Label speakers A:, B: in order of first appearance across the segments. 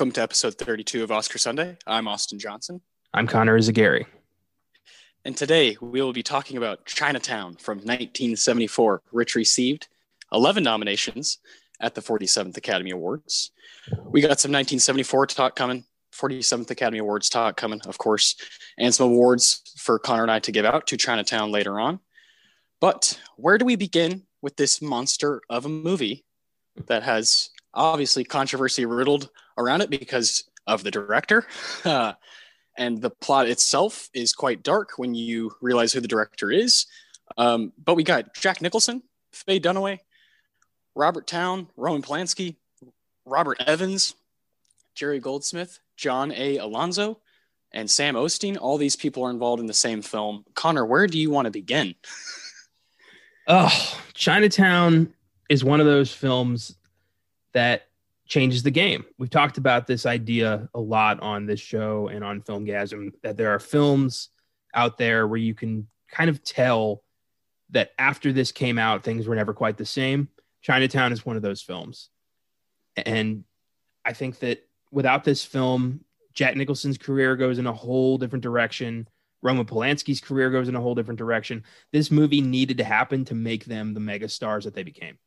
A: Welcome to episode 32 of Oscar Sunday. I'm Austin Johnson.
B: I'm Connor Eyzaguirre.
A: And today we will be talking about Chinatown from 1974, which received 11 nominations at the 47th Academy Awards. We got some 1974 talk coming, 47th Academy Awards talk coming, of course, and some awards for Connor and I to give out to Chinatown later on. But where do we begin with this monster of a movie that has obviously controversy riddled around it because of the director? Uh, and the plot itself is quite dark when you realize who the director is. Um, but we got Jack Nicholson, Faye Dunaway, Robert Towne, Roman Polanski, Robert Evans, Jerry Goldsmith, John A. Alonzo, and Sam Osteen. All these people are involved in the same film. Connor, where do you want to begin?
B: Oh, Chinatown is one of those films that changes the game. We've talked about this idea a lot on this show and on Filmgazm that there are films out there where you can kind of tell that after this came out, things were never quite the same. Chinatown is one of those films. And I think that without this film, Jack Nicholson's career goes in a whole different direction. Roman Polanski's career goes in a whole different direction. This movie needed to happen to make them the mega stars that they became.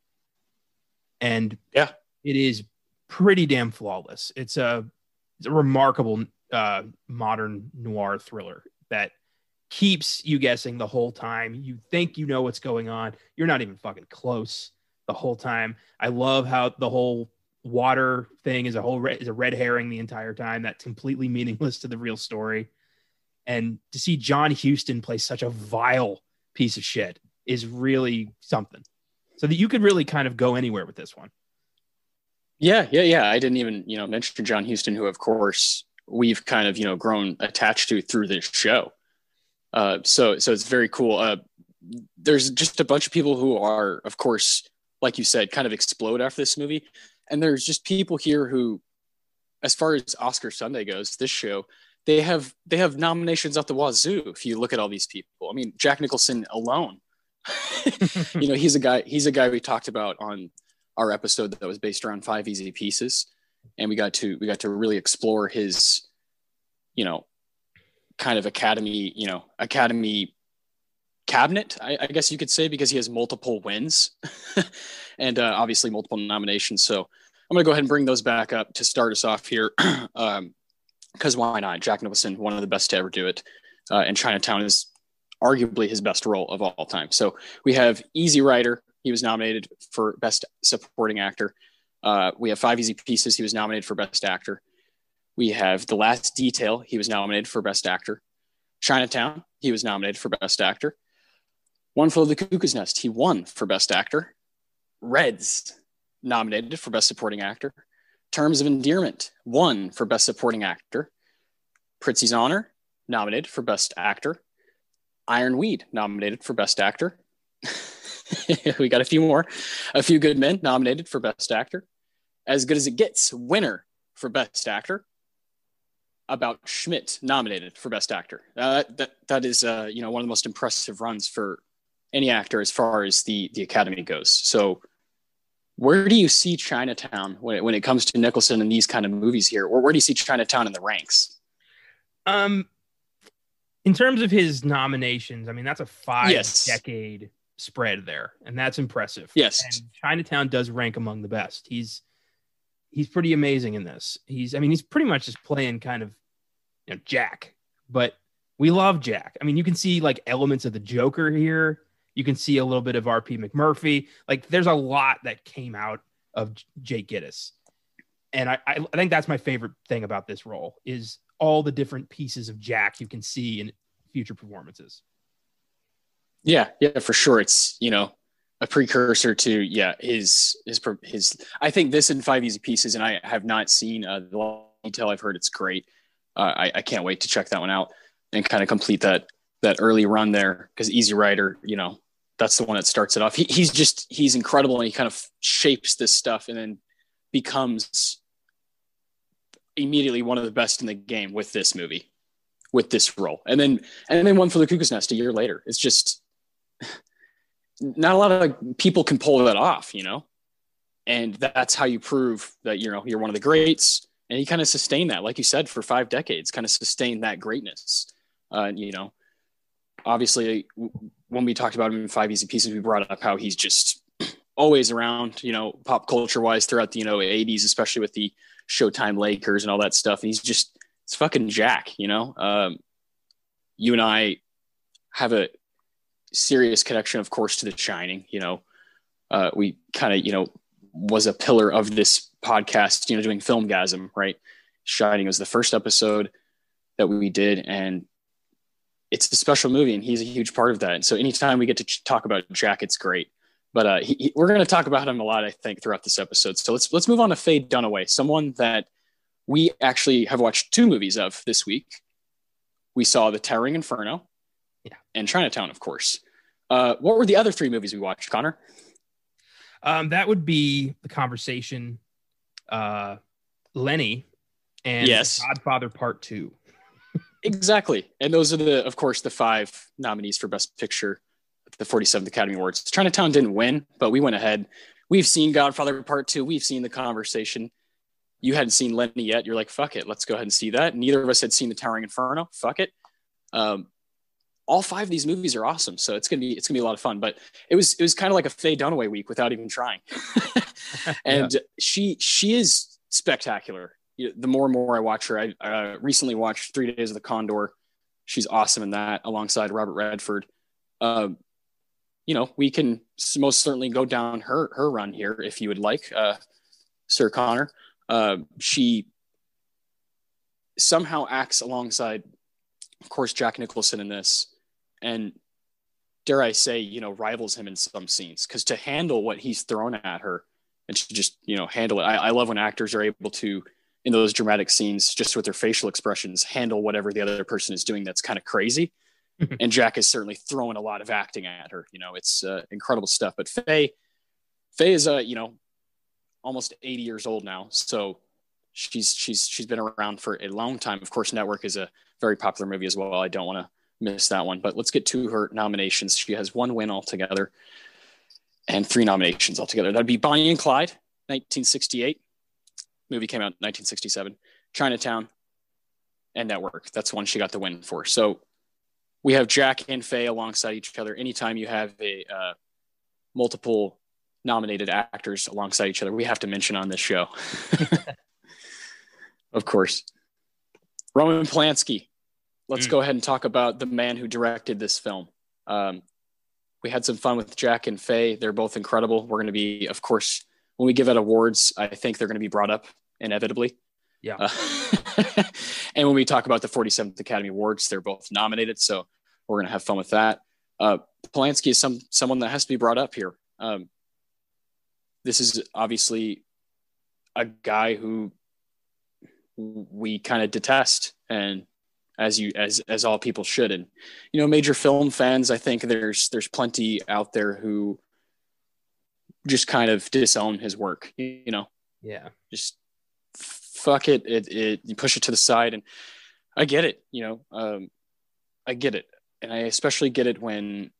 B: And
A: yeah,
B: it is pretty damn flawless. It's a it's a remarkable uh, modern noir thriller that keeps you guessing the whole time. You think you know what's going on. You're not even fucking close the whole time. I love how the whole water thing is a whole is a red herring the entire time. That's completely meaningless to the real story. And to see John Huston play such a vile piece of shit is really something. So that you could really kind of go anywhere with this one.
A: Yeah, yeah, yeah. I didn't even, you know, mention John Huston, who of course we've kind of, you know, grown attached to through this show. Uh, so, so it's very cool. Uh, there's just a bunch of people who are, of course, like you said, kind of explode after this movie, and there's just people here who, as far as Oscar Sunday goes, this show, they have they have nominations at the wazoo. If you look at all these people, I mean, Jack Nicholson alone, you know, he's a guy. He's a guy we talked about on our episode that was based around five easy pieces. And we got to we got to really explore his you know kind of academy you know academy cabinet I, I guess you could say because he has multiple wins and uh, obviously multiple nominations. So i'm going to go ahead and bring those back up to start us off here. Um, because why not? Jack nicholson one of the best to ever do it uh, and chinatown is arguably his best role of all time. So we have easy rider he was nominated for Best Supporting Actor. Uh, we have Five Easy Pieces. He was nominated for Best Actor. We have The Last Detail. He was nominated for Best Actor. Chinatown. He was nominated for Best Actor. One Flew the Cuckoo's Nest. He won for Best Actor. Reds nominated for Best Supporting Actor. Terms of Endearment won for Best Supporting Actor. Prizzi's Honor nominated for Best Actor. Ironweed nominated for Best Actor. we got a few more. A Few Good Men nominated for Best Actor. As Good as It Gets, winner for Best Actor. About Schmidt nominated for Best Actor. Uh, that that is uh, you know one of the most impressive runs for any actor as far as the the Academy goes. So, where do you see Chinatown when it, when it comes to Nicholson and these kind of movies here, or where do you see Chinatown in the ranks?
B: Um, in terms of his nominations, I mean that's a five yes. decade spread there, and that's impressive.
A: Yes,
B: and Chinatown does rank among the best. He's he's pretty amazing in this. He's I mean he's pretty much just playing kind of you know Jack, but we love Jack. I mean you can see like elements of the Joker here. You can see a little bit of R.P. McMurphy. Like there's a lot that came out of Jake Gittes. And I, I think that's my favorite thing about this role is all the different pieces of Jack you can see in future performances.
A: Yeah, yeah, for sure. It's you know a precursor to yeah his his his. I think this in five easy pieces, and I have not seen uh, the detail. I've heard it's great. Uh, I, I can't wait to check that one out and kind of complete that that early run there because Easy Rider, you know, that's the one that starts it off. He, he's just he's incredible, and he kind of shapes this stuff, and then becomes immediately one of the best in the game with this movie, with this role, and then and then one for the Cuckoo's Nest a year later. It's just not a lot of people can pull that off, you know? And that's how you prove that, you know, you're one of the greats. and he kind of sustained that, like you said, for five decades, kind of sustained that greatness. Uh, you know, obviously, when we talked about him in Five Easy Pieces, we brought up how he's just always around, you know, pop culture wise throughout the you know 80s, especially with the Showtime Lakers and all that stuff. And he's just it's fucking Jack, you know. Um, you and I have a serious connection, of course, to The Shining. You know, uh, we kind of you know was a pillar of this podcast. You know, doing Filmgazm, right? Shining was the first episode that we did, and it's a special movie, and he's a huge part of that. And so, anytime we get to talk about Jack, it's great. But uh, he, he, we're going to talk about him a lot, I think, throughout this episode. So let's let's move on to Faye Dunaway, someone that we actually have watched two movies of this week. We saw The Towering Inferno,
B: yeah,
A: and Chinatown, of course. Uh, what were the other three movies we watched, Connor?
B: Um, that would be The Conversation, uh, Lenny, and
A: yes.
B: Godfather Part Two.
A: exactly, and those are the, of course, the five nominees for Best Picture at the 47th Academy Awards. Chinatown didn't win, but we went ahead. We've seen Godfather Part Two. We've seen The Conversation. You hadn't seen Lenny yet. You're like, fuck it, let's go ahead and see that. Neither of us had seen The Towering Inferno. Fuck it. Um, all five of these movies are awesome, so it's gonna be it's gonna be a lot of fun. But it was it was kind of like a Faye Dunaway week without even trying. and yeah. she she is spectacular. The more and more I watch her, I uh, recently watched Three Days of the Condor. She's awesome in that, alongside Robert Redford. Um, you know, we can most certainly go down her her run here if you would like, uh, Sir Connor. Uh, she somehow acts alongside, of course, Jack Nicholson in this, and dare I say, you know, rivals him in some scenes because to handle what he's thrown at her and to just you know handle it. I, I love when actors are able to in those dramatic scenes, just with their facial expressions, handle whatever the other person is doing that's kind of crazy and Jack is certainly throwing a lot of acting at her. You know, it's uh, incredible stuff. But Faye, Faye is uh, you know, almost 80 years old now, so she's she's she's been around for a long time. Of course, Network is a very popular movie as well. I don't want to miss that one. But let's get to her nominations. She has one win altogether, and three nominations altogether. That'd be Bonnie and Clyde, 1968. Movie came out in 1967. Chinatown, and Network. That's one she got the win for. So we have Jack and Faye alongside each other. Anytime you have a uh, multiple nominated actors alongside each other, we have to mention on this show. of course. Roman Polanski. Let's mm. go ahead and talk about the man who directed this film. Um, we had some fun with Jack and Faye. They're both incredible. We're going to be, of course, when we give out awards, I think they're going to be brought up inevitably.
B: Yeah. Uh,
A: and when we talk about the 47th Academy Awards, they're both nominated. So we're going to have fun with that. Uh, Polanski is some someone that has to be brought up here. Um, this is obviously a guy who we kind of detest, and as you as as all people should. And you know, major film fans, I think there's there's plenty out there who just kind of disown his work. You know,
B: yeah,
A: just fuck it. It it you push it to the side, and I get it. You know, um, I get it and I especially get it when,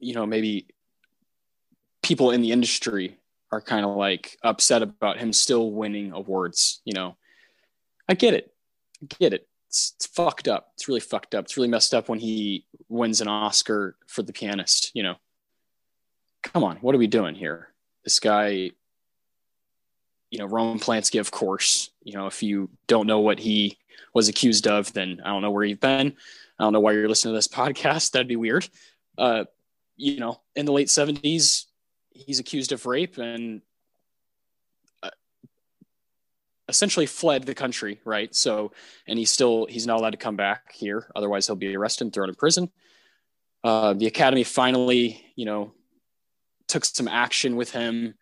A: you know, maybe people in the industry are kind of like upset about him still winning awards. You know, I get it, I get it. It's, it's fucked up. It's really fucked up. It's really messed up when he wins an Oscar for The Pianist. You know, come on, what are we doing here? This guy, you know, Roman Polanski, of course. You know, if you don't know what he was accused of, then I don't know where you've been. I don't know why you're listening to this podcast. That'd be weird. Uh, you know, in the late 70s, he's accused of rape and essentially fled the country, right? So, and he's still, he's not allowed to come back here. Otherwise, he'll be arrested and thrown in prison. Uh, the Academy finally, you know, took some action with him.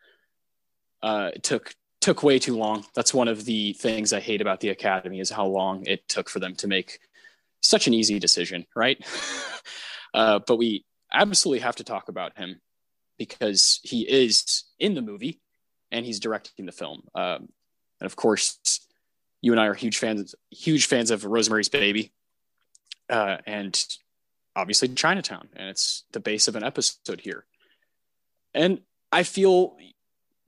A: Uh, it took took way too long. That's one of the things I hate about the Academy is how long it took for them to make such an easy decision, right? uh, but we absolutely have to talk about him because he is in the movie and he's directing the film. Um, and of course, you and I are huge fans, huge fans of Rosemary's Baby, uh, and obviously Chinatown, and it's the base of an episode here. And I feel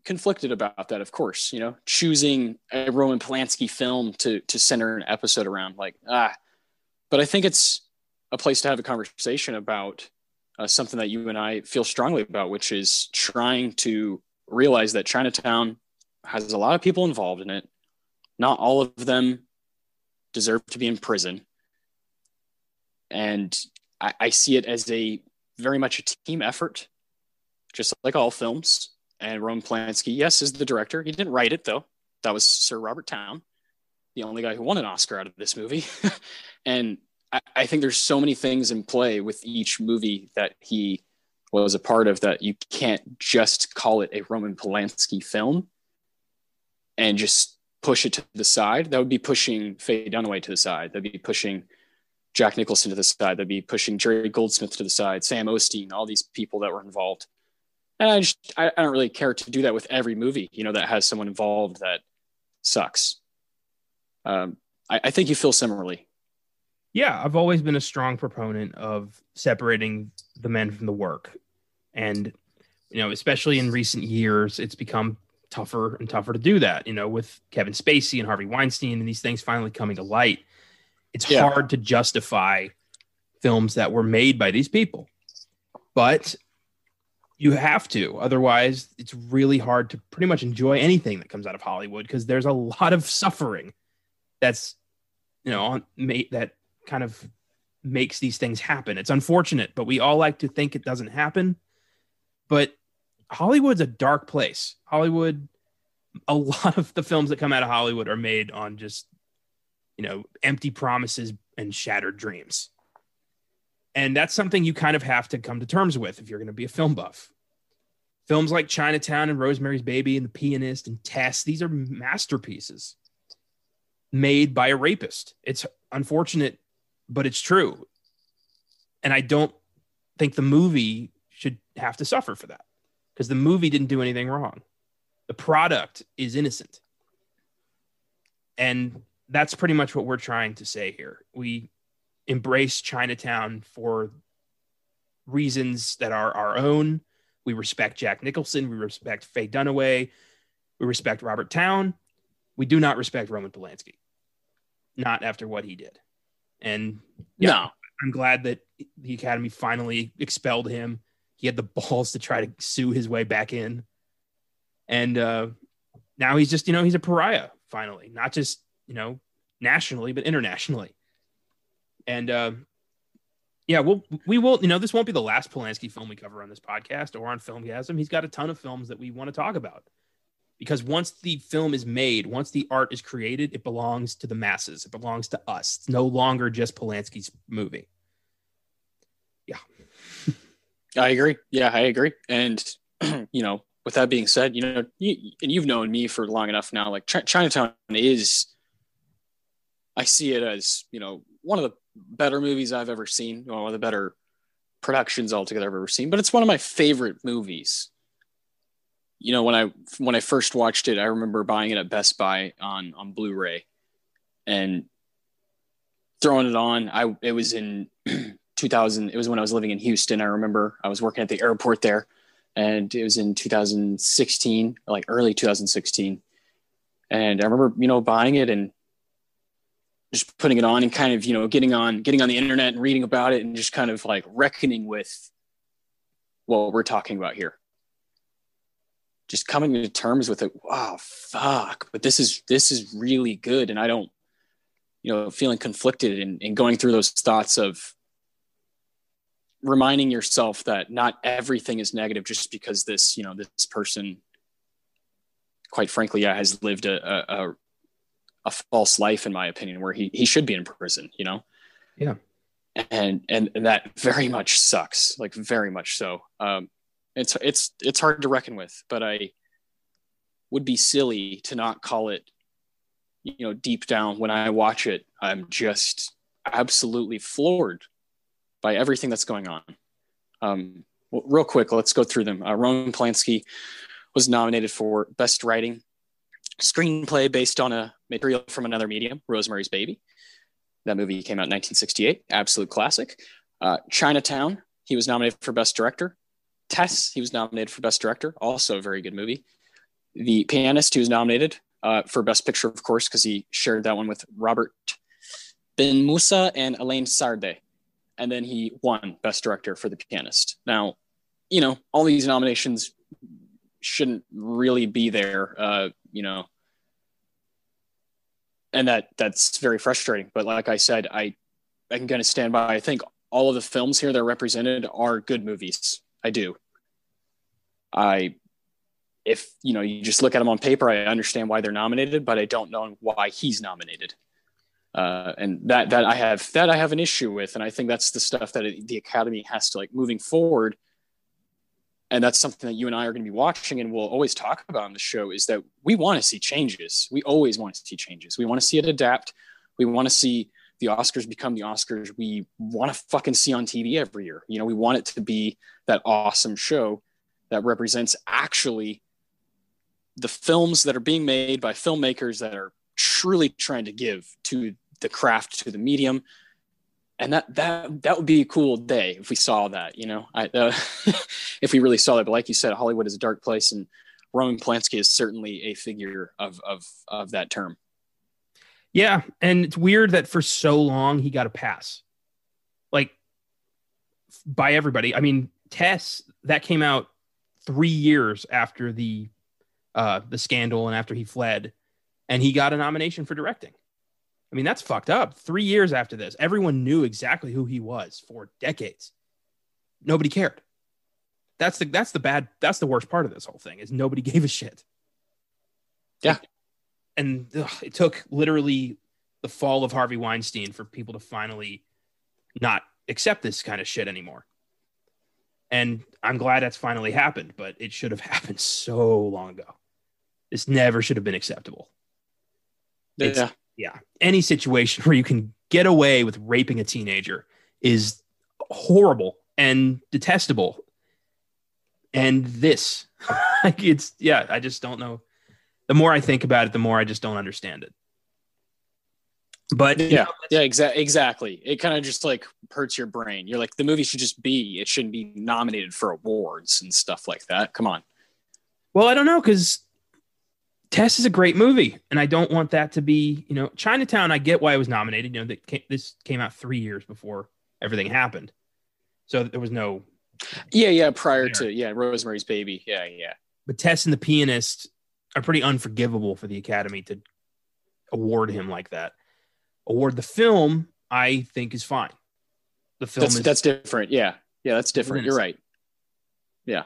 A: conflicted about that, of course. You know, choosing a Roman Polanski film to to center an episode around, like ah. But I think it's a place to have a conversation about uh, something that you and I feel strongly about, which is trying to realize that Chinatown has a lot of people involved in it. Not all of them deserve to be in prison. And I, I see it as a very much a team effort, just like all films. And Roman Polanski, yes, is the director. He didn't write it though. That was Sir Robert Towne, the only guy who won an Oscar out of this movie. and I, I think there's so many things in play with each movie that he was a part of that you can't just call it a Roman Polanski film and just push it to the side. That would be pushing Faye Dunaway to the side. That'd be pushing Jack Nicholson to the side. That'd be pushing Jerry Goldsmith to the side, Sam Osteen, all these people that were involved. And I just I, I don't really care to do that with every movie, you know, that has someone involved that sucks. Um, I, I think you feel similarly.
B: Yeah, I've always been a strong proponent of separating the men from the work. And, you know, especially in recent years, it's become tougher and tougher to do that, you know, with Kevin Spacey and Harvey Weinstein and these things finally coming to light it's yeah. hard to justify films that were made by these people. But you have to. Otherwise, it's really hard to pretty much enjoy anything that comes out of Hollywood because there's a lot of suffering that's, you know, on, that kind of makes these things happen. It's unfortunate, but we all like to think it doesn't happen. But Hollywood's a dark place. Hollywood, a lot of the films that come out of Hollywood are made on just you know, empty promises and shattered dreams. And that's something you kind of have to come to terms with if you're going to be a film buff. Films like Chinatown and Rosemary's Baby and The Pianist and Tess, these are masterpieces made by a rapist. It's unfortunate, but it's true. And I don't think the movie should have to suffer for that because the movie didn't do anything wrong. The product is innocent. And that's pretty much what we're trying to say here. We embrace Chinatown for reasons that are our own. We respect Jack Nicholson. We respect Faye Dunaway. We respect Robert Towne. We do not respect Roman Polanski, not after what he did. And yeah, no. I'm glad that the Academy finally expelled him. He had the balls to try to sue his way back in. And uh, now he's just, you know, he's a pariah finally, not just you know, nationally, but internationally. And uh, yeah, we'll we will. You know, this won't be the last Polanski film we cover on this podcast or on Filmgazm. He's got a ton of films that we want to talk about because once the film is made, once the art is created, it belongs to the masses. It belongs to us. It's no longer just Polanski's movie. Yeah.
A: I agree. Yeah, I agree. And you know, with that being said, you know, you, and you've known me for long enough now. Like Ch- Chinatown is I see it as you know one of the better movies I've ever seen, one of the better productions altogether I've ever seen. But it's one of my favorite movies. You know, when I when I first watched it, I remember buying it at Best Buy on on Blu-ray, and throwing it on. I it was in 2000. It was when I was living in Houston. I remember I was working at the airport there, and it was in 2016, like early 2016. And I remember, you know, buying it and just putting it on and kind of you know getting on getting on the internet and reading about it and just kind of like reckoning with what we're talking about here just coming to terms with it wow fuck but this is this is really good and i don't you know feeling conflicted and, and going through those thoughts of reminding yourself that not everything is negative just because this you know this person quite frankly yeah, has lived a, a, a false life in my opinion where he, he should be in prison you know?
B: Yeah.
A: And and, and that very much sucks like very much so. Um it's it's it's hard to reckon with but i would be silly to not call it you know deep down. When i watch it i'm just absolutely floored by everything that's going on um well, real quick let's go through them uh, roman polanski was nominated for best writing screenplay based on a material from another medium, Rosemary's Baby. That movie came out in 1968, absolute classic. Uh, Chinatown, he was nominated for Best Director. Tess, he was nominated for Best Director, also a very good movie. The Pianist, he was nominated uh, for Best Picture, of course, because he shared that one with Robert Benmussa and Elaine Sarde. And then he won Best Director for The Pianist. Now, you know, all these nominations shouldn't really be there, uh, you know, and that that's very frustrating. But like I said, I I can kind of stand by. I think all of the films here that are represented are good movies. I do. I if you know you just look at them on paper, I understand why they're nominated, but I don't know why he's nominated. Uh, and that that I have that I have an issue with, and I think that's the stuff that it, the Academy has to like moving forward. And that's something that you and I are going to be watching, and we'll always talk about on the show. Is that we want to see changes. We always want to see changes. We want to see it adapt. We want to see the Oscars become the Oscars we want to fucking see on TV every year. You know, we want it to be that awesome show that represents actually the films that are being made by filmmakers that are truly trying to give to the craft to the medium. And that that that would be a cool day if we saw that you know? I, uh, if we really saw that. But like you said hollywood is a dark place and roman polanski is certainly a figure of of of that term.
B: Yeah and it's weird that for so long he got a pass. Like by everybody. I mean tess that came out three years after the uh, the scandal and after he fled, and he got a nomination for directing. I mean, that's fucked up. Three years after this, everyone knew exactly who he was for decades. Nobody cared. That's the that's the bad that's the worst part of this whole thing is nobody gave a shit.
A: Yeah,
B: and ugh, it took literally the fall of Harvey Weinstein for people to finally not accept this kind of shit anymore. And I'm glad that's finally happened, but it should have happened so long ago. This never should have been acceptable. It's,
A: yeah.
B: Yeah. Any situation where you can get away with raping a teenager is horrible and detestable. And this, like, it's, yeah, I just don't know. The more I think about it, the more I just don't understand it. But
A: yeah, know, yeah, exactly. Exactly. It kind of just like hurts your brain. You're like, the movie should just be. It shouldn't be nominated for awards and stuff like that. Come on.
B: Well, I don't know because Tess is a great movie, and I don't want that to be, you know, Chinatown. I get why it was nominated. You know, that came, this came out three years before everything happened, so there was no.
A: Yeah, yeah. Prior there. to yeah, Rosemary's Baby. Yeah, yeah.
B: But Tess and the Pianist are pretty unforgivable for the Academy to award him like that. Award the film, I think, is fine.
A: The film that's, is that's different. Yeah, yeah, that's different. You're right. Yeah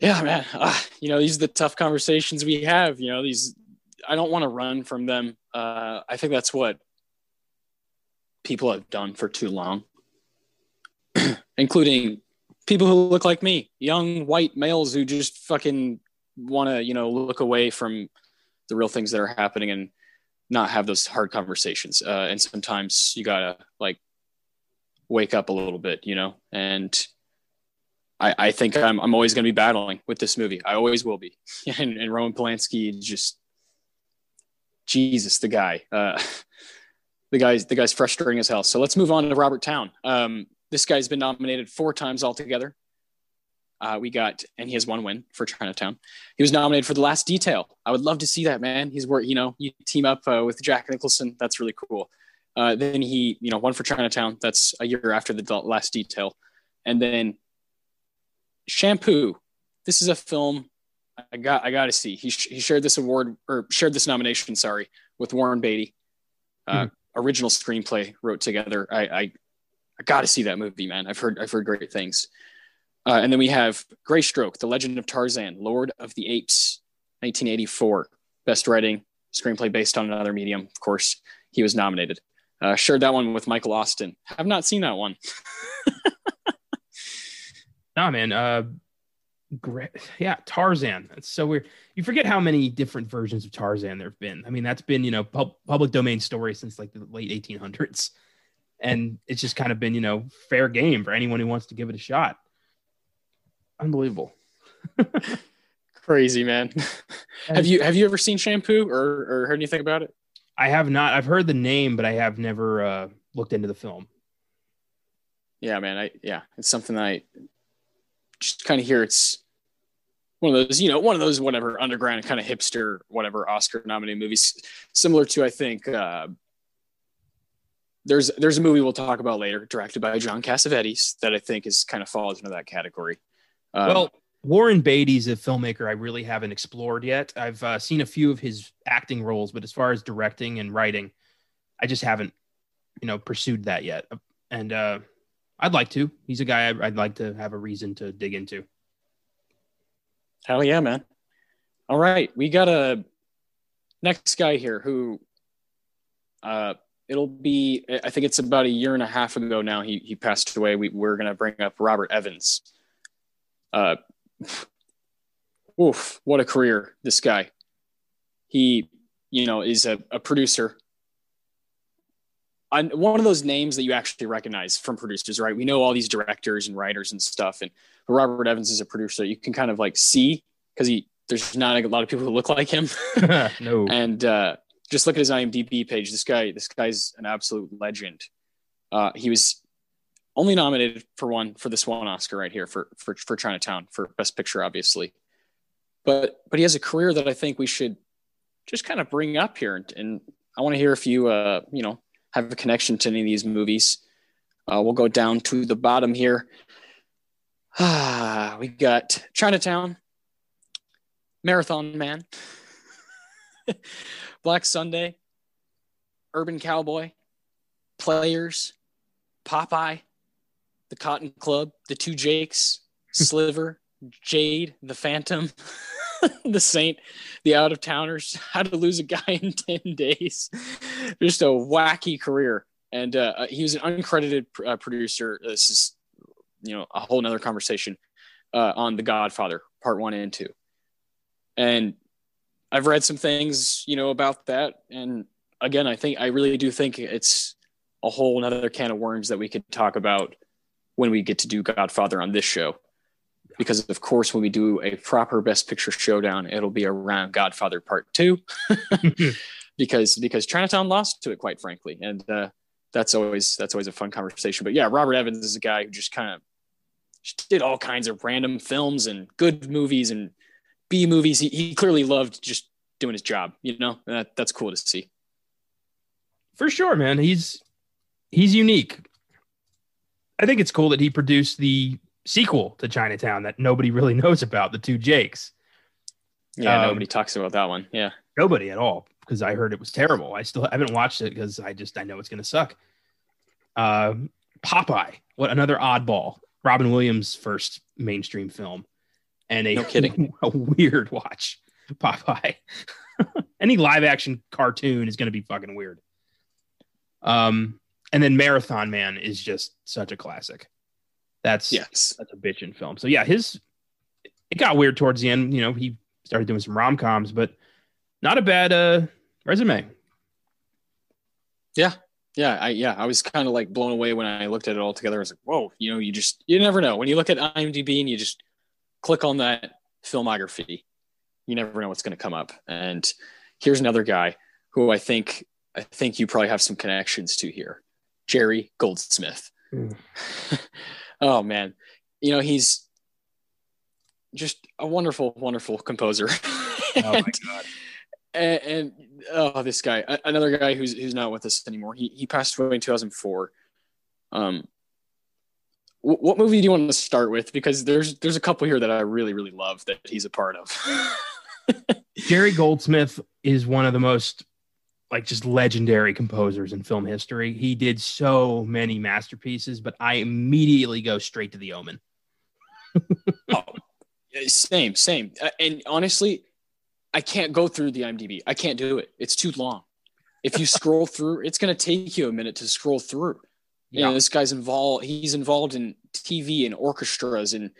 A: yeah, man. Uh, you know, these are the tough conversations we have. You know, these I don't want to run from them. Uh, I think that's what people have done for too long, including people who look like me, young white males who just fucking want to, you know, look away from the real things that are happening and not have those hard conversations. Uh, and sometimes you gotta like wake up a little bit, you know, and I, I think I'm, I'm always going to be battling with this movie. I always will be. And, and Roman Polanski just, Jesus, the guy, uh, the guy's, the guy's frustrating as hell. So let's move on to Robert Towne. Um, this guy's been nominated four times altogether. Uh, we got, and he has one win for Chinatown. He was nominated for The Last Detail. I would love to see that, man. He's where, you know, you team up uh, with Jack Nicholson. That's really cool. Uh, then he, you know, one for Chinatown. That's a year after The Last Detail. And then Shampoo. This is a film I got I got to see. He, he shared this award or shared this nomination, sorry, with Warren Beatty. Uh, mm-hmm. Original screenplay wrote together. I I, I got to see that movie, man. I've heard I've heard great things. Uh, and then we have Greystoke, The Legend of Tarzan, Lord of the Apes, 1984, best writing screenplay based on another medium. Of course, he was nominated. Uh, shared that one with Michael Austin. Have not seen that one.
B: Nah, man. Uh, great. Yeah, Tarzan. That's so weird. You forget how many different versions of Tarzan there have been. I mean, that's been you know pub- public domain story since like the late 1800s, and it's just kind of been you know fair game for anyone who wants to give it a shot. Unbelievable.
A: Crazy man. have you have you ever seen Shampoo or or heard anything about it?
B: I have not. I've heard the name, but I have never uh, looked into the film.
A: Yeah, man. I yeah, it's something I just kind of hear it's one of those, you know, one of those whatever underground kind of hipster, whatever Oscar nominated movies, similar to I think uh, there's there's a movie we'll talk about later, directed by John Cassavetes, that I think is kind of falls into that category.
B: Um, well, Warren Beatty's a filmmaker I really haven't explored yet. I've uh, seen a few of his acting roles, but as far as directing and writing, I just haven't, you know, pursued that yet. And uh, I'd like to. He's a guy I'd like to have a reason to dig into.
A: Hell yeah, man. All right. We got a next guy here who uh it'll be I think it's about a year and a half ago now he he passed away. We we're gonna bring up Robert Evans. Uh oof, what a career, this guy. He, you know, is a, a producer. One of those names that you actually recognize from producers, right? We know all these directors and writers and stuff, and Robert Evans is a producer you can kind of like see because he there's not a lot of people who look like him.
B: no.
A: And uh, just look at his IMDb page. This guy, this guy's an absolute legend. Uh, he was only nominated for one for this one Oscar right here for for for Chinatown for Best Picture, obviously. But but he has a career that I think we should just kind of bring up here, and, and I want to hear if you uh you know have a connection to any of these movies. Uh, we'll go down to the bottom here. Ah, we got Chinatown, Marathon Man, Black Sunday, Urban Cowboy, Players, Popeye, The Cotton Club, The Two Jakes, Sliver, Jade, The Phantom, The Saint, The Out of Towners, How to Lose a Guy in 10 Days. Just a wacky career. And uh, uh he was an uncredited uh, producer. This is you know a whole nother conversation uh, on the Godfather Part One and Two, and I've read some things you know about that, and again, I think I really do think it's a whole another can of worms that we could talk about when we get to do Godfather on this show. Because of course, when we do a proper Best Picture showdown, it'll be around Godfather Part Two, because because Chinatown lost to it, quite frankly, and uh, that's always that's always a fun conversation. But yeah, Robert Evans is a guy who just kind of did all kinds of random films and good movies and B movies. He, he clearly loved just doing his job. You know, that, that's cool to see.
B: For sure, man. He's he's unique. I think it's cool that he produced the sequel to Chinatown that nobody really knows about, the two Jakes.
A: Yeah, um, nobody talks about that one. Yeah,
B: nobody at all because I heard it was terrible. I still haven't watched it because I just I know it's going to suck. Uh, Popeye, what another oddball. Robin Williams' first mainstream film, and a
A: no kidding,
B: a weird watch. Popeye. Any live action cartoon is going to be fucking weird. Um, and then Marathon Man is just such a classic. That's
A: yes,
B: that's a bitchin' film. So yeah, his it got weird towards the end. You know, he started doing some rom coms, but not a bad uh resume.
A: Yeah, yeah, I yeah, I was kind of like blown away when I looked at it all together. I was like, whoa, you know, you just you never know when you look at IMDb and you just click on that filmography, you never know what's going to come up. And here's another guy who I think I think you probably have some connections to here, Jerry Goldsmith. Mm. oh man, you know he's just a wonderful, wonderful composer.
B: and, oh my god
A: and, and oh, this guy, another guy who's who's not with us anymore. He he passed away in 2004. Um, w- what movie do you want to start with? Because there's there's a couple here that I really really love that he's a part of.
B: Jerry Goldsmith is one of the most like just legendary composers in film history. He did so many masterpieces, but I immediately go straight to The Omen.
A: oh, same, same. Uh, and honestly, I can't go through the IMDb. I can't do it. It's too long. If you scroll through, it's going to take you a minute to scroll through. Yeah. You know, this guy's involved. He's involved in TV and orchestras and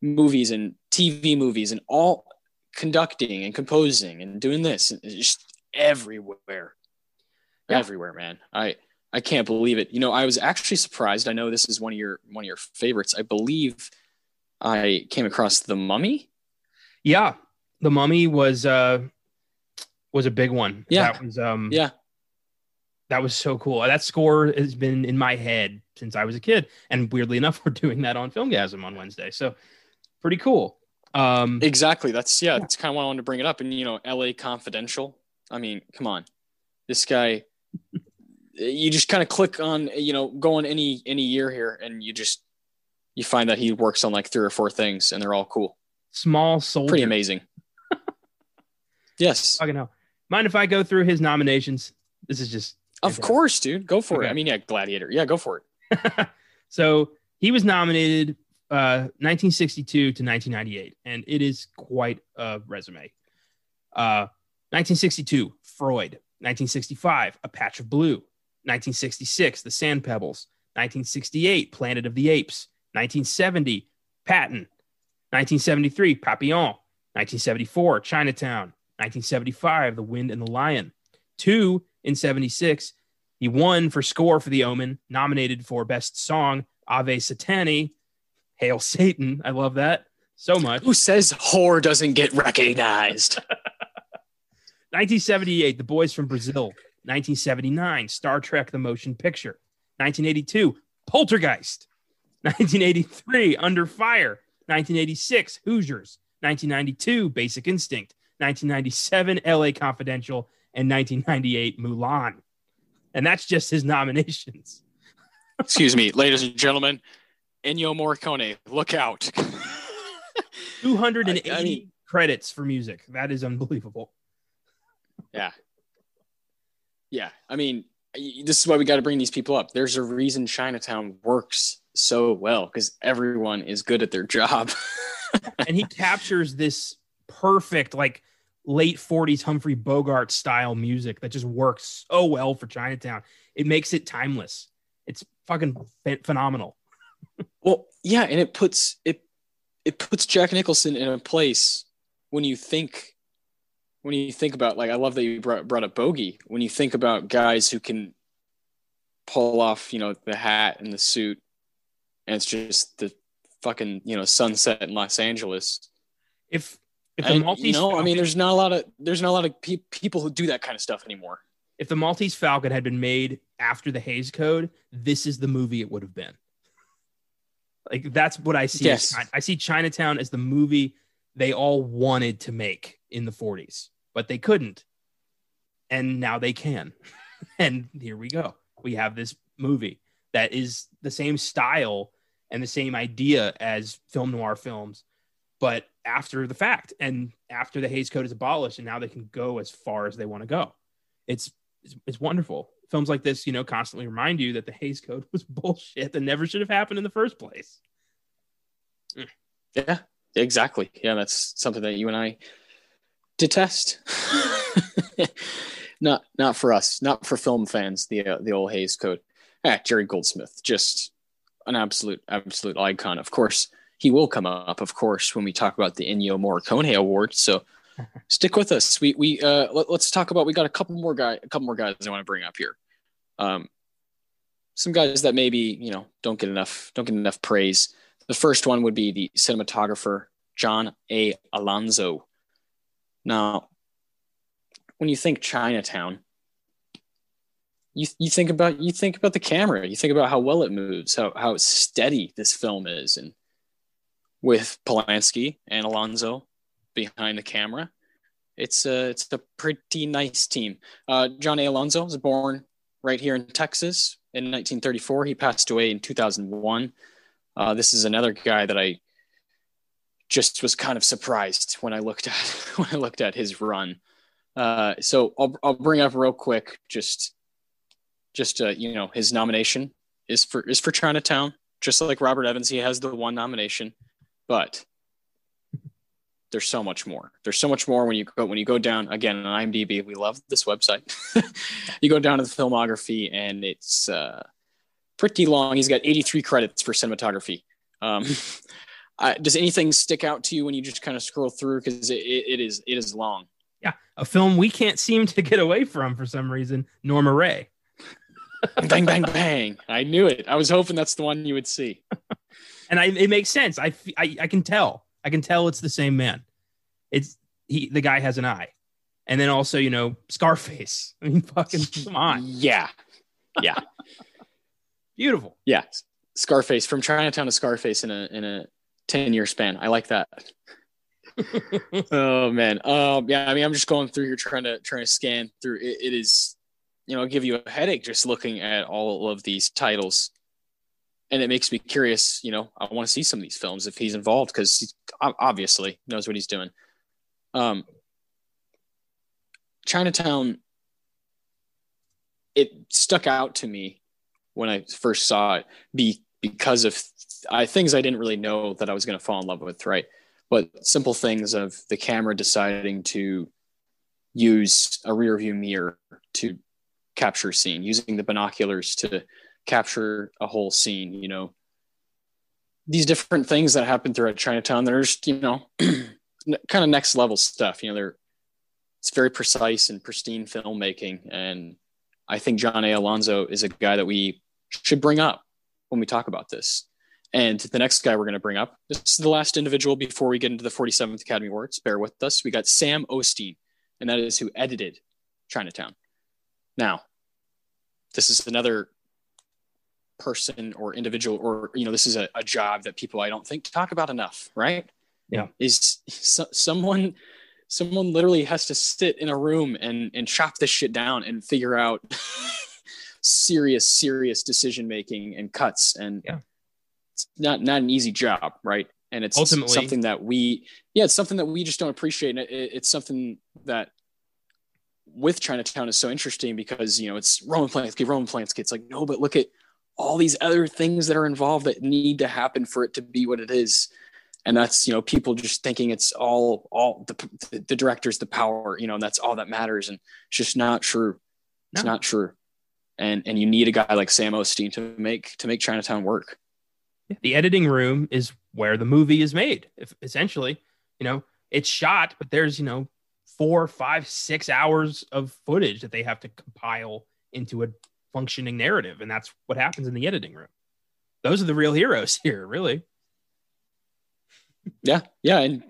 A: movies and TV movies and all conducting and composing and doing this. Just everywhere, yeah. everywhere, man. I I can't believe it. You know, I was actually surprised. I know this is one of your one of your favorites. I believe I came across The Mummy.
B: Yeah, the Mummy was uh was a big one.
A: Yeah,
B: that was um
A: yeah
B: that was so cool. That score has been in my head since I was a kid, and weirdly enough, we're doing that on Filmgazm on Wednesday. So pretty cool. Um,
A: exactly. That's yeah. That's kind of why I wanted to bring it up. And you know, L.A. Confidential. I mean, come on, this guy. you just kind of click on you know go on any any year here, and you just you find that he works on like three or four things, and they're all cool.
B: Small soldier.
A: Pretty amazing. yes.
B: Fucking hell. Mind if I go through his nominations? This is just.
A: Of course, dude. Go for okay. it. I mean, yeah, Gladiator. Yeah, go for
B: it. so he was nominated uh, 1962 to 1998, and it is quite a resume. Uh, 1962, Freud. 1965, A Patch of Blue. 1966, The Sand Pebbles. 1968, Planet of the Apes. 1970, Patton. 1973, Papillon. 1974, Chinatown. 1975, The Wind and the Lion. Two in 76, he won for score for The Omen, nominated for Best Song, Ave Satani. Hail Satan. I love that so much.
A: Who says whore doesn't get recognized?
B: 1978, The Boys from Brazil. 1979, Star Trek The Motion Picture. 1982, Poltergeist. 1983, Under Fire. 1986, Hoosiers. 1992, Basic Instinct. 1997, LA Confidential. And 1998, Mulan. And that's just his nominations.
A: Excuse me, ladies and gentlemen. Ennio Morricone, look out.
B: 280 I, I mean, credits for music. That is unbelievable.
A: Yeah. Yeah. I mean, this is why we got to bring these people up. There's a reason Chinatown works so well because everyone is good at their job.
B: and he captures this perfect, like late 40s Humphrey Bogart style music that just works so well for Chinatown. It makes it timeless. It's fucking phenomenal.
A: well, yeah, and it puts it it puts Jack Nicholson in a place when you think when you think about like I love that you brought, brought up Bogey. When you think about guys who can pull off, you know, the hat and the suit, and it's just the fucking you know sunset in Los Angeles.
B: If if the Maltese,
A: you know, Falcon, I mean, there's not a lot of there's not a lot of pe- people who do that kind of stuff anymore.
B: If the Maltese Falcon had been made after the Hays Code, this is the movie it would have been. Like that's what I see.
A: Yes.
B: I see Chinatown as the movie they all wanted to make in the 40s but they couldn't. And now they can. and here we go. We have this movie that is the same style and the same idea as film noir films, but after the fact and after the Hays Code is abolished, and now they can go as far as they want to go. It's, it's, it's wonderful. Films like this, you know, constantly remind you that the Hays Code was bullshit that never should have happened in the first place.
A: Yeah, exactly. Yeah, that's something that you and I detest. not not for us, not for film fans. The uh, the old Hays Code. Ah, Jerry Goldsmith, just an absolute absolute icon. Of course, he will come up. Of course, when we talk about the Ennio Morricone Award. So stick with us. We we uh, let, us talk about. We got a couple more guy, a couple more guys I want to bring up here. Um, some guys that maybe you know don't get enough don't get enough praise. The first one would be the cinematographer John A. Alonzo. Now, when you think Chinatown, you, you think about you think about the camera, you think about how well it moves, how how steady this film is, and with Polanski and Alonzo behind the camera, it's a it's a pretty nice team. Uh, John A. Alonzo was born right here in Texas in 1934. He passed away in 2001. Uh, this is another guy that I just was kind of surprised when I looked at when I looked at his run. Uh, so I'll I'll bring up real quick just just uh, you know his nomination is for is for Chinatown. Just like Robert Evans, he has the one nomination, but there's so much more. There's so much more when you go when you go down again on IMDb. We love this website. you go down to the filmography and it's uh, pretty long. He's got 83 credits for cinematography. Um, uh, does anything stick out to you when you just kind of scroll through? Because it, it, is it is long.
B: Yeah a film we can't seem to get away from for some reason norma rae.
A: Bang bang bang. I knew it. I was hoping that's the one you would see.
B: And I, it makes sense. I, I i can tell. I can tell it's the same man. It's he the guy has an eye. And then also you know scarface. I mean fucking come on.
A: Yeah. Yeah.
B: Beautiful.
A: Yeah. Scarface from chinatown to scarface in a in a 10 year span. I like that. oh man. Um, yeah. I mean, I'm just going through here trying to trying to scan through. it, it is, you know, give you a headache just looking at all of these titles, and it makes me curious. You know, I want to see some of these films if he's involved because he obviously knows what he's doing. Um, Chinatown. It stuck out to me when I first saw it be because of I, things I didn't really know that I was going to fall in love with, right? But simple things of the camera deciding to use a rear view mirror to capture a scene, using the binoculars to capture a whole scene, you know, these different things that happen throughout Chinatown, there's, you know, kind of next level stuff, you know, they're, it's very precise and pristine filmmaking. And I think John A. Alonzo is a guy that we should bring up when we talk about this. And the next guy we're going to bring up, this is the last individual before we get into the 47th Academy Awards. Bear with us. We got Sam O'Steen, and that is who edited Chinatown. Now, this is another person or individual, or, you know, this is a, a job that people I don't think talk about enough, right?
B: Yeah.
A: Is so, someone someone literally has to sit in a room and and chop this shit down and figure out serious, serious decision making and cuts. And
B: yeah.
A: It's not not an easy job, right? And it's ultimately something that we, yeah, it's something that we just don't appreciate. And it, it's something that with Chinatown is so interesting because you know it's Roman Polanski, Roman Polanski. It's like no, but look at all these other things that are involved that need to happen for it to be what it is and that's you know people just thinking it's all all the, the director's the power you know and that's all that matters and it's just not true it's no. not true and and you need a guy like Sam O'Steen to make to make Chinatown work.
B: The editing room is where the movie is made. If, essentially, you know, it's shot, but there's you know four, five, six hours of footage that they have to compile into a functioning narrative, and that's what happens in the editing room. Those are the real heroes here, really.
A: Yeah, yeah, and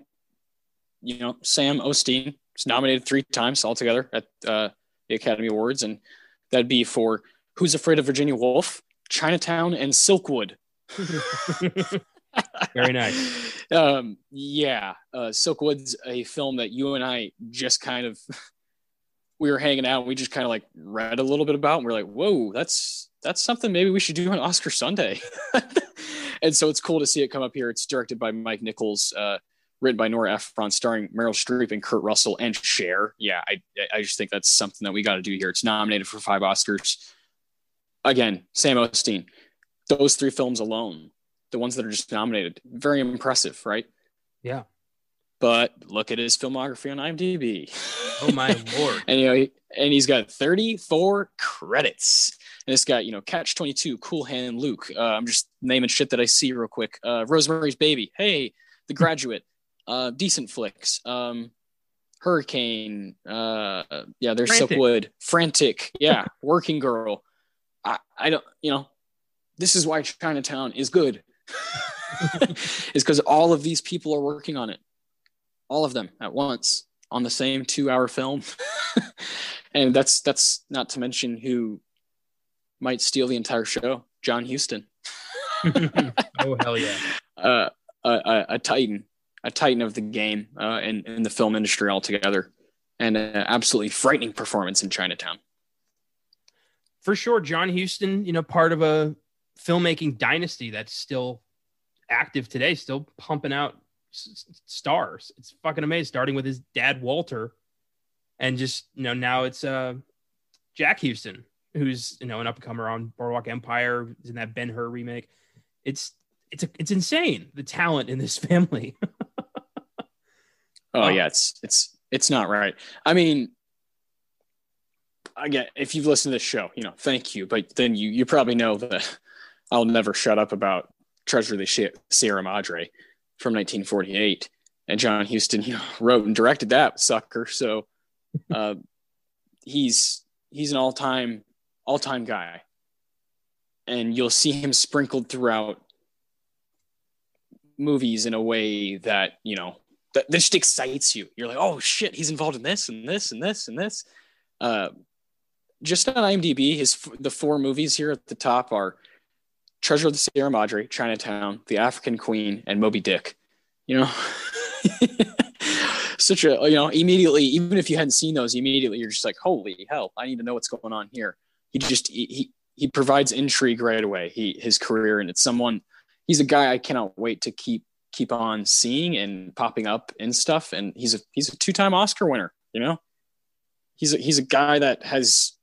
A: you know, Sam O'Steen was nominated three times altogether at uh, the Academy Awards, and That'd be for Who's Afraid of Virginia Woolf, Chinatown, and Silkwood.
B: Very nice.
A: Um, yeah, uh, Silkwood's a film that you and I just kind of we were hanging out and we just kind of like read a little bit about and we are like, whoa, that's that's something maybe we should do on Oscar Sunday. and so it's cool to see it come up here. It's directed by Mike Nichols. Uh, written by Nora Ephron, starring Meryl Streep and Kurt Russell and Cher. Yeah, I I just think that's something that we got to do here. It's nominated for five Oscars. Again, Sam O'Steen. Those three films alone, the ones that are just nominated, very impressive, right?
B: Yeah.
A: But look at his filmography on IMDb.
B: Oh my lord!
A: and you know, he, and he's got 34 credits. And it's got you know Catch 22, Cool Hand Luke. Uh, I'm just naming shit that I see real quick. Uh, Rosemary's Baby. Hey, The Graduate uh, decent flicks. Um, Hurricane, uh, yeah, there's Frantic. Silkwood, Frantic, yeah, Working Girl. I, I don't, you know, this is why Chinatown is good. is because all of these people are working on it, all of them at once on the same two-hour film, and that's that's not to mention who might steal the entire show, John Huston.
B: oh hell yeah! Uh,
A: a, a, a titan a titan of the game uh, in, in the film industry altogether, and an absolutely frightening performance in Chinatown.
B: For sure, John Huston, you know, part of a filmmaking dynasty that's still active today, still pumping out s- stars. It's fucking amazing. Starting with his dad Walter, and just you know now it's uh, Jack Huston, who's you know an up and comer on Boardwalk Empire, in that Ben Hur remake. It's it's a, it's insane the talent in this family.
A: oh yeah, it's it's it's not right. I mean, again, if you've listened to this show, you know, thank you, but then you you probably know that I'll never shut up about Treasure of the Sierra Madre from 1948, and John Huston, you know, wrote and directed that sucker. So uh, he's he's an all time all time guy, and you'll see him sprinkled throughout movies in a way that you know that, that just excites you. You're like, oh shit, he's involved in this and this and this and this. Uh, just on IMDb, his the four movies here at the top are Treasure of the Sierra Madre, Chinatown, The African Queen, and Moby Dick. You know, such a you know immediately even if you hadn't seen those immediately you're just like holy hell I need to know what's going on here. He just he he provides intrigue right away. He his career and it's someone he's a guy I cannot wait to keep keep on seeing and popping up and stuff. And he's a he's a two time Oscar winner. You know, he's a, he's a guy that has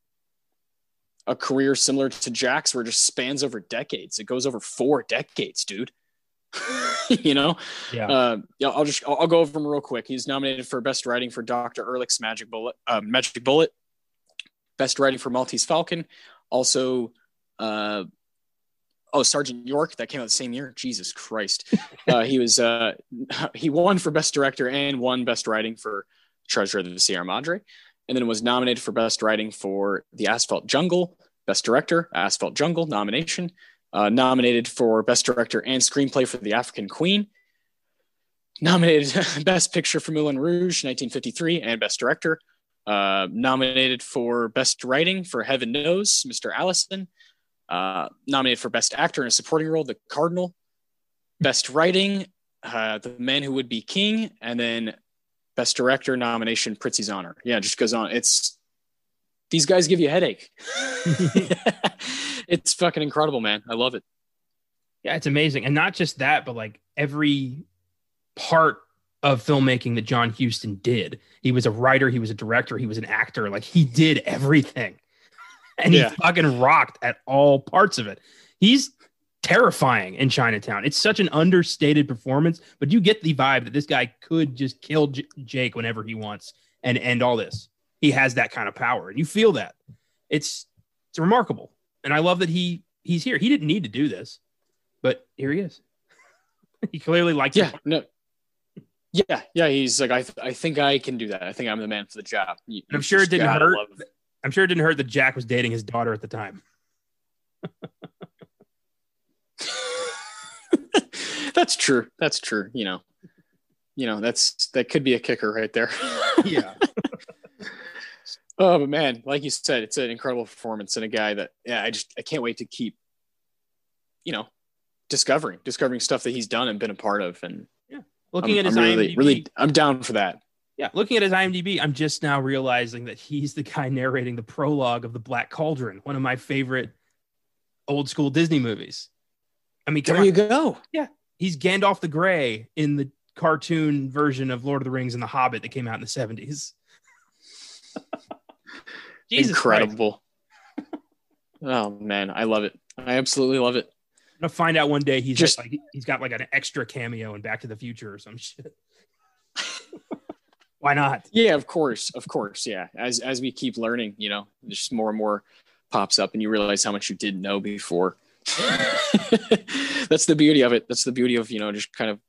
A: a career similar to Jack's, where it just spans over decades. It goes over four decades, dude. you know,
B: yeah.
A: Uh, yeah. I'll just I'll, I'll, go over him real quick. He's nominated for best writing for Doctor Ehrlich's Magic Bullet, uh, Magic Bullet, best writing for Maltese Falcon, also. Uh, oh, Sergeant York that came out the same year. Jesus Christ, uh, he was uh, he won for best director and won best writing for Treasure of the Sierra Madre and then was nominated for Best Writing for The Asphalt Jungle, Best Director, Asphalt Jungle nomination, uh, nominated for Best Director and Screenplay for The African Queen, nominated Best Picture for Moulin Rouge, 1953, and Best Director, uh, nominated for Best Writing for Heaven Knows, Mr. Allison, uh, nominated for Best Actor in a Supporting Role, The Cardinal, Best Writing, uh, The Man Who Would Be King, and then Best Director nomination, Prizzi's Honor. Yeah, just goes on. It's these guys give you a headache. it's fucking incredible, man. I love it.
B: Yeah, it's amazing. And not just that, but like every part of filmmaking that John Huston did. He was a writer, he was a director, he was an actor. Like he did everything. And yeah. he fucking rocked at all parts of it. He's terrifying in Chinatown. It's such an understated performance, but you get the vibe that this guy could just kill J- Jake whenever he wants and end all this. He has that kind of power, and you feel that. It's it's remarkable, and I love that he he's here. He didn't need to do this, but here he is. he clearly likes.
A: Yeah, no. Yeah, yeah. He's like, I, th- I think I can do that. I think I'm the man for the job.
B: You, I'm sure it didn't hurt. I'm sure it didn't hurt that Jack was dating his daughter at the time.
A: that's true. That's true. You know, you know, that's that could be a kicker right there.
B: yeah.
A: oh, but man, like you said, it's an incredible performance and a guy that, yeah, I just I can't wait to keep, you know, discovering, discovering stuff that he's done and been a part of. And
B: yeah, looking
A: I'm,
B: at his
A: I'm really,
B: IMDb,
A: really, I'm down for that.
B: Yeah, looking at his IMDb, I'm just now realizing that he's the guy narrating the prologue of the Black Cauldron, one of my favorite old school Disney movies. I mean,
A: there you go.
B: Yeah, he's Gandalf the Grey in the cartoon version of Lord of the Rings and The Hobbit that came out in the 70s.
A: Jesus Incredible. oh man, I love it. I absolutely love it.
B: I'm gonna find out one day he's just like he's got like an extra cameo in Back to the Future or some shit. Why not?
A: Yeah, of course, of course. Yeah, as as we keep learning, you know, just more and more pops up, and you realize how much you didn't know before. that's the beauty of it. That's the beauty of, you know, just kind of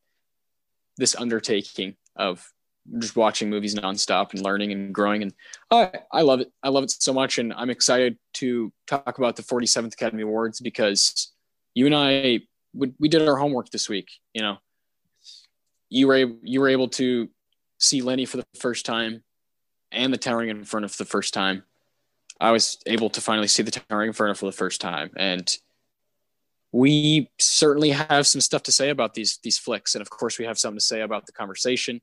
A: this undertaking of just watching movies nonstop and learning and growing. And I, I love it. I love it so much. And I'm excited to talk about the 47th Academy Awards because you and I, we, we did our homework this week. You know, you were, you were able to see Lenny for the first time and the Towering Inferno for the first time. I was able to finally see the Towering Inferno for the first time. And we certainly have some stuff to say about these these flicks, and of course, we have something to say about the conversation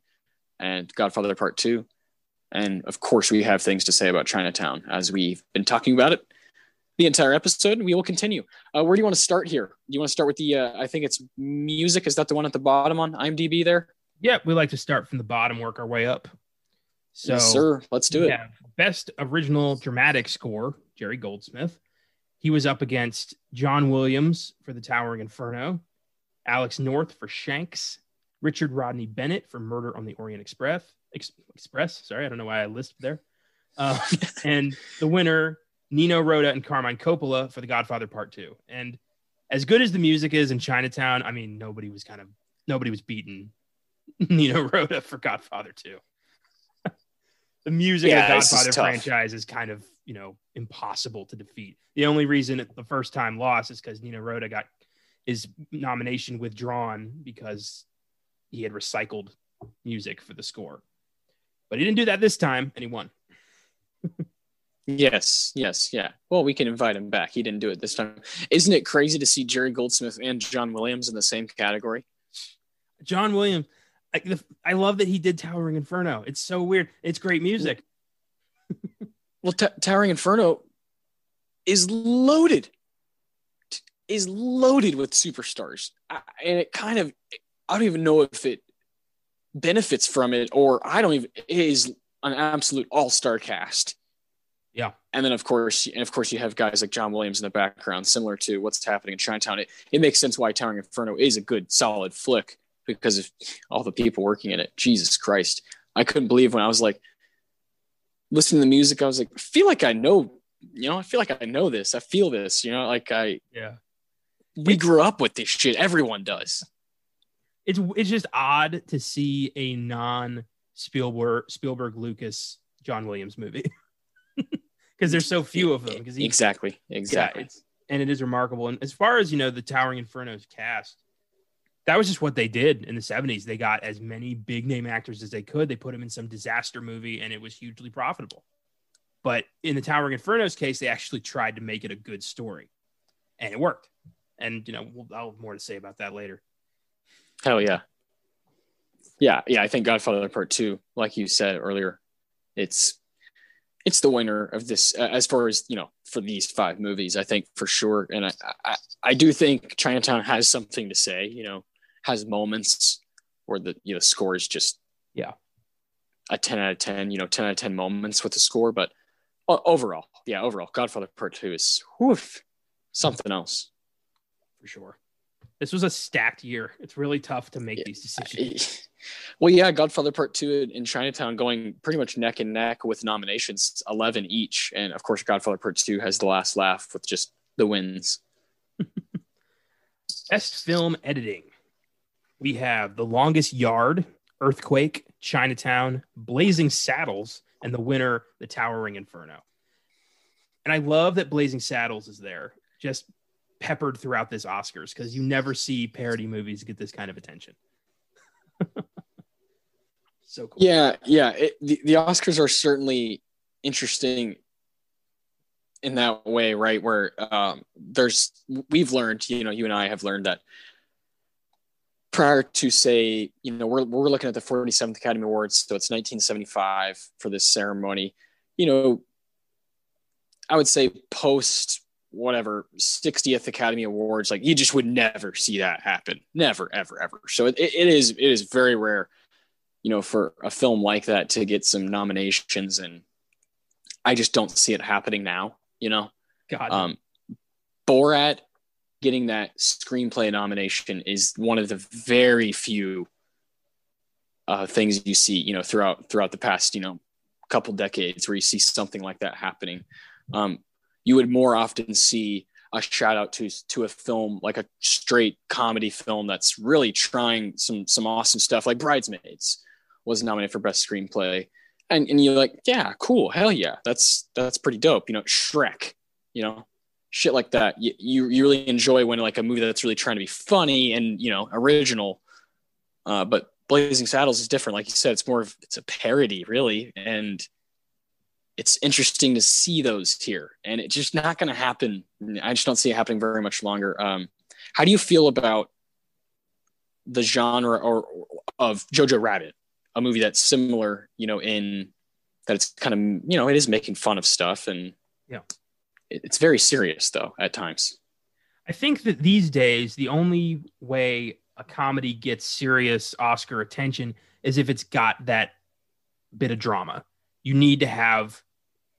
A: and Godfather Part Two, and of course, we have things to say about Chinatown as we've been talking about it the entire episode. We will continue. Uh, where do you want to start here? Do you want to start with the? Uh, I think it's music. Is that the one at the bottom on IMDb there?
B: Yeah, we like to start from the bottom, work our way up. So,
A: yes, sir. Let's do it.
B: Best original dramatic score, Jerry Goldsmith. He was up against John Williams for The Towering Inferno, Alex North for Shanks, Richard Rodney Bennett for Murder on the Orient Express. Ex- Express, sorry, I don't know why I lisped there. Uh, and the winner, Nino Rota and Carmine Coppola for The Godfather Part Two. And as good as the music is in Chinatown, I mean, nobody was kind of nobody was beaten Nino Rota for Godfather Two. the music yeah, of the Godfather franchise is kind of you know impossible to defeat. The only reason the first time lost is because Nino Rota got his nomination withdrawn because he had recycled music for the score. But he didn't do that this time, and he won.
A: yes, yes, yeah. Well, we can invite him back. He didn't do it this time. Isn't it crazy to see Jerry Goldsmith and John Williams in the same category?
B: John Williams, the, I love that he did Towering Inferno. It's so weird. It's great music.
A: well, T- Towering Inferno is loaded, is loaded with superstars, I, and it kind of I don't even know if it benefits from it or I don't even it is an absolute all star cast.
B: Yeah.
A: And then of course, and of course, you have guys like John Williams in the background, similar to what's happening in Chinatown. It, it makes sense why Towering Inferno is a good, solid flick because of all the people working in it. Jesus Christ. I couldn't believe when I was like listening to the music, I was like, I feel like I know, you know, I feel like I know this. I feel this, you know, like I,
B: yeah,
A: we grew up with this shit. Everyone does.
B: It's, it's just odd to see a non Spielberg, Spielberg, Lucas, John Williams movie. because there's so few of them. Because
A: exactly, exactly,
B: yeah, and it is remarkable. And as far as you know, the Towering Inferno's cast, that was just what they did in the '70s. They got as many big name actors as they could. They put them in some disaster movie, and it was hugely profitable. But in the Towering Inferno's case, they actually tried to make it a good story, and it worked. And you know, we'll, I'll have more to say about that later.
A: Hell yeah, yeah, yeah. I think Godfather Part Two, like you said earlier, it's it's the winner of this uh, as far as you know for these five movies i think for sure and I, I, I do think chinatown has something to say you know has moments where the you know score is just
B: yeah
A: a 10 out of 10 you know 10 out of 10 moments with the score but overall yeah overall godfather part two is woof, something else
B: for sure this was a stacked year. It's really tough to make yeah. these decisions.
A: Well, yeah, Godfather Part Two in Chinatown going pretty much neck and neck with nominations, eleven each, and of course, Godfather Part Two has the last laugh with just the wins.
B: Best film editing. We have The Longest Yard, Earthquake, Chinatown, Blazing Saddles, and the winner, The Towering Inferno. And I love that Blazing Saddles is there just peppered throughout this Oscars because you never see parody movies get this kind of attention. so cool.
A: Yeah, yeah. It, the, the Oscars are certainly interesting in that way, right? Where um, there's, we've learned, you know, you and I have learned that prior to say, you know, we're, we're looking at the 47th Academy Awards, so it's 1975 for this ceremony. You know, I would say post whatever 60th Academy Awards, like you just would never see that happen. Never, ever, ever. So it, it is it is very rare, you know, for a film like that to get some nominations, and I just don't see it happening now. You know,
B: God,
A: um, Borat getting that screenplay nomination is one of the very few uh, things you see, you know, throughout throughout the past, you know, couple decades where you see something like that happening. Um, you would more often see a shout out to to a film like a straight comedy film that's really trying some some awesome stuff like bridesmaids was nominated for best screenplay. And and you're like yeah cool. Hell yeah. That's that's pretty dope. You know shrek you know shit like that you, you, really enjoy when like a movie that's really trying to be funny and you know original. Uh, but blazing saddles is different. Like you said it's more of it's a parody really. And it's interesting to see those here, and it's just not going to happen. I just don't see it happening very much longer. Um, how do you feel about the genre or of Jojo Rabbit, a movie that's similar, you know, in that it's kind of you know it is making fun of stuff and
B: yeah,
A: it's very serious though at times.
B: I think that these days the only way a comedy gets serious Oscar attention is if it's got that bit of drama you need to have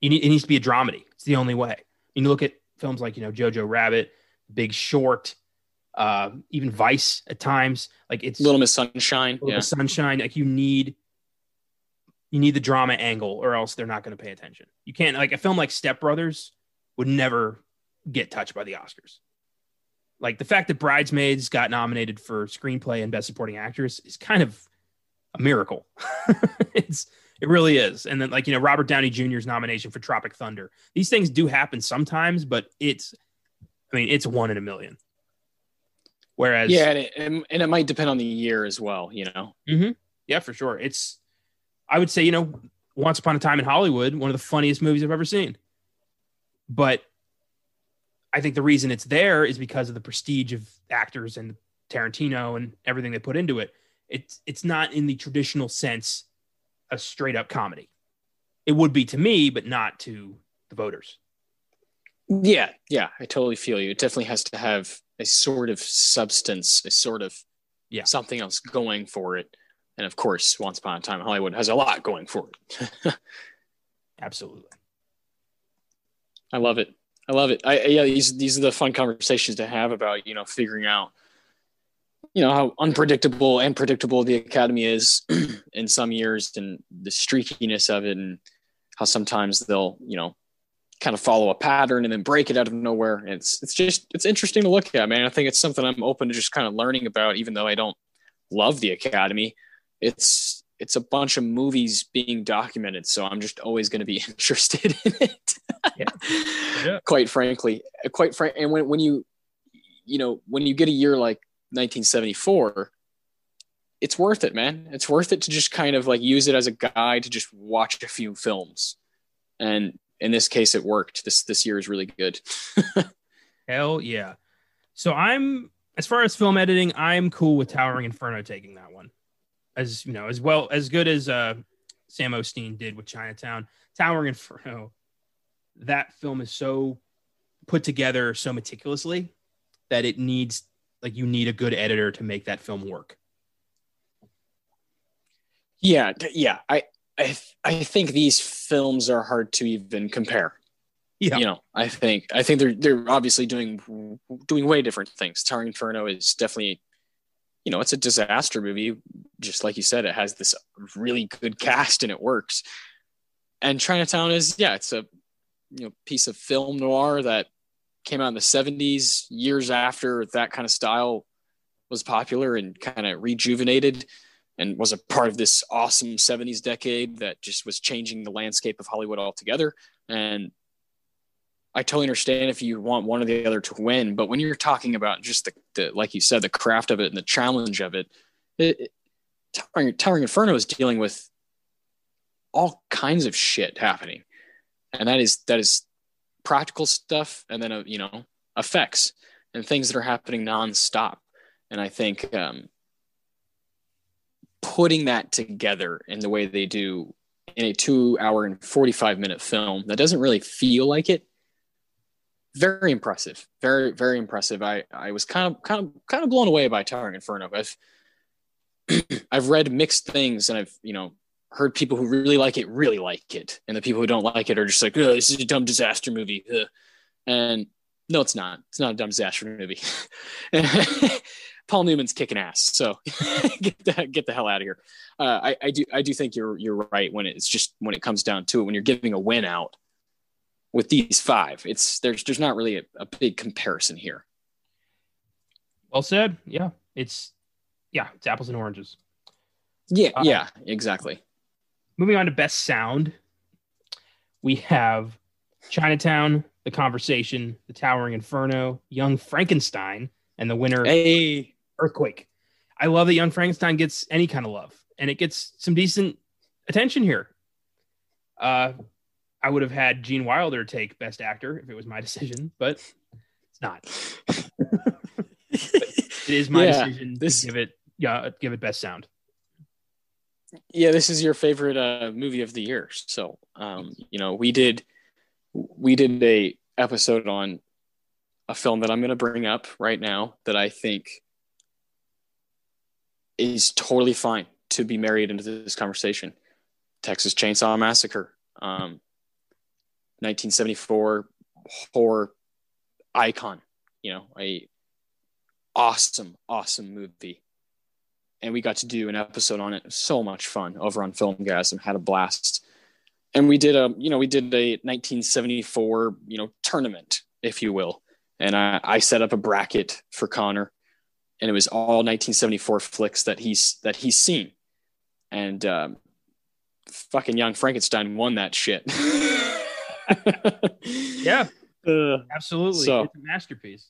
B: you need it needs to be a dramedy. It's the only way. You look at films like you know Jojo Rabbit, Big Short, uh, even Vice at times. Like it's
A: Little Miss Sunshine.
B: Little yeah. Miss Sunshine. Like you need you need the drama angle, or else they're not going to pay attention. You can't like a film like Step Brothers would never get touched by the Oscars. Like the fact that Bridesmaids got nominated for screenplay and best supporting actress is kind of a miracle. it's it really is. And then like, you know, Robert Downey Jr.'s nomination for Tropic Thunder. These things do happen sometimes, but it's I mean, it's one in a million. Whereas
A: Yeah, and it, and it might depend on the year as well, you know.
B: Mm-hmm. Yeah, for sure. It's I would say, you know, Once Upon a Time in Hollywood, one of the funniest movies I've ever seen. But I think the reason it's there is because of the prestige of actors and Tarantino and everything they put into it. it's it's not in the traditional sense a straight up comedy. It would be to me, but not to the voters.
A: Yeah, yeah, I totally feel you. It definitely has to have a sort of substance, a sort of
B: yeah
A: something else going for it. And of course, Once Upon a Time in Hollywood has a lot going for it.
B: Absolutely.
A: I love it. I love it. I yeah, these these are the fun conversations to have about, you know, figuring out you know how unpredictable and predictable the academy is in some years and the streakiness of it and how sometimes they'll, you know, kind of follow a pattern and then break it out of nowhere. It's it's just it's interesting to look at, man. I think it's something I'm open to just kind of learning about, even though I don't love the Academy. It's it's a bunch of movies being documented, so I'm just always going to be interested in it.
B: Yeah. Yeah.
A: Quite frankly, quite frank. And when when you you know when you get a year like 1974 it's worth it man it's worth it to just kind of like use it as a guide to just watch a few films and in this case it worked this this year is really good
B: Hell yeah. So I'm as far as film editing, I'm cool with Towering Inferno taking that one. As you know, as well as good as uh Sam O'Steen did with Chinatown. Towering Inferno, that film is so put together so meticulously that it needs like you need a good editor to make that film work.
A: yeah yeah i i i think these films are hard to even compare
B: Yeah.
A: you know i think i think they're they're obviously doing doing way different things towering inferno is definitely you know it's a disaster movie just like you said it has this really good cast and it works and chinatown is yeah it's a you know piece of film noir that came out in the 70s years after that kind of style was popular and kind of rejuvenated and was a part of this awesome 70s decade that just was changing the landscape of Hollywood altogether. And I totally understand if you want one or the other to win, but when you're talking about just the, the like you said, the craft of it and the challenge of it, it, it Towering, Towering Inferno is dealing with all kinds of shit happening, and that is that is practical stuff, and then uh, you know effects and things that are happening nonstop. And I think um, putting that together in the way they do in a two hour and 45 minute film that doesn't really feel like it very impressive very very impressive. I i was kind of kind of kind of blown away by towering inferno. I've i've read mixed things and i've you know heard people who really like it really like it. And the people who don't like it are just like this is a dumb disaster movie. Ugh. and no it's not. It's not a dumb disaster movie. Paul Newman's kicking ass. So get the get the hell out of here. Uh, I, I do I do think you're you're right when it's just when it comes down to it when you're giving a win out with these five. It's there's there's not really a, a big comparison here.
B: Well said. Yeah. It's yeah, it's apples and oranges.
A: Yeah,
B: Uh,
A: yeah, exactly.
B: Moving on to best sound, we have Chinatown, The Conversation, The Towering Inferno, Young Frankenstein, and the winner
A: Hey,
B: Earthquake. I love that Young Frankenstein gets any kind of love, and it gets some decent attention here. Uh, I would have had Gene Wilder take Best Actor if it was my decision, but it's not. It is my
A: Yeah,
B: decision
A: this-
B: give it, yeah, give it Best Sound.
A: yeah, this is your favorite uh, movie of the year. So, um, you know, we did we did a episode on a film that I'm going to bring up right now that I think is totally fine to be married into this conversation. Texas Chainsaw Massacre, um, 1974 horror icon. You know, a awesome, awesome movie and we got to do an episode on it. It so much fun over on Filmgazm. Had a blast, and we did a you know we did a 1974 you know tournament, if you will, and I, I set up a bracket for Connor, and it was all 1974 flicks that he's that he's seen, and um, fucking Young Frankenstein won that shit.
B: Yeah,
A: Uh,
B: absolutely.
A: So-
B: it's a masterpiece.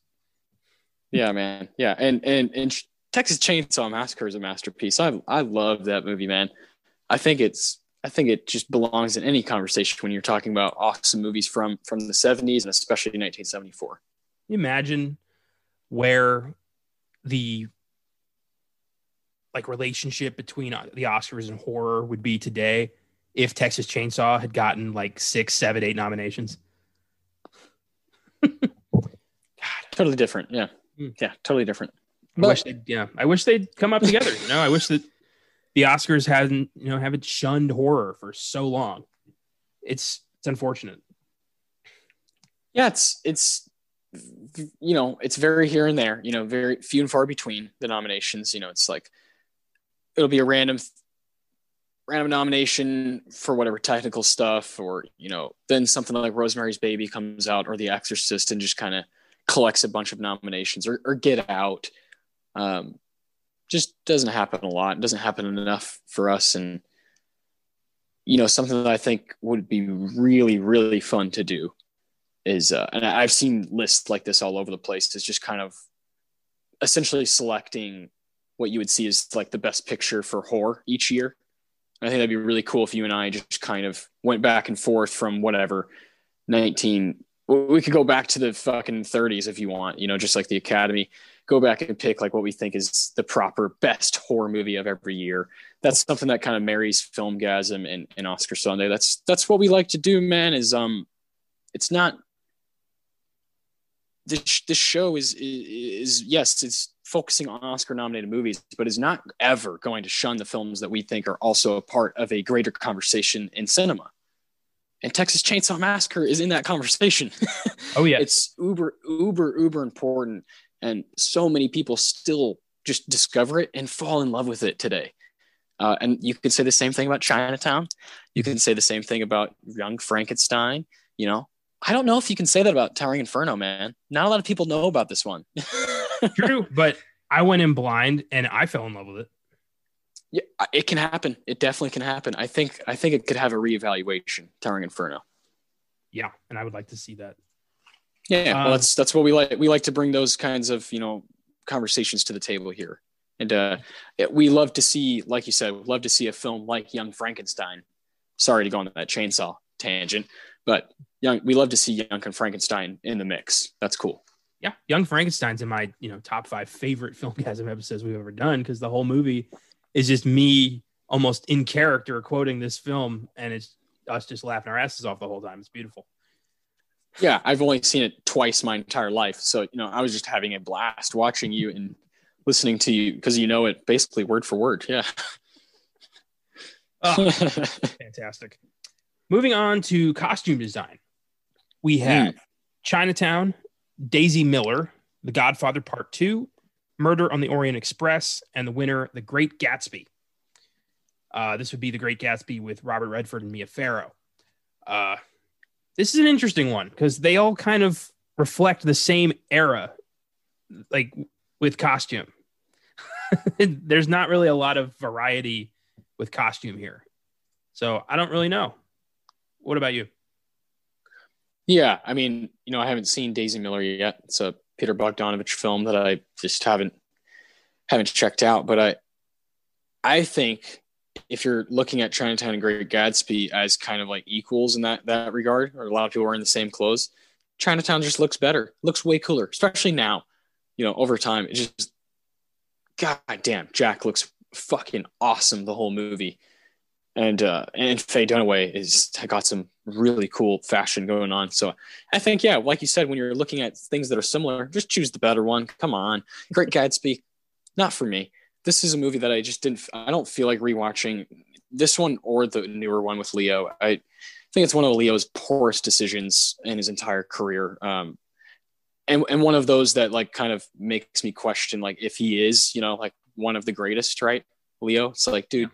A: Yeah, man. Yeah, and and and Texas Chainsaw Massacre is a masterpiece. I I love that movie, man. I think it's I think it just belongs in any conversation when you're talking about awesome movies from from the 70s and especially 1974.
B: Imagine where the like relationship between uh, the Oscars and horror would be today if Texas Chainsaw had gotten like six, seven, eight nominations.
A: totally different. Yeah,
B: Mm.
A: yeah, totally different.
B: I
A: But-
B: wish they'd, yeah, I wish they'd come up together. You know, I wish that the Oscars hadn't, you know, haven't shunned horror for so long. It's it's unfortunate.
A: Yeah, it's it's you know it's very here and there. You know, very few and far between the nominations. You know, it's like it'll be a random random nomination for whatever technical stuff, or you know, then something like Rosemary's Baby comes out, or The Exorcist, and just kind of collects a bunch of nominations, or, or Get Out. Um, just doesn't happen a lot. It doesn't happen enough for us, and you know, something that I think would be really, really fun to do is, uh, and I've seen lists like this all over the place. Is just kind of essentially selecting what you would see as like the best picture for horror each year. I think that'd be really cool if you and I just kind of went back and forth from whatever 19 we could go back to the fucking 30s if you want, you know, just like the Academy. Go back and pick like what we think is the proper best horror movie of every year. That's something that kind of marries Filmgazm and, and Oscar Sunday. That's that's what we like to do, man. Is um, it's not this this show is, is is yes, it's focusing on Oscar nominated movies, but is not ever going to shun the films that we think are also a part of a greater conversation in cinema. And Texas Chainsaw Massacre is in that conversation.
B: Oh yeah,
A: it's uber uber uber important and so many people still just discover it and fall in love with it today. Uh, and you could say the same thing about chinatown. You can say the same thing about young frankenstein. You know i don't know if you can say that about towering inferno man. Not a lot of people know about this one
B: true. But I went in blind and I fell in love with it.
A: yeah it can happen it definitely can happen i think i think it could have a reevaluation towering inferno
B: Yeah, and I would like to see that.
A: Yeah, well,
B: Um,
A: that's that's what we like. We like to bring those kinds of you know conversations to the table here, and uh, we love to see, like you said, we love to see a film like Young Frankenstein. Sorry to go on that chainsaw tangent, but young, we love to see Young Frankenstein in the mix. That's cool.
B: Yeah, Young Frankenstein's in my you know top five favorite Filmgazm episodes we've ever done because the whole movie is just me almost in character quoting this film, and it's us just laughing our asses off the whole time. It's beautiful.
A: Yeah, I've only seen it twice my entire life, so you know I was just having a blast watching you and listening to you because you know it basically word for word. Yeah.
B: Oh, fantastic. Moving on to costume design, we have hmm. Chinatown, Daisy Miller, The Godfather Part Two, Murder on the Orient Express, and the winner, The Great Gatsby. Uh, this would be The Great Gatsby with Robert Redford and Mia Farrow. Uh, this is an interesting one because they all kind of reflect the same era, like with costume. There's not really a lot of variety with costume here. So I don't really know. What about you?
A: Yeah, I mean, you know, I haven't seen Daisy Miller yet. It's a Peter Bogdanovich film that I just haven't haven't checked out. But I I think if you're looking at Chinatown and Great Gatsby as kind of like equals in that that regard, or a lot of people wearing the same clothes, Chinatown just looks better, looks way cooler, especially now. You know, over time, it just God damn, Jack looks fucking awesome the whole movie and uh, and Faye Dunaway is got some really cool fashion going on. So I think, yeah, like you said, when you're looking at things that are similar, just choose the better one. Come on, Great Gatsby, not for me. This is a movie that I just didn't. I don't feel like rewatching this one or the newer one with Leo. I think it's one of Leo's poorest decisions in his entire career. Um, and and one of those that like kind of makes me question like if he is, you know, like one of the greatest, right? Leo. It's like, dude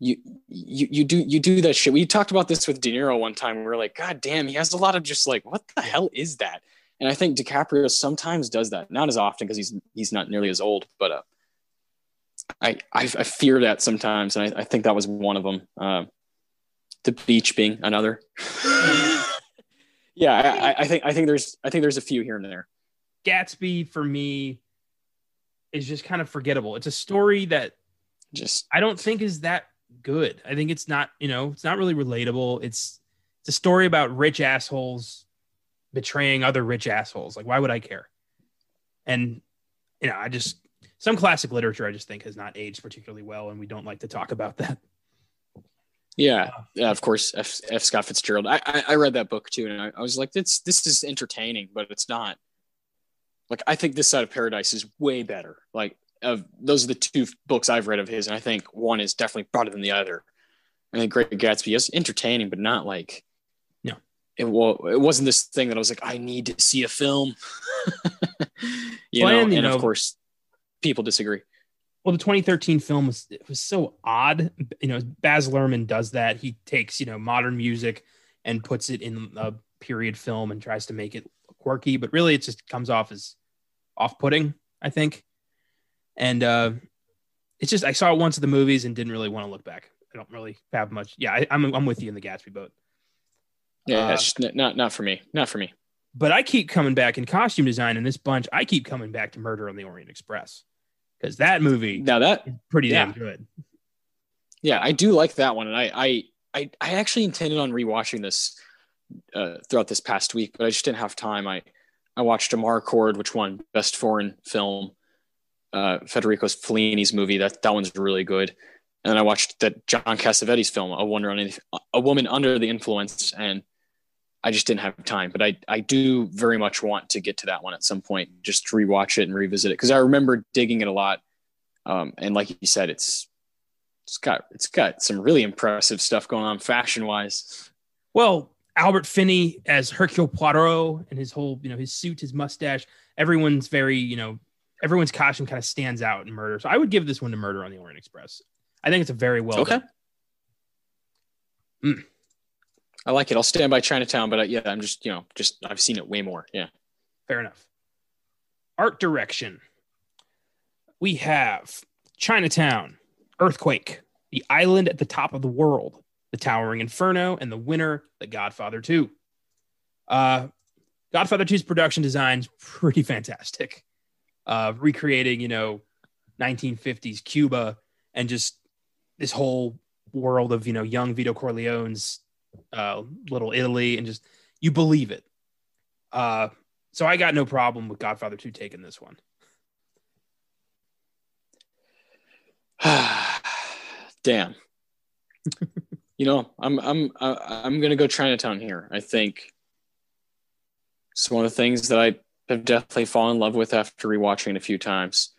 A: you you you do you do that shit. We talked about this with De Niro one time. We were like, God damn, he has a lot of just like, what the hell is that? And I think DiCaprio sometimes does that, not as often because he's he's not nearly as old, but uh, I, I I fear that sometimes, and I, I think that was one of them. Uh, the beach being another. yeah, I, I think I think there's I think there's a few here and there.
B: Gatsby for me is just kind of forgettable. It's a story that
A: Just
B: I don't think is that good. I think it's not, you know, it's not really relatable. It's it's a story about rich assholes betraying other rich assholes. Like, why would I care? And you know, I just some classic literature I just think has not aged particularly well, and we don't like to talk about that.
A: Yeah, uh, yeah, of course. F. F. Scott Fitzgerald. I, I, I read that book too, and I, I was like, "This this is entertaining, but it's not." Like, I think this side of Paradise is way better. Like, of those are the two books I've read of his, and I think one is definitely better than the other. I think Great Gatsby is entertaining, but not like
B: no.
A: It well, it wasn't this thing that I was like, I need to see a film. you
B: Well,
A: know,
B: and,
A: and,
B: you
A: of course, people disagree.
B: Well, the 2013 film was it was so odd. You know, Baz Luhrmann does that. He takes you know modern music and puts it in a period film and tries to make it quirky, but really it just comes off as off-putting. I think, and uh, it's just I saw it once at the movies and didn't really want to look back. I don't really have much. Yeah, I, I'm I'm with you in the Gatsby boat.
A: Yeah,
B: Uh,
A: it's just not not for me. Not for me.
B: but I keep coming back in costume design in this bunch. I keep coming back to Murder on the Orient Express because that movie
A: Now that
B: is pretty damn
A: Yeah.
B: good.
A: Yeah, I do like that one, and I I I, I actually intended on rewatching this uh, throughout this past week, but I just didn't have time. I I watched Amarcord, which won Best Foreign Film, uh, Federico Fellini's movie. That that one's really good. And then I watched that John Cassavetes film, A Wonder on A Woman Under the Influence, and I just didn't have time. But I I do very much want to get to that one at some point, just to rewatch it and revisit it because I remember digging it a lot. Um, and like you said, it's it's got it's got some really impressive stuff going on fashion wise.
B: Well, Albert Finney as Hercule Poirot and his whole, you know, his suit, his mustache, everyone's very, you know, everyone's costume kind of stands out in Murder. So I would give this one to Murder on the Orient Express. I think it's a very well
A: Okay.
B: Mm.
A: I like it. I'll stand by Chinatown, but uh, yeah, I'm just you know just I've seen it way more. Yeah.
B: Fair enough. Art direction. We have Chinatown, Earthquake, The Island at the Top of the World, The Towering Inferno, and the winner, The Godfather 2. Uh, Godfather 2's production design's pretty fantastic. Uh, recreating, you know, 1950s Cuba and just this whole world of, you know, young Vito Corleone's uh, little Italy and just you believe it. Uh, so I got no problem with Godfather 2 taking this one.
A: Damn. you know, I'm I'm I'm gonna go Chinatown here. I think it's one of the things that I have definitely fallen in love with after rewatching it a few times.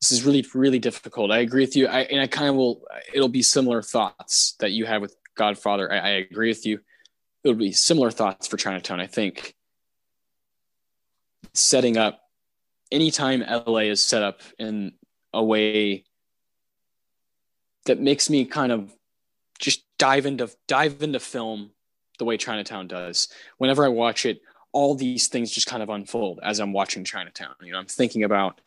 A: This is really really difficult. I agree with you. I and I kind of will. It'll be similar thoughts that you had with Godfather. I, I agree with you. It'll be similar thoughts for Chinatown. I think setting up anytime LA is set up in a way that makes me kind of just dive into dive into film the way Chinatown does. Whenever I watch it, all these things just kind of unfold as I'm watching Chinatown. You know, I'm thinking about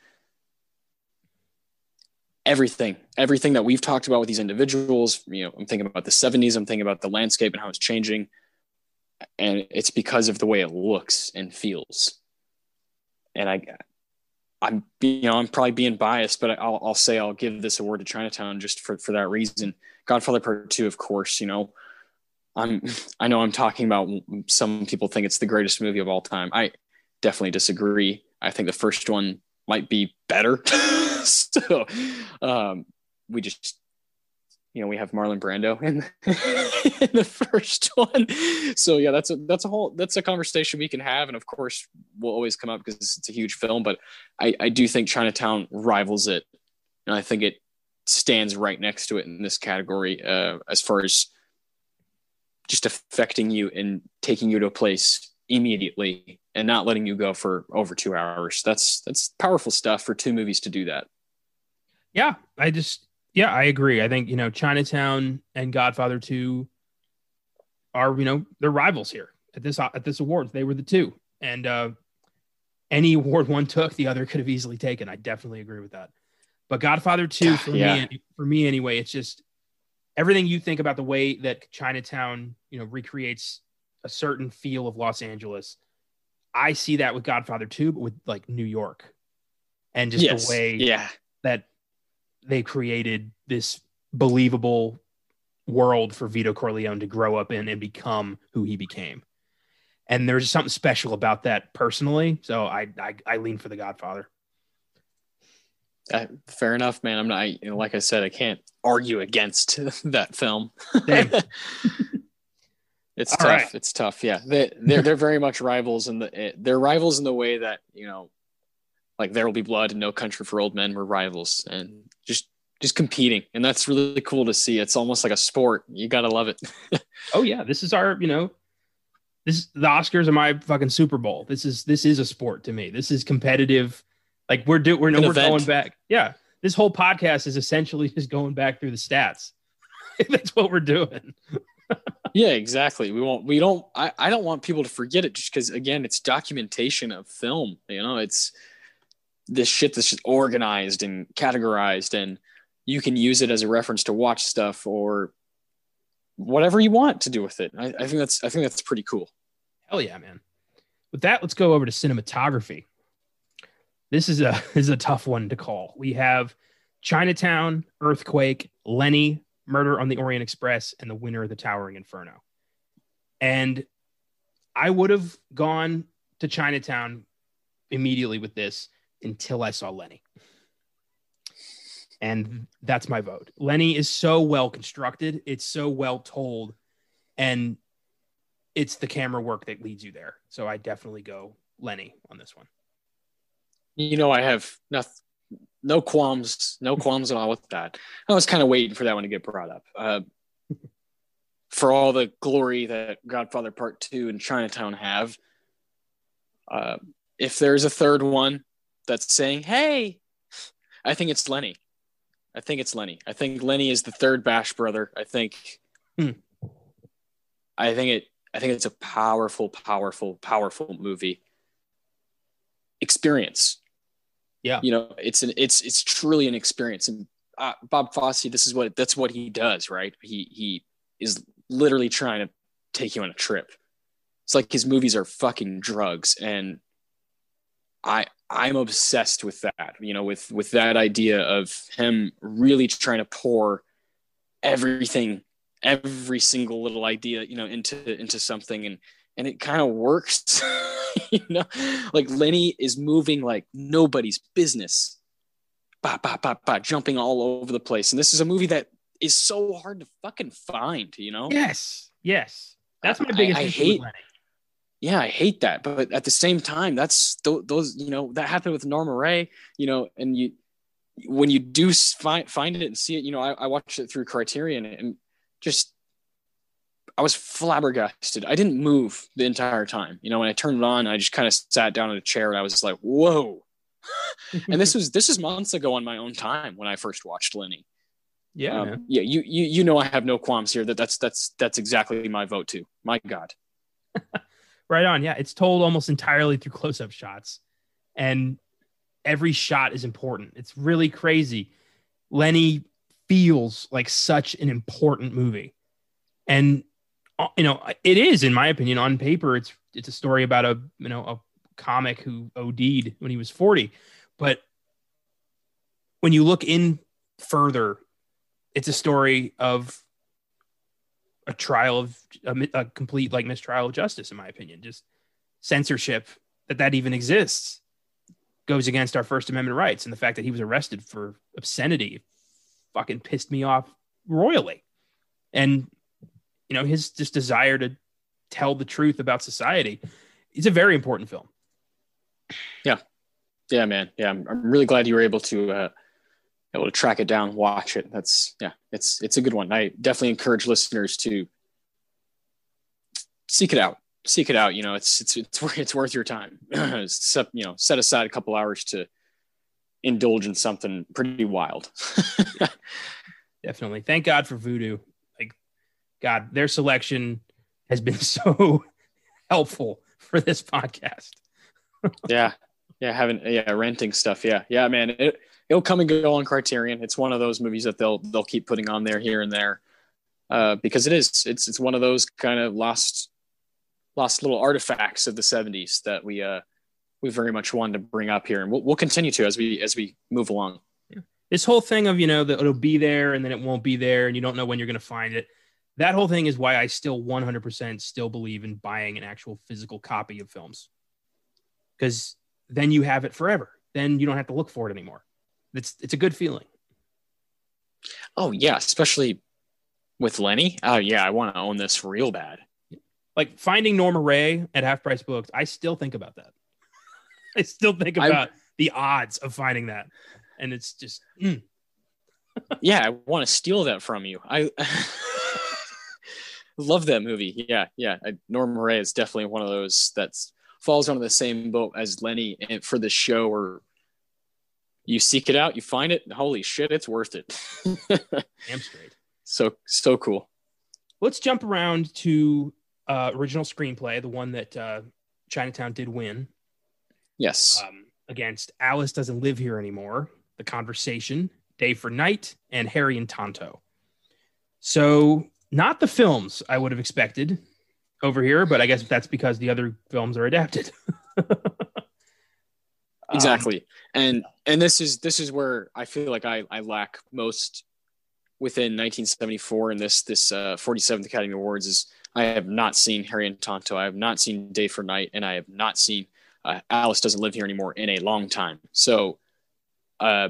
A: everything, everything that we've talked about with these individuals. You know, I'm thinking about the 70s, I'm thinking about the landscape and how it's changing. And it's because of the way it looks and feels. And I I'm you know I'm probably being biased, but I'll, I'll say I'll give this award to Chinatown just for for that reason. Godfather Part Two, of course, you know, I'm I know I'm talking about some people think it's the greatest movie of all time. I definitely disagree. I think the first one might be better. so um, we just you know we have Marlon Brando in, in the first one. So yeah, that's a that's a whole that's a conversation we can have, and of course will always come up because it's a huge film. But I, I do think Chinatown rivals it, and I think it stands right next to it in this category uh, as far as just affecting you and taking you to a place immediately and not letting you go for over two hours. That's that's powerful stuff for two movies to do that.
B: Yeah, I just yeah, I agree. I think you know Chinatown and Godfather Two are you know they're rivals here at this at this awards. They were the two, and uh, any award one took, the other could have easily taken. I definitely agree with that. But Godfather Two for
A: Yeah.
B: me, for me anyway, it's just everything you think about the way that Chinatown you know recreates a certain feel of Los Angeles. I see that with Godfather Two, but with like New York, and just
A: yes.
B: the way
A: yeah.
B: that they created this believable world for Vito Corleone to grow up in and become who he became. And there's something special about that personally. So I I, I lean for the Godfather.
A: Uh, fair enough, man. I'm not. You know, like I said, I can't argue against that film. it's
B: All
A: tough.
B: right.
A: It's tough. Yeah, they they're they're very much rivals in the eh, they're rivals in the way that you know, like There Will Be Blood and No Country for Old Men were rivals and just just competing, and that's really cool to see. It's almost like a sport. You gotta love it.
B: Oh yeah, this is our, you know, this the Oscars are my fucking Super Bowl. This is this is a sport to me. This is competitive. Like we're do we're no we're going back. Yeah. This whole podcast is essentially just going back through the stats. That's what we're doing.
A: Yeah, exactly. We won't. We don't. I, I don't want people to forget it just because again, it's documentation of film. You know, it's this shit that's just organized and categorized, and you can use it as a reference to watch stuff or whatever you want to do with it. I, I think that's. I think that's pretty cool.
B: Hell yeah, man. With that, let's go over to cinematography. This is a is a tough one to call. We have Chinatown, Earthquake, Lenny, Murder on the Orient Express, and the winner of the Towering Inferno. And I would have gone to Chinatown immediately with this until I saw Lenny. And that's my vote. Lenny is so well constructed, it's so well told, and it's the camera work that leads you there. So I definitely go Lenny on this one.
A: You know, I have nothing. No qualms, no qualms at all with that. I was kind of waiting for that one to get brought up. Uh, for all the glory that Godfather Part Two and Chinatown have, uh, if there's a third one that's saying, "Hey," I think it's Lenny. I think it's Lenny. I think Lenny is the third Bash brother. I think.
B: Hmm.
A: I think it. I think it's a powerful, powerful, powerful movie. Experience.
B: Yeah.
A: You know, it's an it's it's truly an experience. And uh, Bob Fosse, this is what that's what he does, right? He he is literally trying to take you on a trip. It's like his movies are fucking drugs, and I I'm obsessed with that. You know, with with that idea of him really trying to pour everything, every single little idea, you know, into into something, and and it kind of works. you know, like Lenny is moving like nobody's business, bah, bah, bah, bah, jumping all over the place, and this is a movie that is so hard to fucking find. You know,
B: Yes. Yes. That's my biggest
A: I
B: issue
A: hate-
B: with Lenny.
A: yeah, I hate that. But at the same time, that's th- those, you know, that happened with Norma Rae, you know, and you, when you do find, find it and see it, you know, I, I watched it through Criterion and just, I was flabbergasted. I didn't move the entire time. You know, when I turned it on, I just kind of sat down in a chair and I was like, whoa. and this was, this is months ago on my own time when I first watched Lenny.
B: yeah.
A: Um, yeah. You, you, you know, I have no qualms here that that's, that's, that's exactly my vote too. My God.
B: Right on. Yeah. It's told almost entirely through close up shots. And every shot is important. It's really crazy. Lenny feels like such an important movie. And, Uh, you know, it is, in my opinion, on paper, it's it's a story about a, you know, a comic who OD'd when he was 40. But when you look in further, it's a story of a trial of a, a complete like mistrial of justice in my opinion. Just censorship that that even exists goes against our first amendment rights. And the fact that he was arrested for obscenity fucking pissed me off royally. And you know his just desire to tell the truth about society it's a very important film
A: Yeah, Yeah, man. Yeah, I'm, I'm really glad you were able to uh, able to track it down, watch it. That's yeah, it's it's a good one. I definitely encourage listeners to seek it out. Seek it out. You know, it's it's it's worth it's worth your time. set, you know, set aside a couple hours to indulge in something pretty wild.
B: definitely thank god for Vudu god their selection has been so helpful for this podcast
A: yeah, yeah, having yeah renting stuff. Yeah, yeah, man. It it'll come and go on Criterion. It's one of those movies that they'll they'll keep putting on there here and there, uh, because it is it's it's one of those kind of lost lost little artifacts of the '70s that we uh we very much wanted to bring up here, and we'll we'll continue to as we as we move along.
B: this whole thing of you know that it'll be there and then it won't be there and you don't know when you're going to find it that whole thing is why i still 100% still believe in buying an actual physical copy of films because then you have it forever then you don't have to look for it anymore It's it's a good feeling.
A: Oh yeah, especially with Lenny. Oh yeah, I want to own this real bad.
B: Like finding Norma Rae at half price books, I still think about that. I still think about I, the odds of finding that, and it's just. Mm.
A: yeah, I want to steal that from you. I love that movie. Yeah, yeah. I, Norma Rae is definitely one of those that falls under the same boat as Lenny and for the show, or you seek it out, you find it, holy shit, it's worth it.
B: Damn straight.
A: So so cool.
B: Let's jump around to uh, original screenplay, the one that uh, Chinatown did win.
A: Yes.
B: Um, against Alice Doesn't Live Here Anymore, The Conversation, Day for Night, and Harry and Tonto. So, not the films I would have expected over here, but I guess that's because the other films are adapted.
A: exactly. Um, and and this is this is where I feel like I, I lack most within 1974 and this this uh, 47th Academy Awards is I have not seen Harry and Tonto. I have not seen Day for Night, and I have not seen uh, Alice doesn't live here anymore in a long time. So, uh,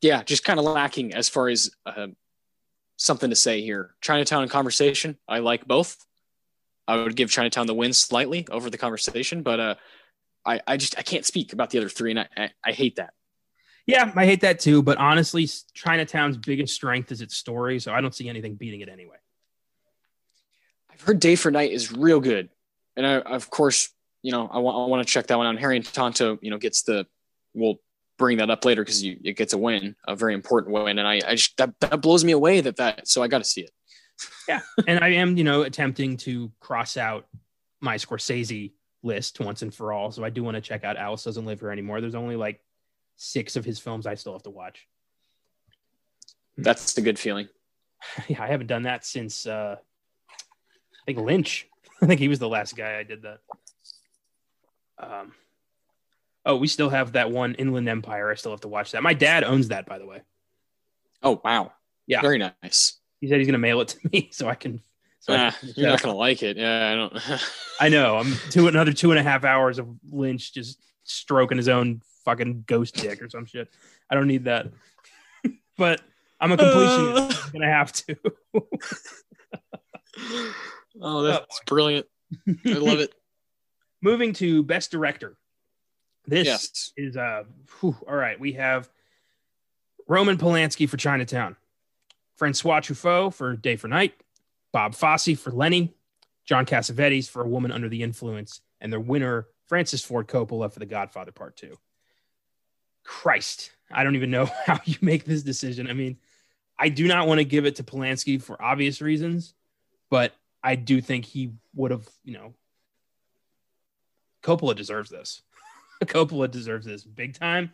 A: yeah, just kind of lacking as far as uh, something to say here. Chinatown and Conversation, I like both. I would give Chinatown the win slightly over the Conversation, but uh, I, I just I can't speak about the other three, and I, I, I hate that.
B: Yeah, I hate that too. But honestly, Chinatown's biggest strength is its story, so I don't see anything beating it anyway.
A: I've heard Day for Night is real good, and I, of course, you know, I want I want to check that one out. Harry and Tonto, you know, gets the we'll bring that up later because it gets a win, a very important win, and I, I just that, that blows me away that that so I got to see it.
B: yeah, and I am you know attempting to cross out my Scorsese list once and for all, so I do want to check out Alice Doesn't Live Here Anymore. There's only like six of his films I still have to watch.
A: That's a good feeling.
B: Yeah, I haven't done that since uh, I think Lynch. I think he was the last guy I did that. Um, oh, we still have that one Inland Empire. I still have to watch that. My dad owns that, by the way.
A: Oh wow!
B: Yeah,
A: very nice.
B: He said he's gonna mail it to me so I can. So
A: I can you're not gonna like it. Yeah, I don't.
B: I know. I'm two another two and a half hours of Lynch just stroking his own fucking ghost dick or some shit. I don't need that. but I'm a completionist. Uh, I'm gonna have to.
A: oh, that's oh, brilliant. I love it.
B: Moving to best director. This yes. is uh whew, all right. We have Roman Polanski for Chinatown, Francois Truffaut for Day for Night, Bob Fosse for Lenny, John Cassavetes for A Woman Under the Influence, and their winner Francis Ford Coppola for The Godfather Part Two. Christ, I don't even know how you make this decision. I mean, I do not want to give it to Polanski for obvious reasons, but I do think he would have, you know, Coppola deserves this. Coppola deserves this big time.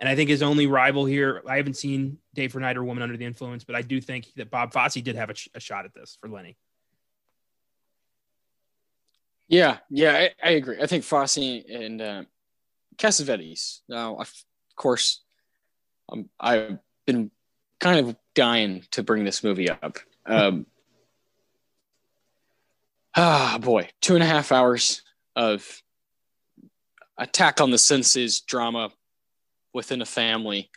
B: And I think his only rival here, I haven't seen Day for Night or Woman Under the Influence, but I do think that Bob Fosse did have a, a shot at this for Lenny.
A: Yeah, yeah, I, I agree. I think Fosse and uh, Cassavetes. Now, of course, um, I've been kind of dying to bring this movie up. Um, ah, boy, two and a half hours of attack on the senses drama within a family.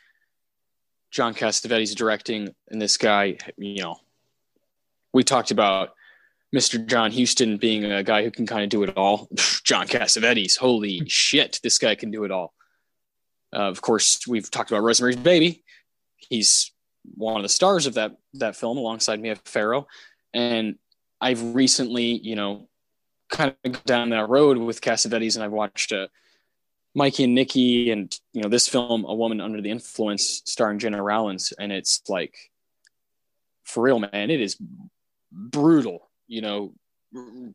A: John Cassavetes directing, and this guy, you know, we talked about Mr. John Huston being a guy who can kind of do it all. John Cassavetes, holy shit, this guy can do it all. Uh, of course, we've talked about Rosemary's Baby. He's one of the stars of that that film alongside Mia Farrow, and I've recently, you know, kind of down that road with Cassavetes, and I've watched uh, Mikey and Nicky and you know this film, A Woman Under the Influence, starring Gena Rowlands, and it's like, for real, man, it is brutal. You know,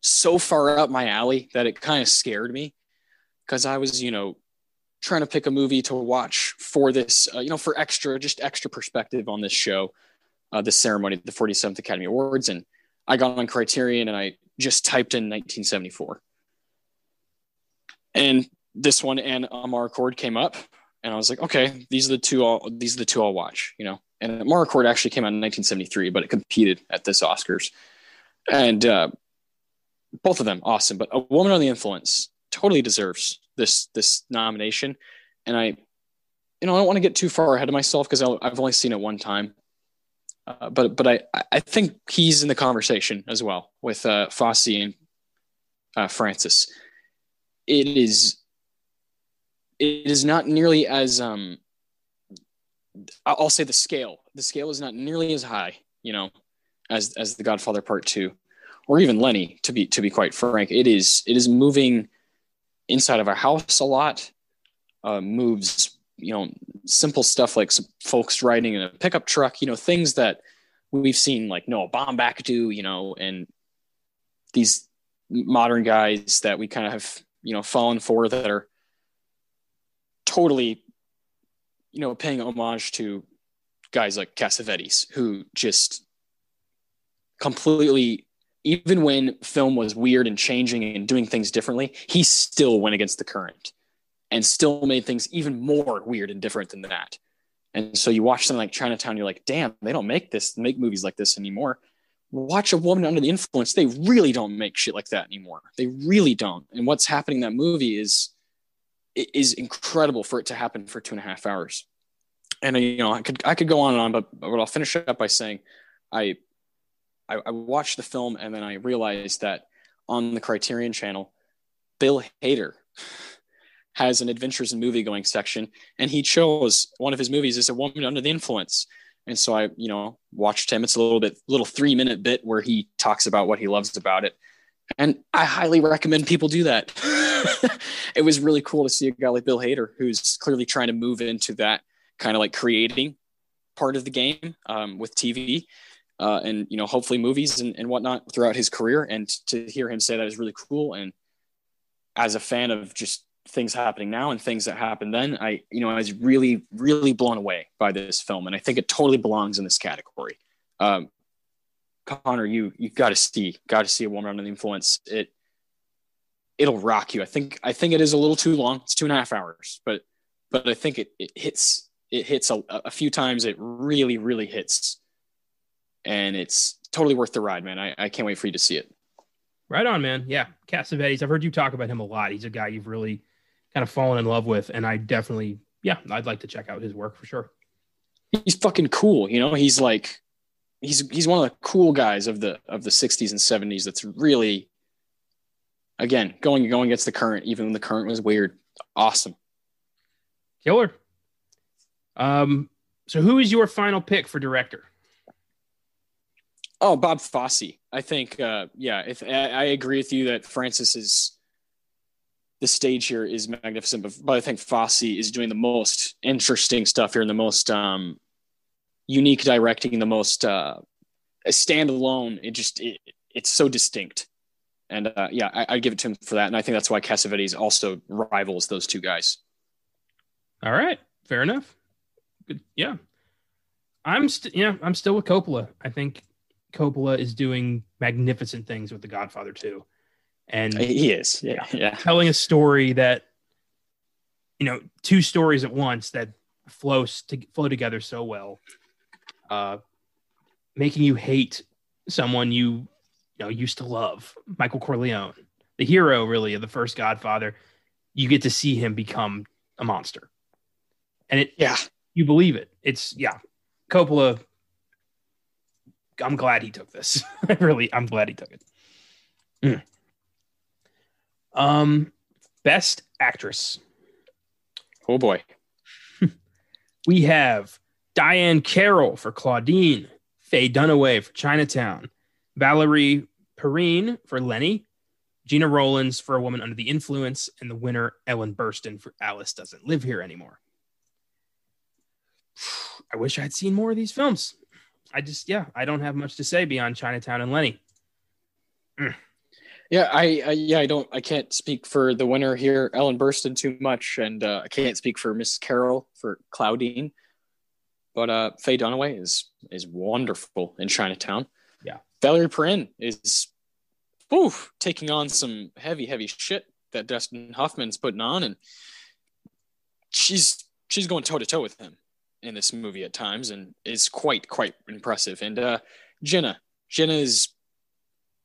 A: so far up my alley that it kind of scared me because I was, you know, trying to pick a movie to watch for this, uh, you know, for extra, just extra perspective on this show, uh, ceremony, the 47th Academy Awards, and I got on Criterion and I just typed in 1974. And this one and Amarcord came up, and I was like, okay, these are the two. I'll, these are the two I'll watch. You know, and Amarcord actually came out in 1973, but it competed at this Oscars, and uh, both of them awesome. But A Woman on the Influence totally deserves this this nomination, and I you know, I don't want to get too far ahead of myself because I've only seen it one time. Uh, but but I I think he's in the conversation as well with uh, Fosse and uh, Francis. It is it is not nearly as um I'll say the scale. The scale is not nearly as high, you know, as as The Godfather Part Two, or even Lenny. To be to be quite frank, it is it is moving inside of our house a lot. Uh, moves, you know, simple stuff like folks riding in a pickup truck. You know, things that we've seen like Noah Baumbach do. You know, and these modern guys that we kind of have you know fallen for that are totally you know, paying homage to guys like Cassavetes, who just completely, even when film was weird and changing and doing things differently, he still went against the current and still made things even more weird and different than that. And so you watch something like Chinatown, you're like, damn, they don't make this, make movies like this anymore. Watch a woman under the influence. They really don't make shit like that anymore. They really don't. And what's happening in that movie is it is incredible for it to happen for two and a half hours. And uh, you know, I could I could go on and on, but, but I'll finish up by saying, I, I I watched the film and then I realized that on the Criterion Channel, Bill Hader has an adventures in movie going section, and he chose one of his movies is a woman under the influence. And so I, you know, watched him. It's a little bit, little three minute bit where he talks about what he loves about it. And I highly recommend people do that. it was really cool to see a guy like Bill Hader, who's clearly trying to move into that kind of like creating part of the game um, with TV uh, and, you know, hopefully movies and, and whatnot throughout his career. And to hear him say that is really cool. And as a fan of just things happening now and things that happened then, I, you know, I was really, really blown away by this film. And I think it totally belongs in this category. Um, Connor, you you got to see got to see a woman under the influence. It it'll rock you. I think I think it is a little too long. It's two and a half hours, but but I think it, it hits it hits a, a few times. It really really hits, and it's totally worth the ride, man. I, I can't wait for you to see it.
B: Right on, man. Yeah, Cassavetes. I've heard you talk about him a lot. He's a guy you've really kind of fallen in love with, and I definitely, yeah, I'd like to check out his work for sure.
A: He's fucking cool. You know, he's like he's he's one of the cool guys of the of the 60s and 70s that's really again going going against the current even when the current was weird. Awesome.
B: Killer. Um so who is your final pick for director?
A: Oh bob fosse. I think uh yeah if i, I agree with you that francis is the stage here is magnificent but, but i think fosse is doing the most interesting stuff here and the most um unique directing, the most uh, standalone. It just it, it's so distinct, and uh, yeah, I, I give it to him for that. And I think that's why Cassavetes also rivals those two guys.
B: All right, fair enough. Good, yeah. I'm st- yeah, I'm still with Coppola. I think Coppola is doing magnificent things with The Godfather too, and
A: he is, yeah, yeah,
B: telling a story that you know, two stories at once that flows to flow together so well uh, making you hate someone you, you know used to love, Michael Corleone, the hero really of the first Godfather. You get to see him become a monster, and it
A: yeah
B: you believe it. It's yeah, Coppola. I'm glad he took this. really, I'm glad he took it. Mm. Um, best actress.
A: Oh boy.
B: we have Diahann Carroll for Claudine, Faye Dunaway for Chinatown, Valerie Perrine for Lenny, Gena Rowlands for A Woman Under the Influence, and the winner, Ellen Burstyn for Alice Doesn't Live Here Anymore. I wish I'd seen more of these films. I just, yeah, I don't have much to say beyond Chinatown and Lenny.
A: Mm. Yeah, I, I, yeah I don't I can't speak for the winner here, Ellen Burstyn, too much, and uh, I can't speak for Miss Carroll for Claudine. But uh, Faye Dunaway is is wonderful in Chinatown.
B: Yeah,
A: Valerie Perrine is, oof, taking on some heavy, heavy shit that Dustin Hoffman's putting on, and she's she's going toe to toe with him in this movie at times, and is quite quite impressive. And uh, Gena, Gena is,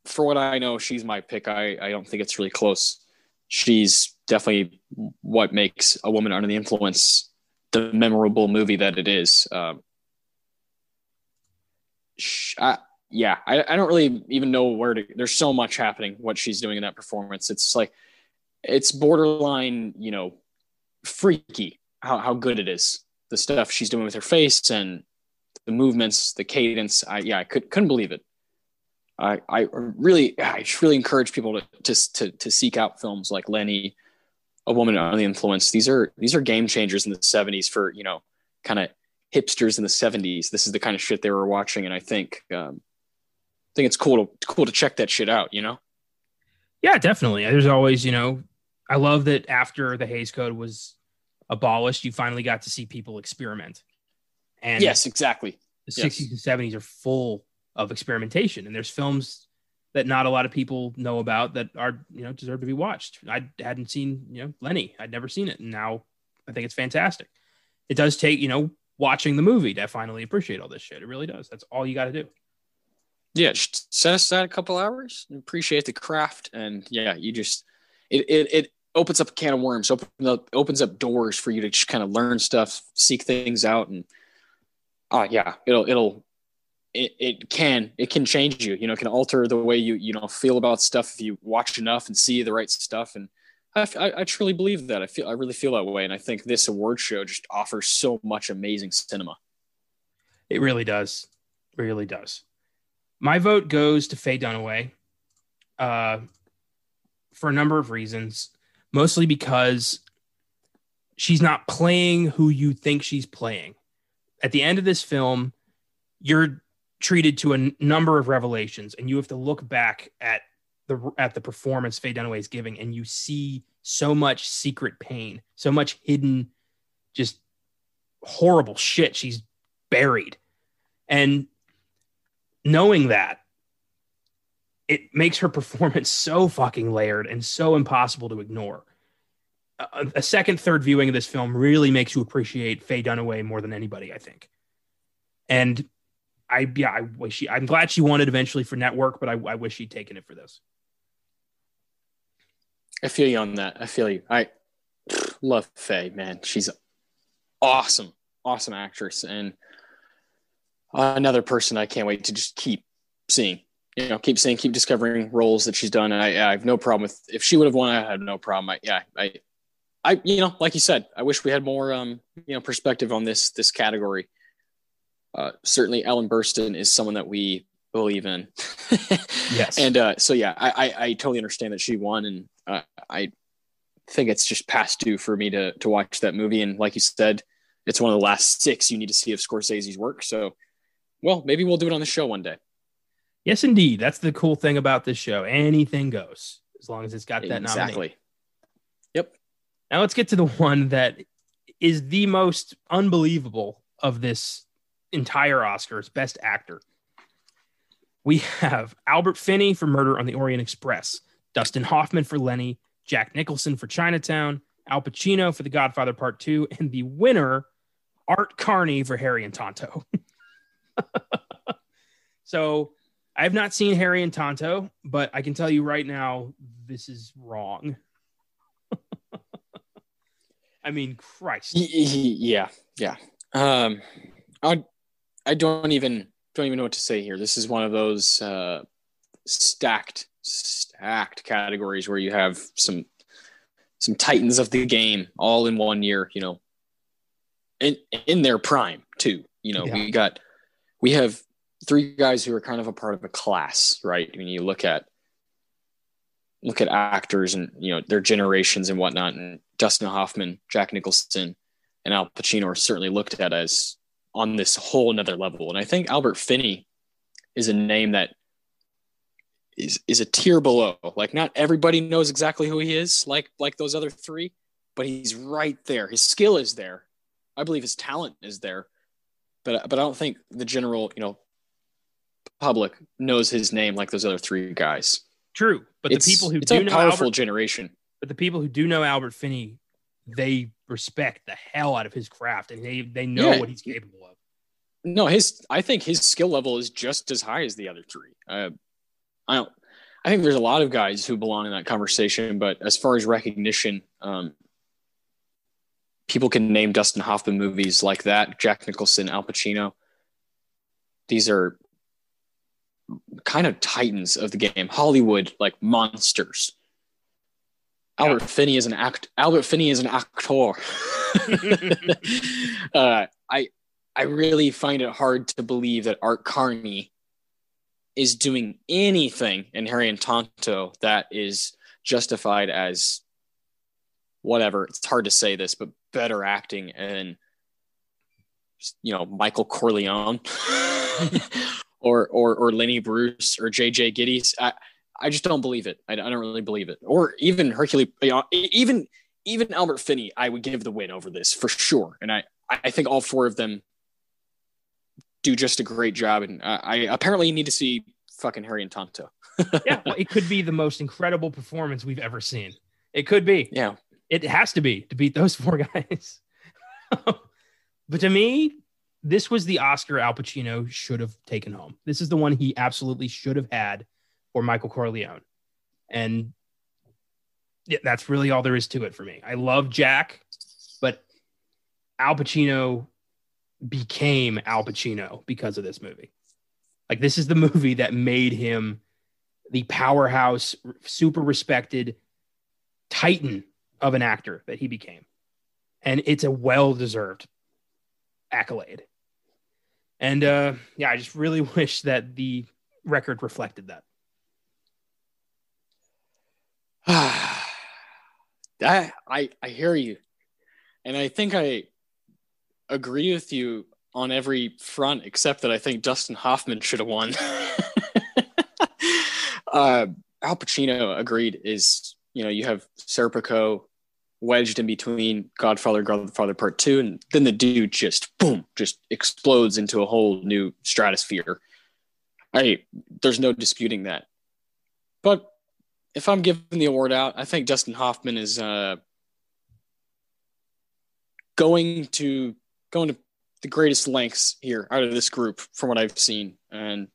A: for what I know, she's my pick. I I don't think it's really close. She's definitely what makes a woman under the influence the memorable movie that it is. Um, I, yeah, I, I don't really even know where to. There's so much happening. What she's doing in that performance, it's like it's borderline, you know, freaky how how good it is. The stuff she's doing with her face and the movements, the cadence. I yeah, I could couldn't believe it. I I really I really encourage people to to to, to seek out films like Lenny, A Woman Under the Influence. These are these are game changers in the '70s for you know kind of hipsters in the 70s this is the kind of shit they were watching and i think um, I think it's cool to cool to check that shit out you know?
B: Yeah definitely. There's always you know i love that after the Hays code was abolished you finally got to see people experiment.
A: And yes exactly.
B: the yes. 60s and 70s are full of experimentation and there's films that not a lot of people know about that are you know deserve to be watched. I hadn't seen you know lenny. I'd never seen it. And now i think it's fantastic. It does take you know watching the movie to finally appreciate all this shit. It really does. That's all you got to do.
A: Yeah, set aside a couple hours, and appreciate the craft, and yeah, you just it it, it opens up a can of worms, open up, opens up doors for you to just kind of learn stuff, seek things out, and oh uh, yeah, it'll it'll it, it can it can change you. You know, it can alter the way you you know feel about stuff if you watch enough and see the right stuff and I, I, truly believe that. I feel I really feel that way, and I think this award show just offers so much amazing cinema.
B: It really does, really does. My vote goes to Faye Dunaway, uh, for a number of reasons. Mostly because she's not playing who you think she's playing. At the end of this film, you're treated to a n- number of revelations, and you have to look back at the at the performance Faye Dunaway is giving, and you see so much secret pain, so much hidden, just horrible shit she's buried, and knowing that it makes her performance so fucking layered and so impossible to ignore. A, a, second, third viewing of this film really makes you appreciate Faye Dunaway more than anybody, I think. And I, yeah, I wish she, I'm glad she won it eventually for network, but I, I wish she'd taken it for this.
A: I feel you on that. I feel you. I love Faye, man. She's awesome, awesome actress, and another person I can't wait to just keep seeing. You know, keep seeing, keep discovering roles that she's done. And I, I have no problem with if she would have won. I had no problem. I, yeah, I, I, you know, like you said, I wish we had more, um, you know, perspective on this this category. Uh, certainly, Ellen Burstyn is someone that we believe in. yes. And uh, so, yeah, I, I, I, totally understand that she won, and uh, I think it's just past due for me to to watch that movie. And like you said, it's one of the last six you need to see of Scorsese's work. So, well, maybe we'll do it on the show one day.
B: Yes, indeed. That's the cool thing about this show. Anything goes as long as it's got that
A: exactly. Yep.
B: Now let's get to the one that is the most unbelievable of this entire Oscars, Best Actor we have Albert Finney for Murder on the Orient Express, Dustin Hoffman for Lenny, Jack Nicholson for Chinatown, Al Pacino for The Godfather Part 2, and the winner, Art Carney for Harry and Tonto. so I have not seen Harry and Tonto, but I can tell you right now, this is wrong. I mean, Christ.
A: Yeah, yeah. Um, I, I don't even don't even know what to say here. This is one of those uh, stacked, stacked categories where you have some some titans of the game all in one year. You know, in in their prime too. You know, yeah. we got we have three guys who are kind of a part of a class, right? I mean, you look at look at actors and you know their generations and whatnot, and Dustin Hoffman, Jack Nicholson, and Al Pacino are certainly looked at as on this whole another level. And I think Albert Finney is a name that is is a tier below. Like not everybody knows exactly who he is, like like those other three, but he's right there. His skill is there. I believe his talent is there, but but I don't think the general you know public knows his name like those other three guys.
B: True, but it's, the people who
A: it's
B: do
A: a
B: know
A: powerful
B: Albert,
A: generation.
B: But the people who do know Albert Finney, they respect the hell out of his craft and they they know yeah. what he's capable of.
A: No, his I think his skill level is just as high as the other three. Uh, I don't. I think there's a lot of guys who belong in that conversation, but as far as recognition, um, people can name Dustin Hoffman movies like that, Jack Nicholson, Al Pacino. These are kind of titans of the game. Hollywood, like monsters. Albert Finney is an act. Albert Finney is an actor. uh, I I really find it hard to believe that Art Carney is doing anything in Harry and Tonto that is justified as whatever. It's hard to say this, but better acting and you know Michael Corleone or or or Lenny Bruce or JJ Gittes. I I just don't believe it. I, I don't really believe it. Or even Hercule, you know, even even Albert Finney, I would give the win over this for sure. And I I think all four of them do just a great job. And I, I apparently need to see fucking Harry and Tonto.
B: yeah, well, it could be the most incredible performance we've ever seen. It could be.
A: Yeah,
B: it has to be to beat those four guys. but to me, this was the Oscar Al Pacino should have taken home. This is the one he absolutely should have had for Michael Corleone. And yeah, that's really all there is to it for me. I love Jack, but Al Pacino became Al Pacino because of this movie. Like this is the movie that made him the powerhouse, super respected titan of an actor that he became. And it's a well deserved accolade. And uh, yeah, I just really wish that the record reflected that.
A: I, I I hear you, and I think I agree with you on every front except that I think Dustin Hoffman should have won. uh, Al Pacino agreed is you know you have Serpico wedged in between Godfather, Godfather Part Two, and then the dude just boom, just explodes into a whole new stratosphere. I there's no disputing that. But if I'm giving the award out, I think Dustin Hoffman is uh, going to going to the greatest lengths here out of this group from what I've seen, and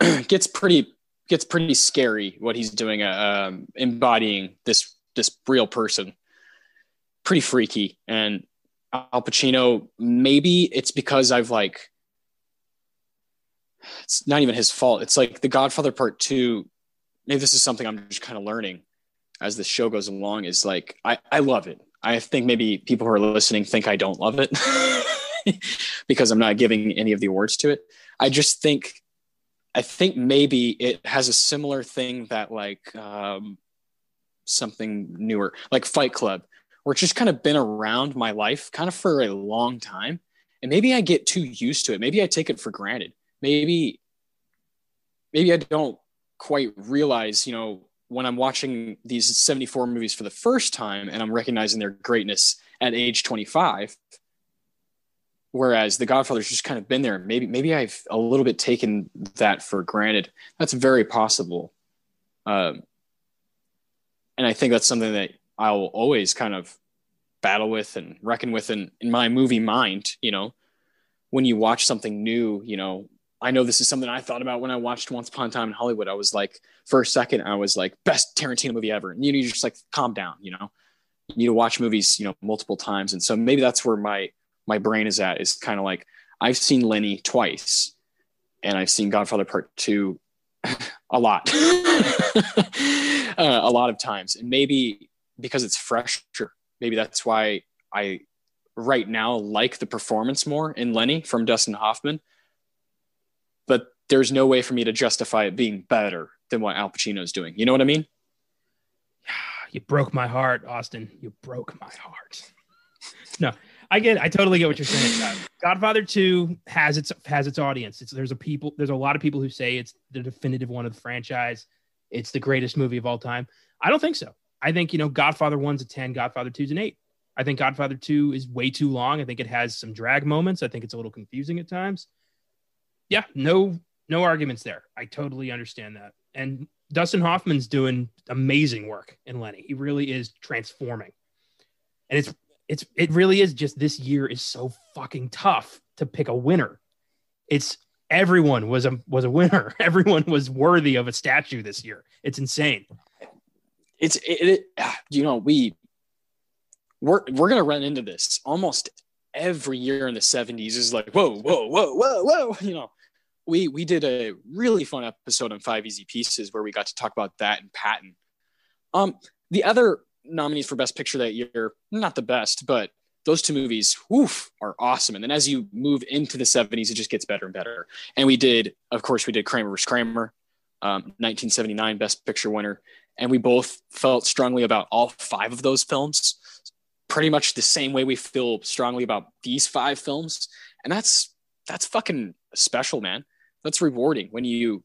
A: gets pretty gets pretty scary what he's doing, uh, um, embodying this this real person. Pretty freaky, and Al Pacino. Maybe it's because I've like. It's not even his fault. It's like The Godfather Part Two maybe this is something I'm just kind of learning as the show goes along is like I, I love it. I think maybe people who are listening think I don't love it because I'm not giving any of the awards to it. I just think I think maybe it has a similar thing that like um, something newer, like Fight Club, it's just kind of been around my life kind of for a long time. And maybe I get too used to it. Maybe I take it for granted. Maybe maybe I don't quite realize, you know, when I'm watching these 74 movies for the first time and I'm recognizing their greatness at age 25. Whereas The Godfather's just kind of been there. Maybe maybe I've a little bit taken that for granted. That's very possible. Um, and I think that's something that I'll always kind of battle with and reckon with in, in my movie mind, you know, when you watch something new, you know, I know this is something I thought about when I watched Once Upon a Time in Hollywood. I was like, for a second, I was like, best Tarantino movie ever. And you need to just like calm down, you know. You need to watch movies, you know, multiple times. And so maybe that's where my my brain is at, is kind of like I've seen Lenny twice and I've seen Godfather Part Two a lot. uh, a lot of times. And maybe because it's fresher, maybe that's why I right now like the performance more in Lenny from Dustin Hoffman but there's no way for me to justify it being better than what Al Pacino's doing. You know what I mean?
B: You broke my heart, Austin. You broke my heart. no, I get. I totally get what you're saying. Uh, Godfather Two has its has its audience. It's there's a people. There's a lot of people who say it's the definitive one of the franchise. It's the greatest movie of all time. I don't think so. I think you know Godfather One's a ten. Godfather Two's an eight. I think Godfather Two is way too long. I think it has some drag moments. I think it's a little confusing at times yeah, no no arguments there. I totally understand that. And Dustin Hoffman's doing amazing work in Lenny. He really is transforming. And it's it's it really is just this year is so fucking tough to pick a winner. It's everyone was a was a winner. Everyone was worthy of a statue this year. It's insane.
A: It's it, it you know we we're we're gonna run into this almost every year in the 70s is like whoa whoa whoa whoa whoa you know. We we did a really fun episode on five easy pieces where we got to talk about that and patton. Um the other nominees for best picture that year not the best but those two movies woof, are awesome. And then as you move into the 70s it just gets better and better. And we did of course we did kramer vs kramer um, 1979 best picture winner. And we both felt strongly about all five of those films pretty much the same way we feel strongly about these five films. And that's that's fucking special man. That's rewarding when you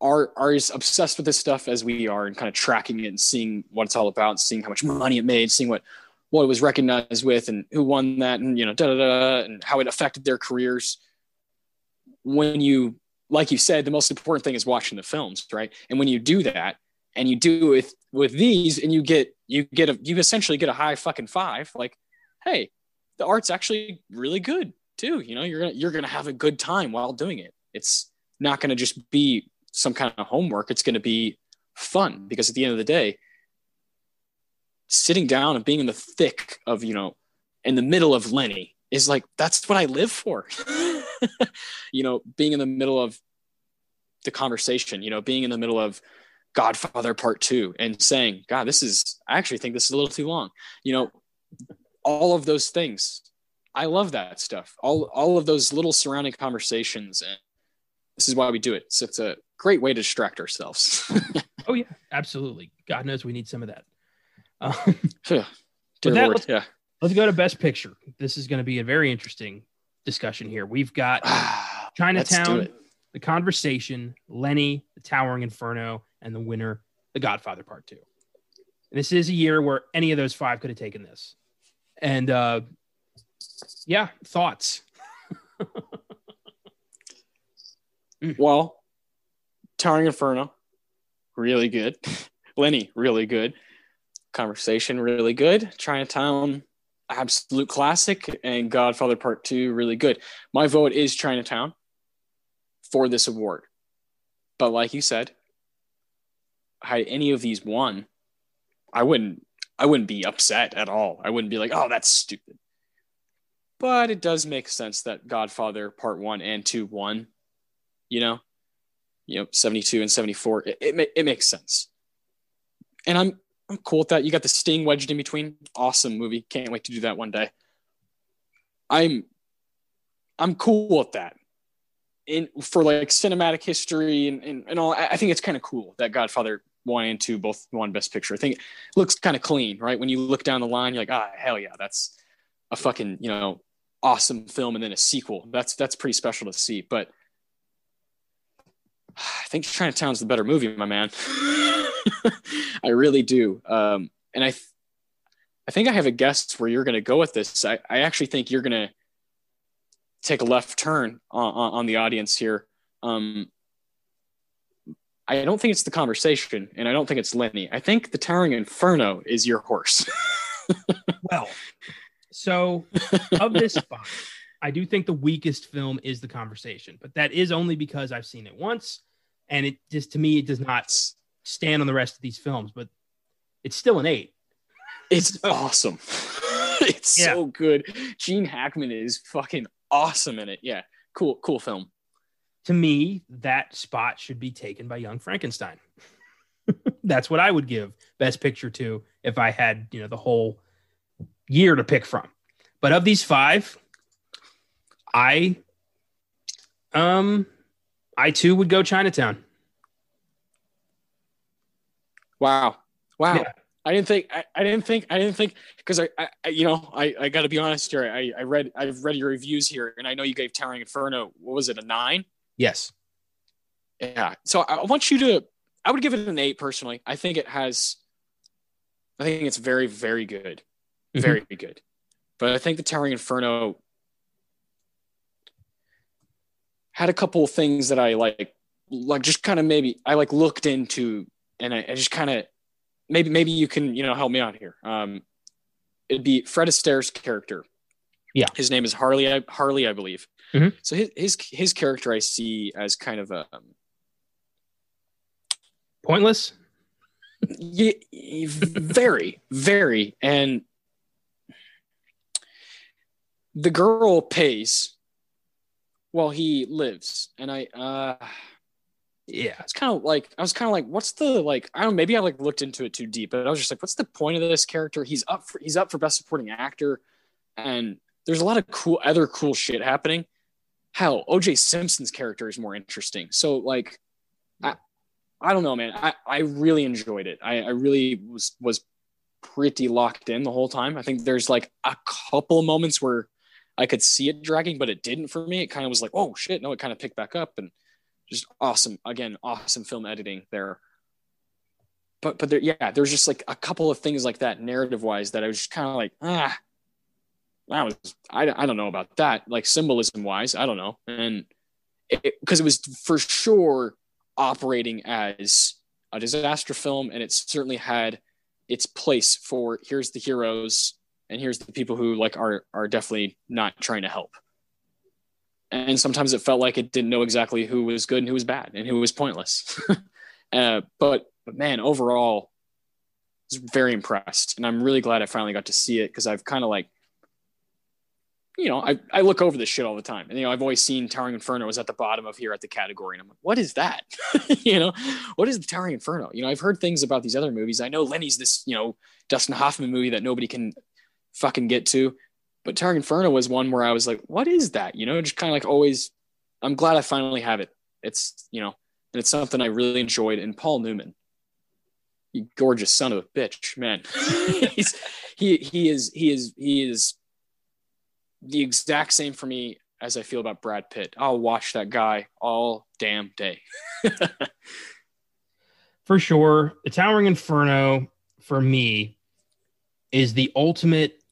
A: are are as obsessed with this stuff as we are and kind of tracking it and seeing what it's all about and seeing how much money it made seeing what what it was recognized with and who won that and you know da da da and how it affected their careers. When you like you said the most important thing is watching the films right? And when you do that and you do it with with these and you get you get a you essentially get a high fucking five. Like hey the art's actually really good too. You know you're gonna you're gonna have a good time while doing it. It's not gonna just be some kind of homework. It's gonna be fun because at the end of the day sitting down and being in the thick of you know in the middle of lenny is like that's what i live for. You know being in the middle of the conversation you know being in the middle of Godfather Part Two and saying, God, this is, I actually think this is a little too long. You know, all of those things. I love that stuff. All, all of those little surrounding conversations. And this is why we do it. So it's a great way to distract ourselves.
B: oh, yeah, absolutely. God knows we need some of that. Um,
A: yeah. That, Lord,
B: let's,
A: yeah.
B: Let's go to Best Picture. This is going to be a very interesting discussion here. We've got Chinatown, The Conversation, Lenny, The Towering Inferno, and the winner, The Godfather Part Two. And this is a year where any of those five could have taken this. And uh, yeah, thoughts.
A: well, Towering Inferno, really good. Lenny, really good. Conversation, really good. Chinatown, absolute classic. And Godfather Part Two, really good. My vote is Chinatown for this award. But like you said, had any of these won, I wouldn't I wouldn't be upset at all. I wouldn't be like, oh, that's stupid. But it does make sense that Godfather Part One and Two won. You know, you know, seventy two and seventy four. It, it it makes sense, and I'm I'm cool with that. You got the Sting wedged in between. Awesome movie. Can't wait to do that one day. I'm I'm cool with that in for like cinematic history and, and, and all i think it's kind of cool that godfather one and two both won best picture. I think it looks kind of clean right? When you look down the line you're like ah hell yeah that's a fucking you know awesome film and then a sequel. That's that's pretty special to see but i think chinatown's the better movie my man. I really do. Um and i th- i think i have a guess where you're going to go with this. I i actually think you're going to take a left turn on, on the audience here. Um, I don't think it's the conversation, and I don't think it's Lenny. I think the Towering Inferno is your horse.
B: well, so of this five, I do think the weakest film is the conversation, but that is only because I've seen it once, and it just to me it does not stand on the rest of these films. But it's still an eight.
A: It's so, awesome. it's yeah. so good. Gene Hackman is fucking awesome in it. Yeah, cool, cool film.
B: To me, that spot should be taken by Young Frankenstein. That's what I would give Best Picture to if I had, you know, the whole year to pick from. But of these five, I, um, I too would go Chinatown.
A: Wow. Wow. Yeah. I didn't think I, I didn't think I didn't think because I, I, you know I, I got to be honest here I, I read I've read your reviews here and I know you gave Towering Inferno what was it a nine
B: yes
A: yeah so I want you to I would give it an eight personally I think it has I think it's very very good mm-hmm. very good but I think the Towering Inferno had a couple of things that I like like just kind of maybe I like looked into and I, I just kind of maybe maybe you can you know help me out here. Um, it'd be Fred Astaire's character.
B: Yeah,
A: his name is Harlee. Harlee, I believe.
B: Mm-hmm.
A: So his, his his character I see as kind of a um,
B: pointless.
A: yeah, very, very, and the girl pays while he lives, and I, uh, yeah, it's kind of like I was kind of like, what's the like? I don't. Maybe I like looked into it too deep, but I was just like, what's the point of this character? He's up for he's up for best supporting actor, and there's a lot of cool other cool shit happening. Hell, OJ Simpson's character is more interesting. So like, I I don't know, man. I I really enjoyed it. I I really was was pretty locked in the whole time. I think there's like a couple moments where I could see it dragging, but it didn't for me. It kind of was like, oh shit, no, it kind of picked back up and just awesome. Again, awesome film editing there. But but there, yeah, there's just like a couple of things like that narrative wise that I was just kind of like, ah, that was I, I don't know about that. Like symbolism wise, I don't know. And because it, it was for sure operating as a disaster film, and it certainly had its place for here's the heroes and here's the people who like are are definitely not trying to help and sometimes it felt like it didn't know exactly who was good and who was bad and who was pointless. uh, but but man, overall, I was very impressed, and I'm really glad I finally got to see it because I've kind of like, you know, I, I look over this shit all the time, and you know, I've always seen Towering Inferno was at the bottom of here at the category, and I'm like, what is that? you know, what is the Towering Inferno? You know, I've heard things about these other movies. I know Lenny's this, you know, Dustin Hoffman movie that nobody can fucking get to but Towering Inferno was one where I was like, what is that? You know, just kind of like always, I'm glad I finally have it. It's, you know, and it's something I really enjoyed. And Paul Newman, you gorgeous son of a bitch, man. He's, he, he is, he is, he is the exact same for me as I feel about Brad Pitt. I'll watch that guy all damn day.
B: for sure. The Towering Inferno for me is the ultimate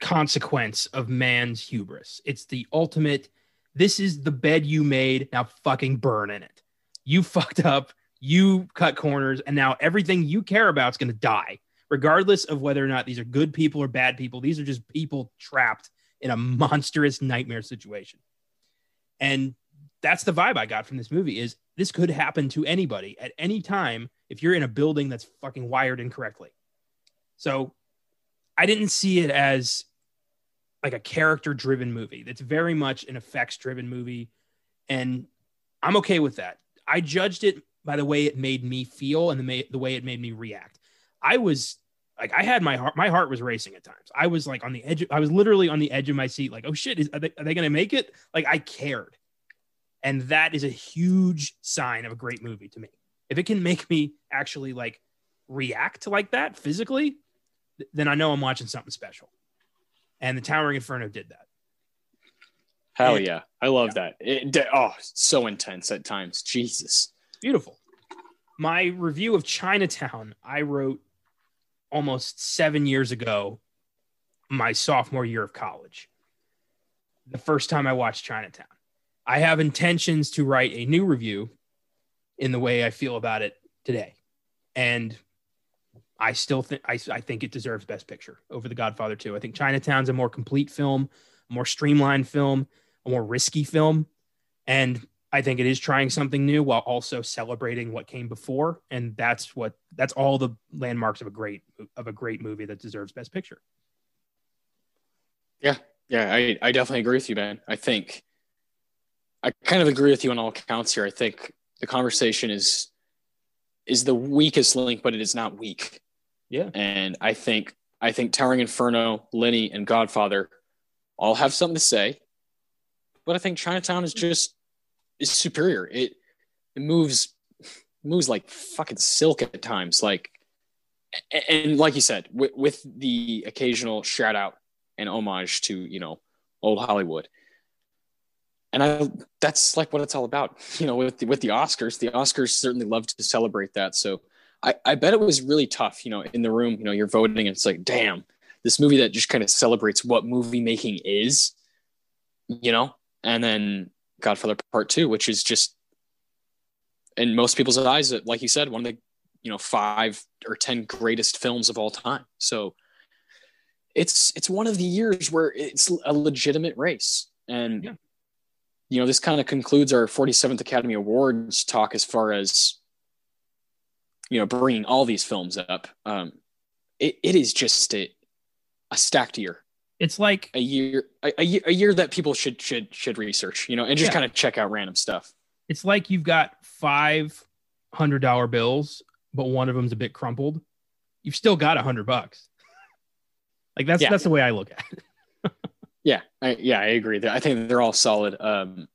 B: consequence of man's hubris. It's the ultimate. This is the bed you made. Now fucking burn in it. You fucked up. You cut corners, and now everything you care about is going to die, regardless of whether or not these are good people or bad people. These are just people trapped in a monstrous nightmare situation. And that's the vibe I got from this movie is this could happen to anybody at any time if you're in a building that's fucking wired incorrectly. So I didn't see it as like a character driven movie. That's very much an effects driven movie. And I'm okay with that. I judged it by the way it made me feel and the, may, the way it made me react. I was like, I had my heart, my heart was racing at times. I was like on the edge. Of, I was literally on the edge of my seat. Like, oh shit, is, are they, are they going to make it? Like I cared. And that is a huge sign of a great movie to me. If it can make me actually like react like that physically, then I know I'm watching something special and the Towering Inferno did that.
A: Hell and, yeah, I love yeah. that. It, oh, so intense at times. Jesus,
B: beautiful. My review of Chinatown I wrote almost seven years ago, my sophomore year of college. The first time I watched Chinatown, I have intentions to write a new review in the way I feel about it today, and I still think I, I think it deserves Best Picture over The Godfather 2. I think Chinatown's a more complete film, a more streamlined film, a more risky film, and I think it is trying something new while also celebrating what came before, and that's what that's all the landmarks of a great of a great movie that deserves Best Picture.
A: Yeah, yeah, I I definitely agree with you, man. I think I kind of agree with you on all counts here. I think the conversation is is the weakest link, but it is not weak.
B: Yeah.
A: And I think I think Towering Inferno, Lenny, and Godfather all have something to say. But I think Chinatown is just is superior. It it moves moves like fucking silk at times. Like and like you said, with, with the occasional shout out and homage to, you know, old Hollywood. And I that's like what it's all about. You know, with the, with the Oscars, the Oscars certainly love to celebrate that. So I, I bet it was really tough, you know, in the room, you know, you're voting and it's like, damn, this movie that just kind of celebrates what movie making is, you know, and then Godfather Part Two, which is just in most people's eyes, like you said, one of the, you know, five or ten greatest films of all time. So it's it's one of the years where it's a legitimate race. And yeah. you know, this kind of concludes our 47th Academy Awards talk as far as you know, bringing all these films up. Um, it, it is just a, a stacked year.
B: It's like
A: a year, a, a year, a year that people should should should research, you know, and just yeah. kind of check out random stuff.
B: It's like you've got five hundred dollar bills, but one of them's a bit crumpled. You've still got a hundred bucks. Like that's yeah. that's the way I look at
A: it. yeah, I, yeah, I agree. I think they're all solid. Um,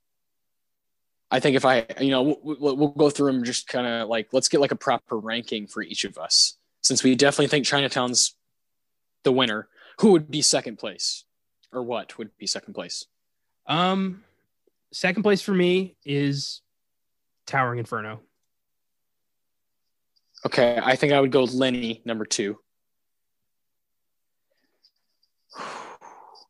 A: I think if I, you know, we'll, we'll go through them just kind of like let's get like a proper ranking for each of us, since we definitely think Chinatown's the winner who would be second place or what would be second place?
B: Um, second place for me is Towering Inferno.
A: Okay, I think I would go Lenny number two.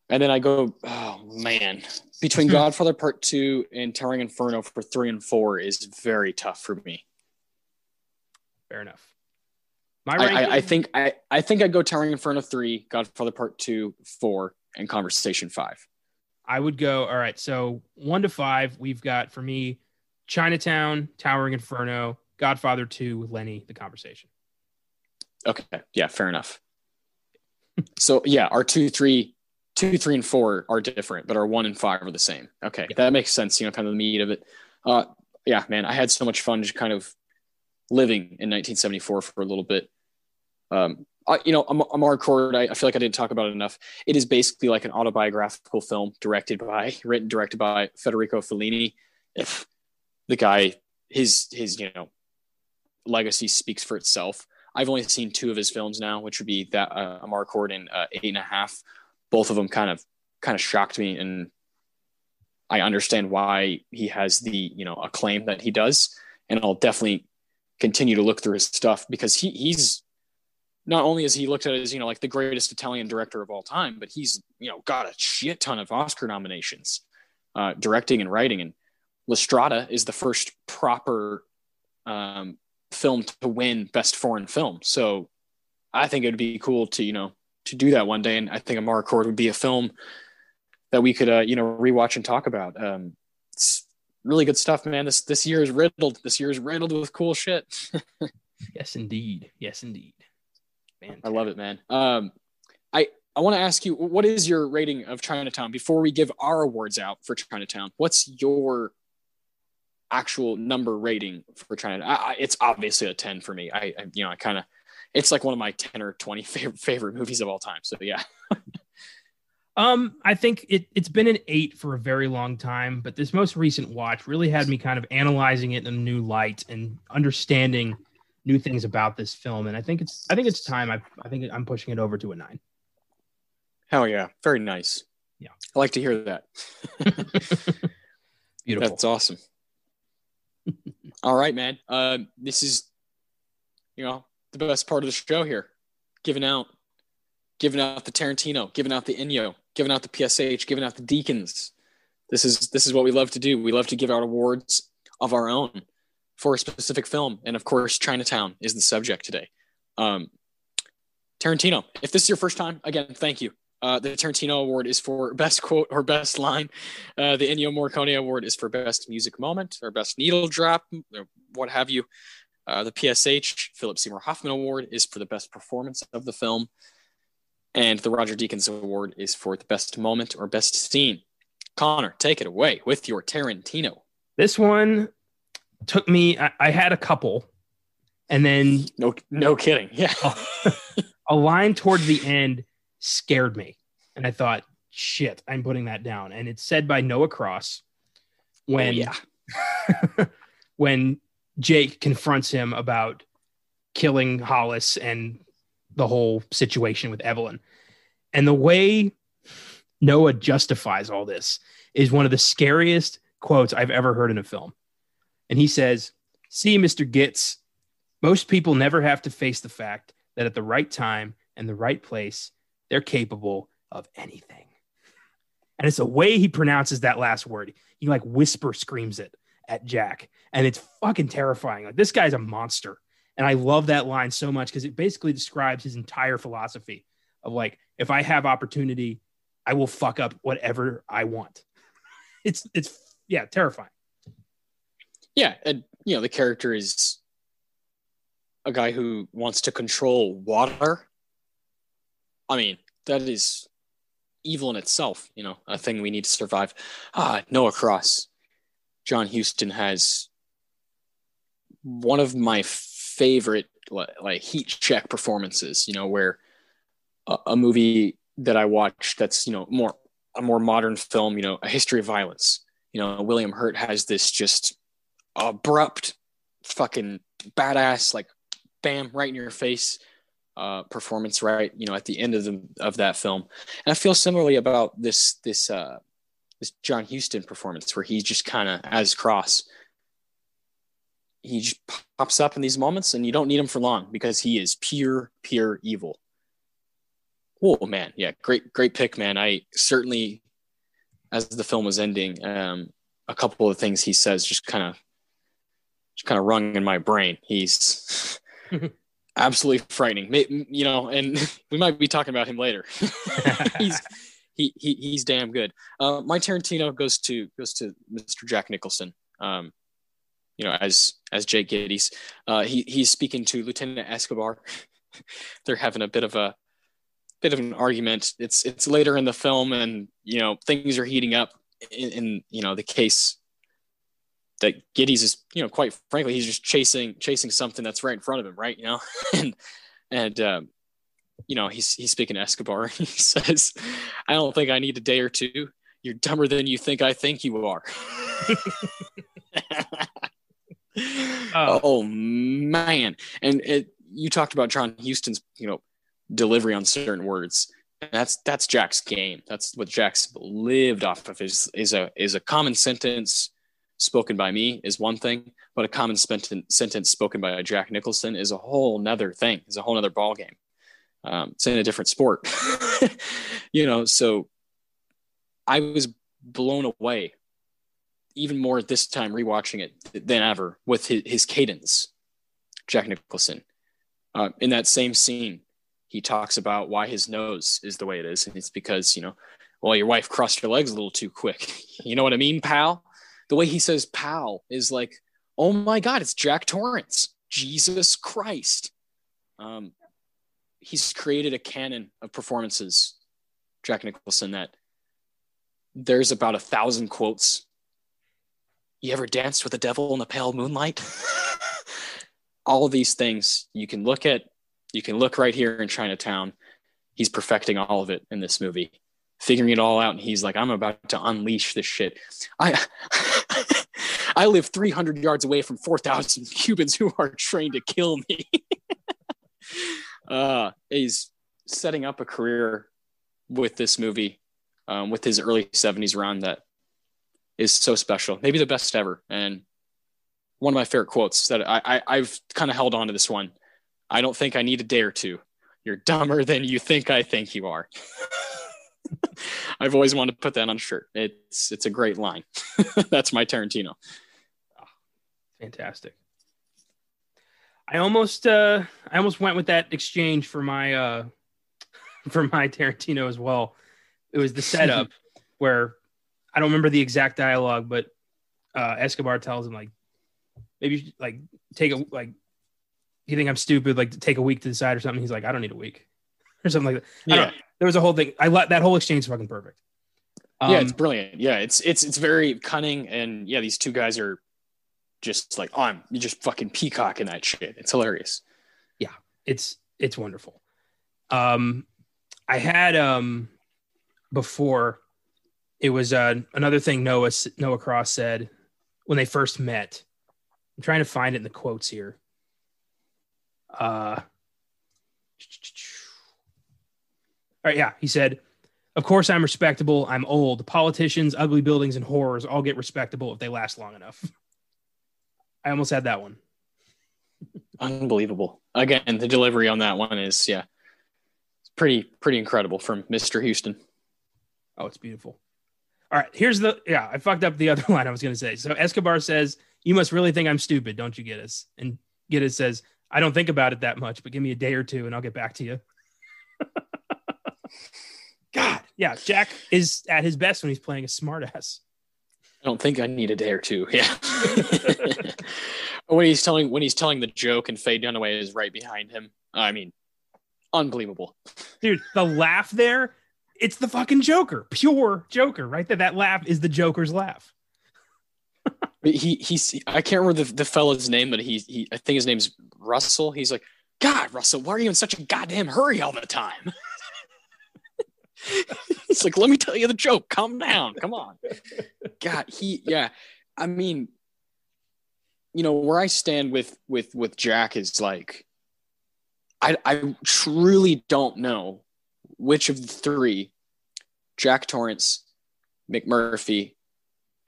A: And then I go, oh man, between Godfather Part Two and Towering Inferno for three and four is very tough for me.
B: Fair enough.
A: My I, I, I, think I, I think I'd go Towering Inferno three, Godfather Part two, four, and Conversation five.
B: I would go. All right, so one to five, we've got for me, Chinatown, Towering Inferno, Godfather two Lenny, The Conversation.
A: Okay, yeah, fair enough. so yeah, our two, three, two, three, and four are different, but our one and five are the same. Okay, yeah. that makes sense. You know, kind of the meat of it. Uh, yeah, man, I had so much fun just kind of living in 1974 for a little bit. Um, I, you know, Amarcord, Court, I, I feel like I didn't talk about it enough. It is basically like an autobiographical film directed by, written, directed by Federico Fellini. If the guy, his, his, you know, legacy speaks for itself. I've only seen two of his films now, which would be that uh, Amarcord and uh, Eight and a Half. Both of them kind of, kind of shocked me, and I understand why he has the, you know, acclaim that he does. And I'll definitely continue to look through his stuff because he he's not only is he looked at as you know like the greatest Italian director of all time, but he's you know got a shit ton of Oscar nominations, uh, directing and writing. And La Strada is the first proper um, film to win Best Foreign Film. So I think it would be cool to you know to do that one day. And I think Amarcord would be a film that we could uh, you know rewatch and talk about. Um, it's really good stuff, man. This this year is riddled. This year is riddled with cool shit.
B: yes, indeed. Yes, indeed.
A: Fantastic. I love it, man. Um, I I want to ask you, what is your rating of Chinatown before we give our awards out for Chinatown? What's your actual number rating for Chinatown? I, I, it's obviously a ten for me. I, I you know I kind of it's like one of my ten or twenty favorite favorite movies of all time. So yeah.
B: Um, I think it, it's been an eight for a very long time, but this most recent watch really had me kind of analyzing it in a new light and understanding new things about this film. And I think it's I think it's time. I I think I'm pushing it over to a nine.
A: Hell yeah, very nice.
B: Yeah,
A: I like to hear that.
B: Beautiful.
A: That's awesome. All right, man. Uh, this is, you know, the best part of the show here, giving out, giving out the Tarantino, giving out the Ennio, giving out the PSH, giving out the Deakins. This is this is what we love to do. We love to give out awards of our own for a specific film, and of course, Chinatown is the subject today. Um, Tarantino, if this is your first time, again, thank you. Uh, the Tarantino Award is for best quote or best line. Uh, the Ennio Morricone Award is for best music moment or best needle drop, what have you. Uh, the PSH Philip Seymour Hoffman Award is for the best performance of the film. And the Roger Deakins Award is for the best moment or best scene. Connor, take it away with your Tarantino.
B: This one took me, I, I had a couple, and then.
A: No, no kidding. Yeah.
B: a, a line towards the end scared me. And I thought, shit, I'm putting that down. And it's said by Noah Cross when, oh,
A: yeah.
B: when Jake confronts him about killing Hollis and the whole situation with Evelyn. And the way Noah justifies all this is one of the scariest quotes I've ever heard in a film. And he says, See, Mr. Gitz, most people never have to face the fact that at the right time and the right place, they're capable of anything. And it's the way he pronounces that last word. He like whisper screams it at Jack. And it's fucking terrifying. Like this guy's a monster. And I love that line so much because it basically describes his entire philosophy of like, if I have opportunity, I will fuck up whatever I want. It's it's yeah, terrifying.
A: Yeah, and you know the character is a guy who wants to control water. I mean, that is evil in itself, you know, a thing we need to survive. Ah, Noah Cross. John Huston has one of my favorite like heat check performances, you know, where a, a movie that I watched that's, you know, more a more modern film, you know, a history of violence. You know, William Hurt has this just abrupt fucking badass like bam right in your face uh, performance right you know at the end of the of that film. And i feel similarly about this this uh this john Huston performance where he just kind of as cross he just pops up in these moments and you don't need him for long because he is pure pure evil. Oh man. Yeah great great pick man. I certainly as the film was ending um a couple of things he says just kind of just kind of rung in my brain he's absolutely frightening. You know, and we might be talking about him later. he's he, he he's damn good. Uh, my Tarantino goes to goes to Mr. Jack Nicholson. Um, you know, as as Jay Gittes, uh, he he's speaking to Lieutenant Escobar. They're having a bit of a bit of an argument. It's it's later in the film, and you know things are heating up in, in you know the case that Gittes is, you know, quite frankly, he's just chasing chasing something that's right in front of him, right? You know, and and um, you know he's he's speaking to Escobar. and He says, "I don't think I need a day or two. You're dumber than you think I think you are." oh. oh man, and it, you talked about John Huston's, you know, delivery on certain words. That's that's Jack's game. That's what Jack's lived off of. Is is a is a common sentence spoken by me is one thing, but a common sentence spoken by Jack Nicholson is a whole nother thing, It's a whole nother ball game. Um, it's in a different sport, you know. So I was blown away, even more this time rewatching it than ever with his, his cadence. Jack Nicholson, uh, in that same scene, he talks about why his nose is the way it is, and it's because you know, well, your wife crossed your legs a little too quick. You know what I mean, pal? The way he says pal is like, oh my God, it's Jack Torrance. Jesus Christ. Um, he's created a canon of performances, Jack Nicholson, that there's about a thousand quotes. You ever danced with the devil in the pale moonlight? all of these things you can look at, you can look right here in Chinatown. He's perfecting all of it in this movie figuring it all out and he's like i'm about to unleash this shit i i live 300 yards away from 4000 cubans who are trained to kill me uh he's setting up a career with this movie um, with his early 70s run that is so special maybe the best ever and one of my favorite quotes that I, I i've kind of held on to this one i don't think i need a day or two you're dumber than you think i think you are I've always wanted to put that on a shirt. It's it's a great line. That's my Tarantino.
B: Fantastic. I almost uh I almost went with that exchange for my uh for my Tarantino as well. It was the setup where I don't remember the exact dialogue, but uh Escobar tells him like maybe like take a like you think I'm stupid, like take a week to decide or something. He's like, I don't need a week or something like that. Yeah there was a whole thing. I let that whole exchange fucking perfect.
A: Um, yeah, it's brilliant. Yeah, it's it's it's very cunning, and yeah, these two guys are just like, I'm you just fucking peacocking that shit. It's hilarious.
B: Yeah, it's it's wonderful. Um, I had um before it was uh, another thing Noah Noah Cross said when they first met. I'm trying to find it in the quotes here. Uh all right, yeah, he said, "Of course I'm respectable. I'm old. Politicians, ugly buildings, and horrors all get respectable if they last long enough." I almost had that one.
A: Unbelievable. Again, the delivery on that one is yeah, it's pretty pretty incredible from Mr. Huston.
B: Oh, it's beautiful. All right, here's the yeah. I fucked up the other line I was going to say. So Escobar says, "You must really think I'm stupid, don't you, Gittes?" And Gittes says, "I don't think about it that much, but give me a day or two, and I'll get back to you." God, yeah, Jack is at his best when he's playing a smartass.
A: I don't think I need a day or two. Yeah. when he's telling when he's telling the joke and Faye Dunaway is right behind him. I mean, unbelievable,
B: dude. The laugh there, it's the fucking Joker, pure Joker, right That That laugh is the Joker's laugh.
A: he he's I can't remember the, the fellow's name, but he he I think his name's Russell. He's like, God, Russell, why are you in such a goddamn hurry all the time? He's like, let me tell you the joke. Calm down. Come on. God, he yeah. I mean, you know, where I stand with with with Jack is like I I truly don't know which of the three, Jack Torrance, McMurphy,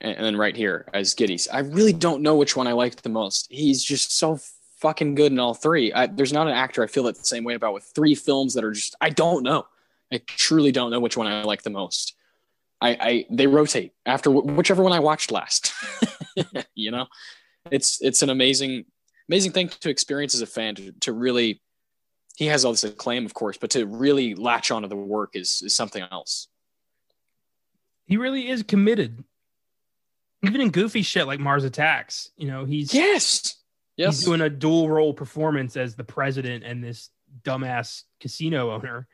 A: and, and then right here as Gittes. I really don't know which one I like the most. He's just so fucking good in all three. I, there's not an actor I feel that the same way about with three films that are just I don't know. I truly don't know which one I like the most. I, I they rotate after whichever one I watched last. you know, it's it's an amazing amazing thing to experience as a fan to, to really he has all this acclaim of course but to really latch onto the work is is something else.
B: He really is committed. Even in goofy shit like mars attacks you know he's
A: yes! Yes.
B: he's doing a dual role performance as the president and this dumbass casino owner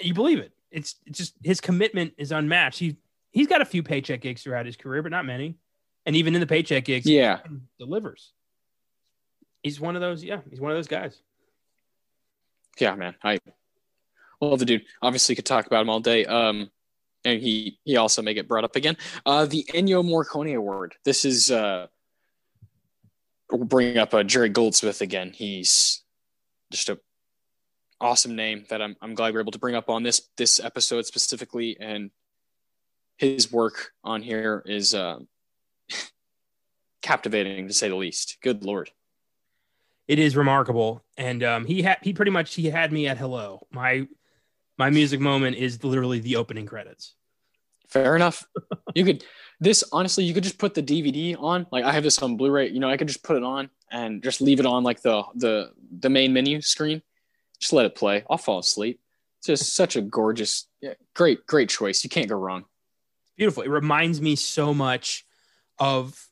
B: you believe it. It's, it's just his commitment is unmatched. He he's got a few paycheck gigs throughout his career, but not many. And even in the paycheck gigs,
A: yeah,
B: delivers. He's one of those. Yeah, he's one of those guys.
A: Yeah, man. I well, the dude. Obviously, could talk about him all day. Um, and he he also may get brought up again. Uh, the Ennio Morricone Award. This is uh, we'll bring up uh, Jerry Goldsmith again. He's just a awesome name that I'm, I'm glad we're able to bring up on this this episode specifically. And his work on here is uh, captivating to say the least. Good lord.
B: It is remarkable. And um, he had he pretty much he had me at hello. My my music moment is literally the opening credits.
A: Fair enough. You could this honestly you could just put the dvd on. Like i have this on blu-ray. You know i could just put it on and just leave it on like the the the main menu screen just let it play. I'll fall asleep. It's just such a gorgeous, great, great choice. You can't go wrong.
B: Beautiful. It reminds me so much of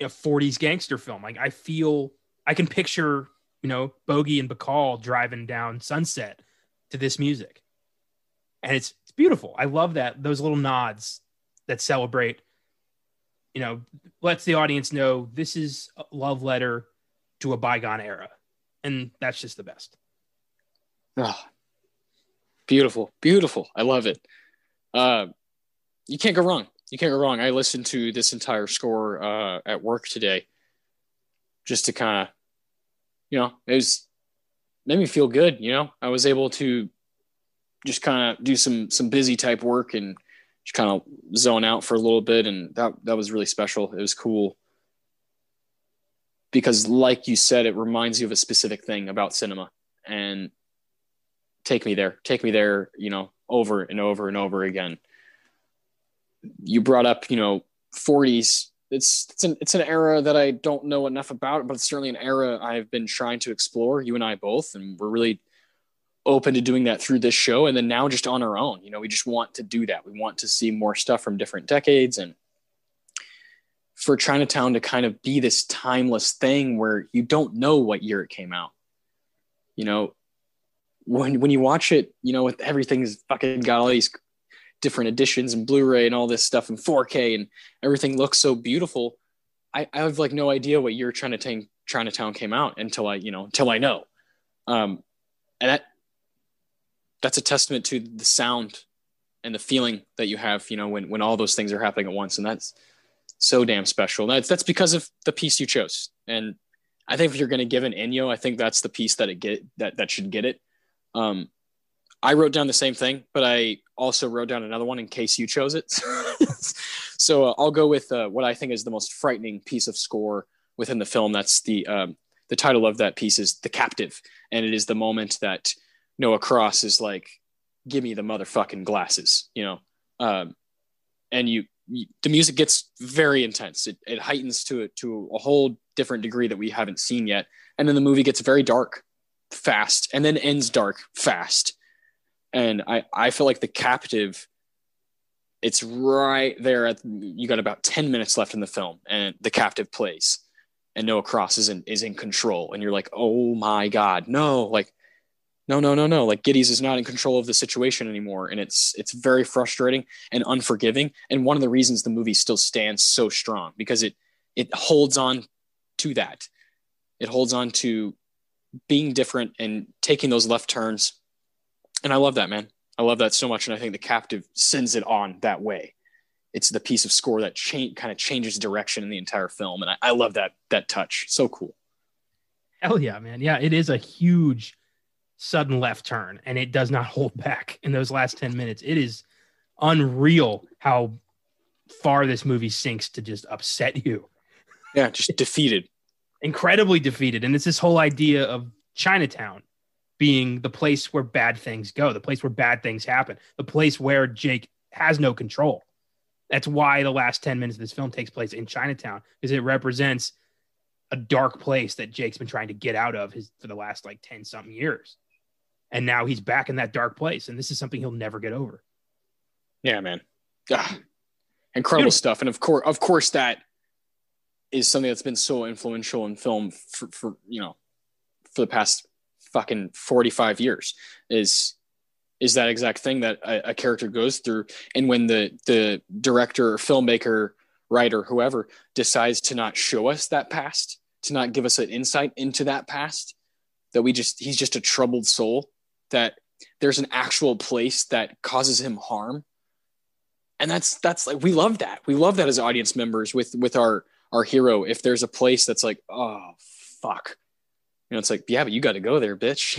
B: a 40s gangster film. Like I feel, I can picture, you know, Bogey and Bacall driving down Sunset to this music, and it's it's beautiful. I love that those little nods that celebrate. You know, lets the audience know this is a love letter to a bygone era, and that's just the best.
A: Oh, beautiful, beautiful. I love it. Uh, you can't go wrong. You can't go wrong. I listened to this entire score uh, at work today, just to kind of, you know, it was made me feel good. You know, I was able to just kind of do some some busy type work and just kind of zone out for a little bit, and that that was really special. It was cool because, like you said, it reminds you of a specific thing about cinema, and take me there, take me there, you know, over and over and over again. You brought up, you know, 40s. It's it's an it's an era that I don't know enough about, but it's certainly an era I've been trying to explore. You and I both, and we're really open to doing that through this show. And then now, just on our own, you know, we just want to do that. We want to see more stuff from different decades, and for Chinatown to kind of be this timeless thing where you don't know what year it came out. You know, when when you watch it, you know, with everything's fucking got all these different editions and Blu-ray and all this stuff and 4K and everything looks so beautiful. I, I have like no idea what year Chinatown Chinatown came out until I, you know, until I know. Um, and that that's a testament to the sound and the feeling that you have, you know, when when all those things are happening at once. And that's so damn special. That's that's because of the piece you chose. And I think if you're to give an Ennio, I think that's the piece that it get that that should get it. Um, I wrote down the same thing, but I also wrote down another one in case you chose it. so uh, I'll go with uh, what I think is the most frightening piece of score within the film. That's the um, the title of that piece is "The Captive," and it is the moment that Noah Cross is like, "Give me the motherfucking glasses," you know, um, and you, you, the music gets very intense. It, it heightens to it to a whole different degree that we haven't seen yet, and then the movie gets very dark fast and then ends dark fast. And I, I feel like the captive, it's right there at you got about 10 minutes left in the film and the captive plays. and Noah Cross is in is in control, and you're like, oh my god, no, like, no, no, no, no, like Gittes is not in control of the situation anymore, and it's it's very frustrating and unforgiving, and one of the reasons the movie still stands so strong because it it holds on to that, it holds on to being different and taking those left turns, and I love that man, I love that so much, and I think the captive sends it on that way it's the piece of score that change kind of changes direction in the entire film, and I, I love that that touch. So cool.
B: Hell yeah, man! Yeah, it is a huge sudden left turn, and it does not hold back in those last ten minutes. It is unreal how far this movie sinks to just upset you.
A: Yeah, just defeated.
B: Incredibly defeated. And it's this whole idea of Chinatown being the place where bad things go, the place where bad things happen, the place where Jake has no control. That's why the last 10 minutes of this film takes place in Chinatown, because it represents a dark place that Jake's been trying to get out of his for the last like 10 something years. And now he's back in that dark place. And this is something he'll never get over.
A: Yeah, man. Ugh. Incredible stuff. And of course, of course, that is something that's been so influential in film for, for you know, for the past fucking 45 years is is that exact thing that a, a, character goes through. And when the the director filmmaker writer whoever decides to not show us that past to not give us an insight into that past that we just he's just a troubled soul that there's an actual place that causes him harm. And that's that's like we love that. We love that as audience members with with our our hero if there's a place that's like oh fuck you know it's like yeah but you got to go there bitch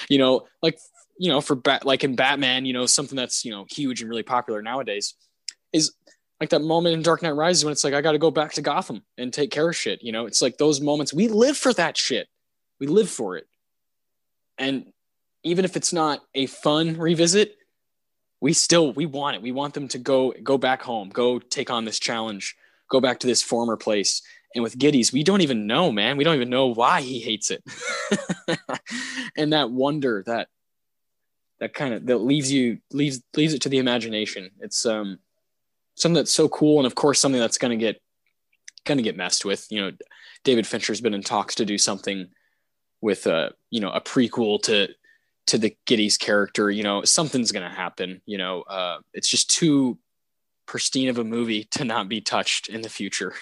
A: you know like you know, for bat like in Batman, you know, something that's you know huge and really popular nowadays is like that moment in Dark Knight Rises when it's like I got to go back to Gotham and take care of shit. You know, it's like those moments we live for that shit. We live for it, and even if it's not a fun revisit, we still we want it. We want them to go go back home, go take on this challenge, go back to this former place. And with Gittes, we don't even know, man. We don't even know why he hates it. and that wonder, that that kind of that leaves you leaves leaves it to the imagination. It's um something that's so cool, and of course something that's going to get going to get messed with. You know, David Fincher's been in talks to do something with a uh, you know a prequel to to the Gittes character. You know, something's going to happen. You know, uh, it's just too pristine of a movie to not be touched in the future.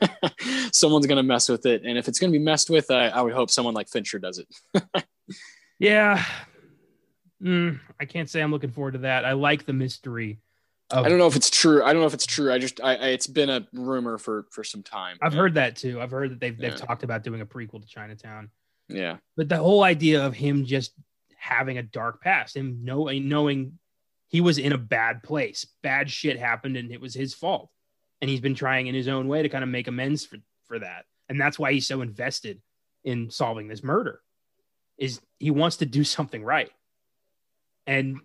A: Someone's going to mess with it, and if it's going to be messed with, I, I would hope someone like Fincher does it.
B: yeah, Mm, I can't say I'm looking forward to that. I like the mystery.
A: Of, I don't know if it's true. I don't know if it's true. I just, I, I it's been a rumor for for some time.
B: I've yeah. heard that too. I've heard that they've they've yeah. talked about doing a prequel to Chinatown.
A: Yeah,
B: but the whole idea of him just having a dark past, him knowing knowing he was in a bad place, bad shit happened, and it was his fault, and he's been trying in his own way to kind of make amends for for that, and that's why he's so invested in solving this murder. Is he wants to do something right and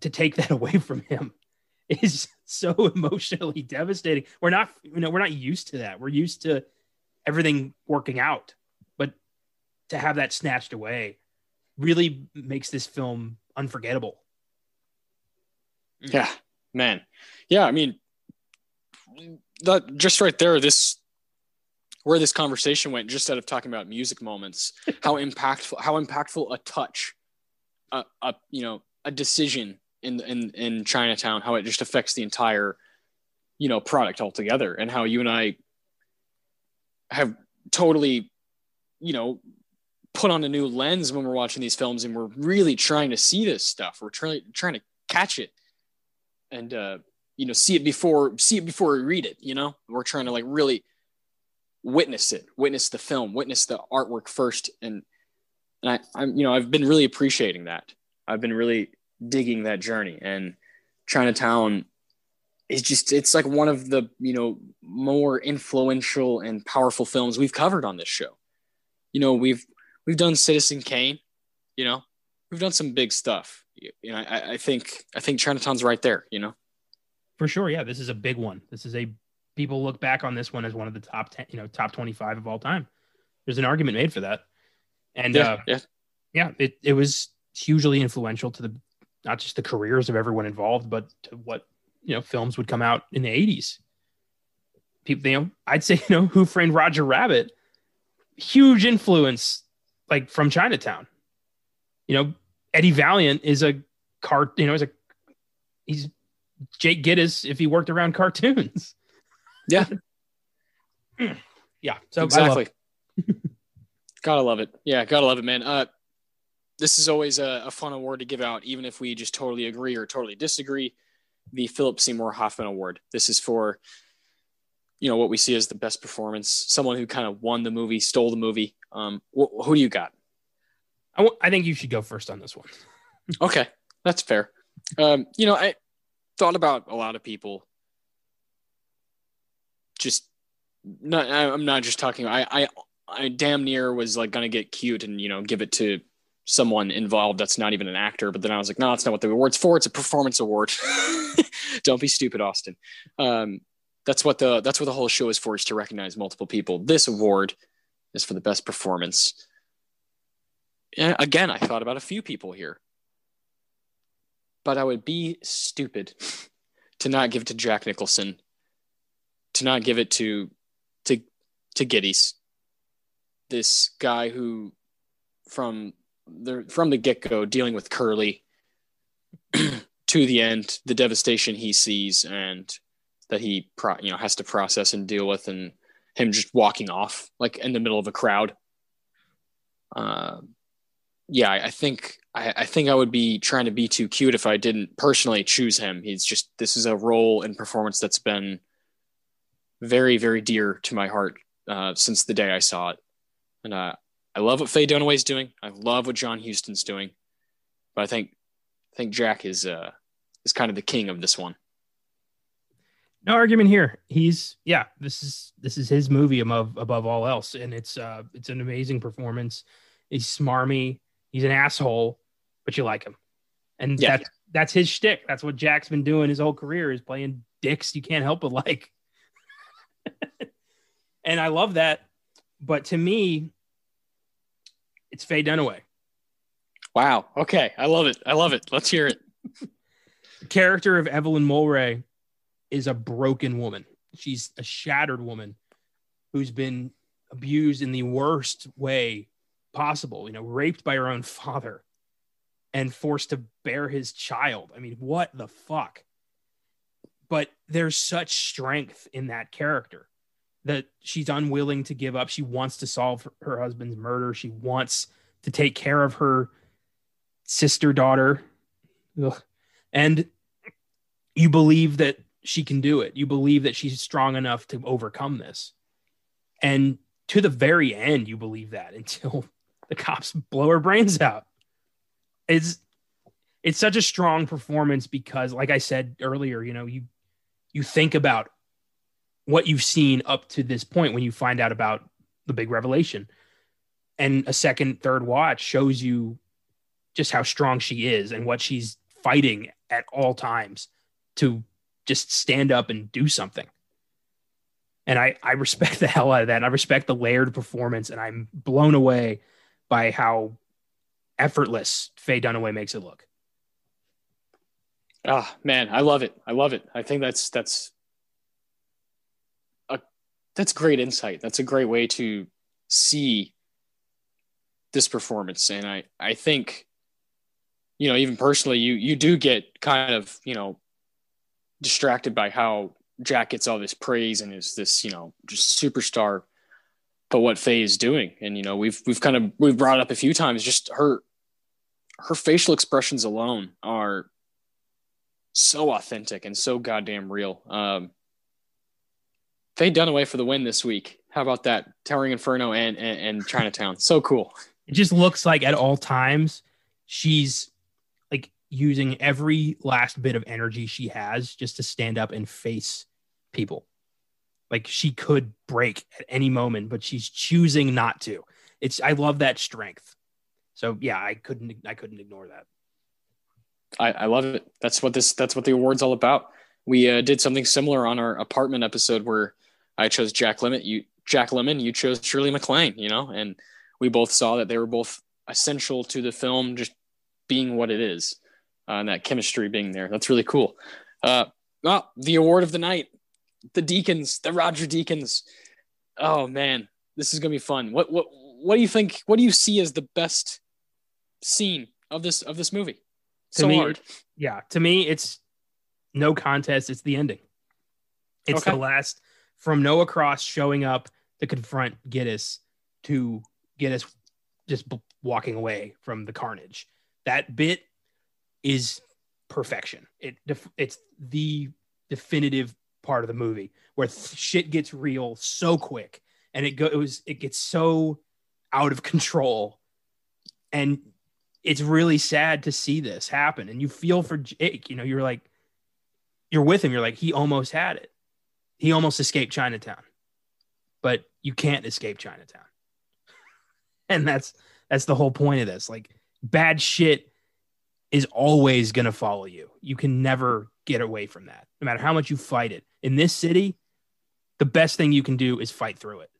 B: to take that away from him is so emotionally devastating. We're not, you know, we're not used to that. We're used to everything working out, but to have that snatched away really makes this film unforgettable.
A: Yeah, man. Yeah, I mean, that just right there, this where this conversation went, just out of talking about music moments, how impactful, how impactful a touch a, a you know a decision in in in Chinatown, how it just affects the entire you know product altogether, and how you and I have totally you know put on a new lens when we're watching these films, and we're really trying to see this stuff. We're trying trying to catch it, and uh, you know see it before see it before we read it. You know, we're trying to like really witness it, witness the film, witness the artwork first, and and I, I'm, you know, I've been really appreciating that. I've been really digging that journey, and Chinatown is just, it's like one of the, you know, more influential and powerful films we've covered on this show. You know, we've, we've done Citizen Kane, you know, we've done some big stuff. You know, I, I think, I think Chinatown's right there, you know?
B: For sure. Yeah. This is a big one. This is a, people look back on this one as one of the top 10, you know, top 25 of all time. There's an argument made for that. And yeah, uh, yeah, yeah, it, it was hugely influential to the not just the careers of everyone involved, but to what you know films would come out in the 80s. people, you know, I'd say, you know, Who Framed Roger Rabbit, huge influence, like from Chinatown. You know, Eddie Valiant is a cart, you know, is a he's Jake Gittes if he worked around cartoons.
A: Yeah.
B: yeah. So
A: exactly. gotta love it. Yeah, gotta love it, man. Uh, this is always a, a, fun award to give out, even if we just totally agree or totally disagree. The Philip Seymour Hoffman Award. This is for, you know, what we see as the best performance. Someone who kind of won the movie, stole the movie. Um, wh- who do you got?
B: I, w- I think you should go first on this one.
A: okay, that's fair. Um, you know, I thought about a lot of people. Just not. I'm not just talking. I I I damn near was like gonna get cute and you know give it to someone involved that's not even an actor. But then I was like, no, that's not what the award's for. It's a performance award. Don't be stupid, Austin. Um, that's what the that's what the whole show is for is to recognize multiple people. This award is for the best performance. And again, I thought about a few people here, but I would be stupid to not give it to Jack Nicholson, to not give it to to to Gittes, this guy who from the from the get go dealing with Curly to the end, the devastation he sees and that he pro, you know has to process and deal with, and him just walking off like in the middle of a crowd. Uh, yeah, I, think I, I, think I would be trying to be too cute if I didn't personally choose him. He's just this is a role and performance that's been very very dear to my heart uh, since the day I saw it, and uh, I love what Faye Dunaway's doing. I love what John Huston's doing, but I think I think Jack is uh, is kind of the king of this one.
B: No argument here. He's yeah. This is this is his movie above above all else, and it's uh it's an amazing performance. He's smarmy. He's an asshole, but you like him, and yeah. that's that's his shtick. That's what Jack's been doing his whole career is playing dicks you can't help but like. and I love that. But to me, it's Faye Dunaway.
A: Wow. Okay. I love it. I love it. Let's hear it.
B: the character of Evelyn Mulwray is a broken woman. She's a shattered woman who's been abused in the worst way possible, you know, raped by her own father and forced to bear his child. I mean, what the fuck? But there's such strength in that character that she's unwilling to give up. She wants to solve her husband's murder. She wants to take care of her sister daughter. Ugh. And you believe that she can do it. You believe that she's strong enough to overcome this. And to the very end, you believe that until the cops blow her brains out. It's it's such a strong performance because, like I said earlier, you know, you you think about what you've seen up to this point when you find out about the big revelation. And a second, third watch shows you just how strong she is and what she's fighting at all times to just stand up and do something. And I, I respect the hell out of that. And I respect the layered performance. And I'm blown away by how effortless Faye Dunaway makes it look.
A: Ah, man, I love it. I love it. I think that's that's a that's great insight. That's a great way to see this performance. And I, I think, you know, even personally, you, you do get kind of, you know, distracted by how Jack gets all this praise and is this, you know, just superstar. But what Faye is doing, and you know, we've we've kind of we've brought up a few times, just her her facial expressions alone are so authentic and so goddamn real. Um, Faye Dunaway for the win this week. How about that? Towering Inferno and, and, and Chinatown. So cool.
B: It just looks like at all times she's like using every last bit of energy she has just to stand up and face people. Like she could break at any moment, but she's choosing not to. It's I love that strength. So yeah, I couldn't I couldn't ignore that.
A: I, I love it. That's what this that's what the award's all about. We uh, did something similar on our apartment episode where I chose Jack Lemmon. You Jack Lemmon. You chose Shirley MacLaine. You know, and we both saw that they were both essential to the film, just being what it is, uh, and that chemistry being there. That's really cool. Uh, well, the award of the night, the Deakins, the Roger Deakins. Oh man, this is gonna be fun. What what what do you think? What do you see as the best scene of this of this movie?
B: To
A: so
B: me,
A: hard.
B: Yeah, to me, it's no contest. It's the ending. It's
A: Okay.
B: the last from Noah Cross showing up to confront Gittes to Gittes just b- walking away from the carnage. That bit is perfection. It def- it's the definitive part of the movie where shit gets real so quick and it goes it gets so out of control. And it's really sad to see this happen. And you feel for Jake you know you're like you're with him. You're like he almost had it. He almost escaped Chinatown but you can't escape Chinatown. And that's that's the whole point of this. Like bad shit is always going to follow you. You can never get away from that no matter how much you fight it in this city the best thing you can do is fight through it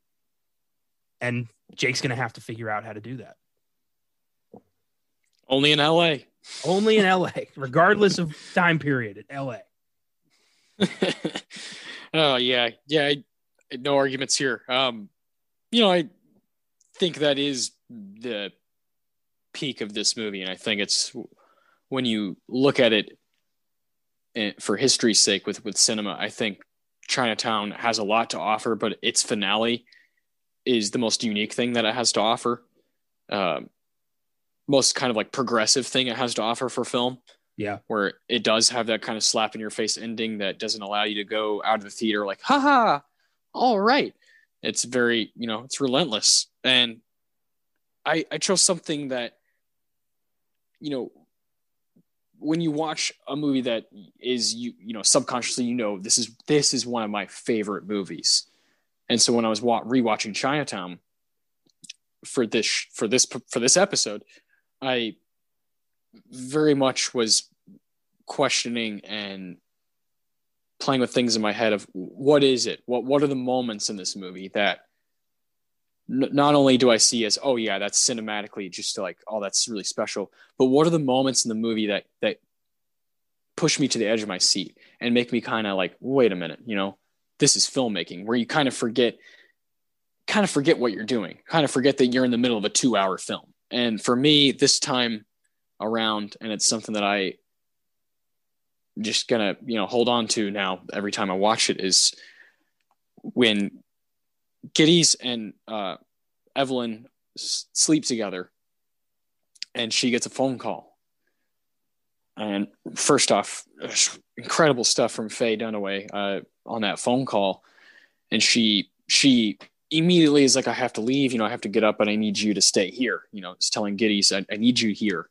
B: and Jake's going to have to figure out how to do that
A: Only in LA.
B: only in LA regardless of time period at LA
A: oh yeah, yeah. I, no arguments here. Um, you know, I think that is the peak of this movie, and I think it's when you look at it for history's sake with with cinema. I think Chinatown has a lot to offer, but its finale is the most unique thing that it has to offer. Um, most kind of like progressive thing it has to offer for film
B: yeah
A: where it does have that kind of slap in your face ending that doesn't allow you to go out of the theater like haha all right it's very you know it's relentless and i i chose something that you know when you watch a movie that is you you know subconsciously you know this is this is one of my favorite movies. And so when i was wa- rewatching chinatown for this for this for this episode i very much was questioning and playing with things in my head of what is it? What what are the moments in this movie that not only do i see as oh yeah that's cinematically just like oh that's really special but what are the moments in the movie that that push me to the edge of my seat and make me kind of like wait a minute you know this is filmmaking where you kind of forget kind of forget what you're doing kind of forget that you're in the middle of a two hour film. And for me this time around and it's something that I just gonna you know hold on to now every time I watch it is when Gittes and uh, Evelyn s- sleep together and she gets a phone call. And first off incredible stuff from Faye Dunaway uh, on that phone call. And she she immediately is like I have to leave. You know I have to get up and I need you to stay here. You know it's telling Gittes I, I need you here.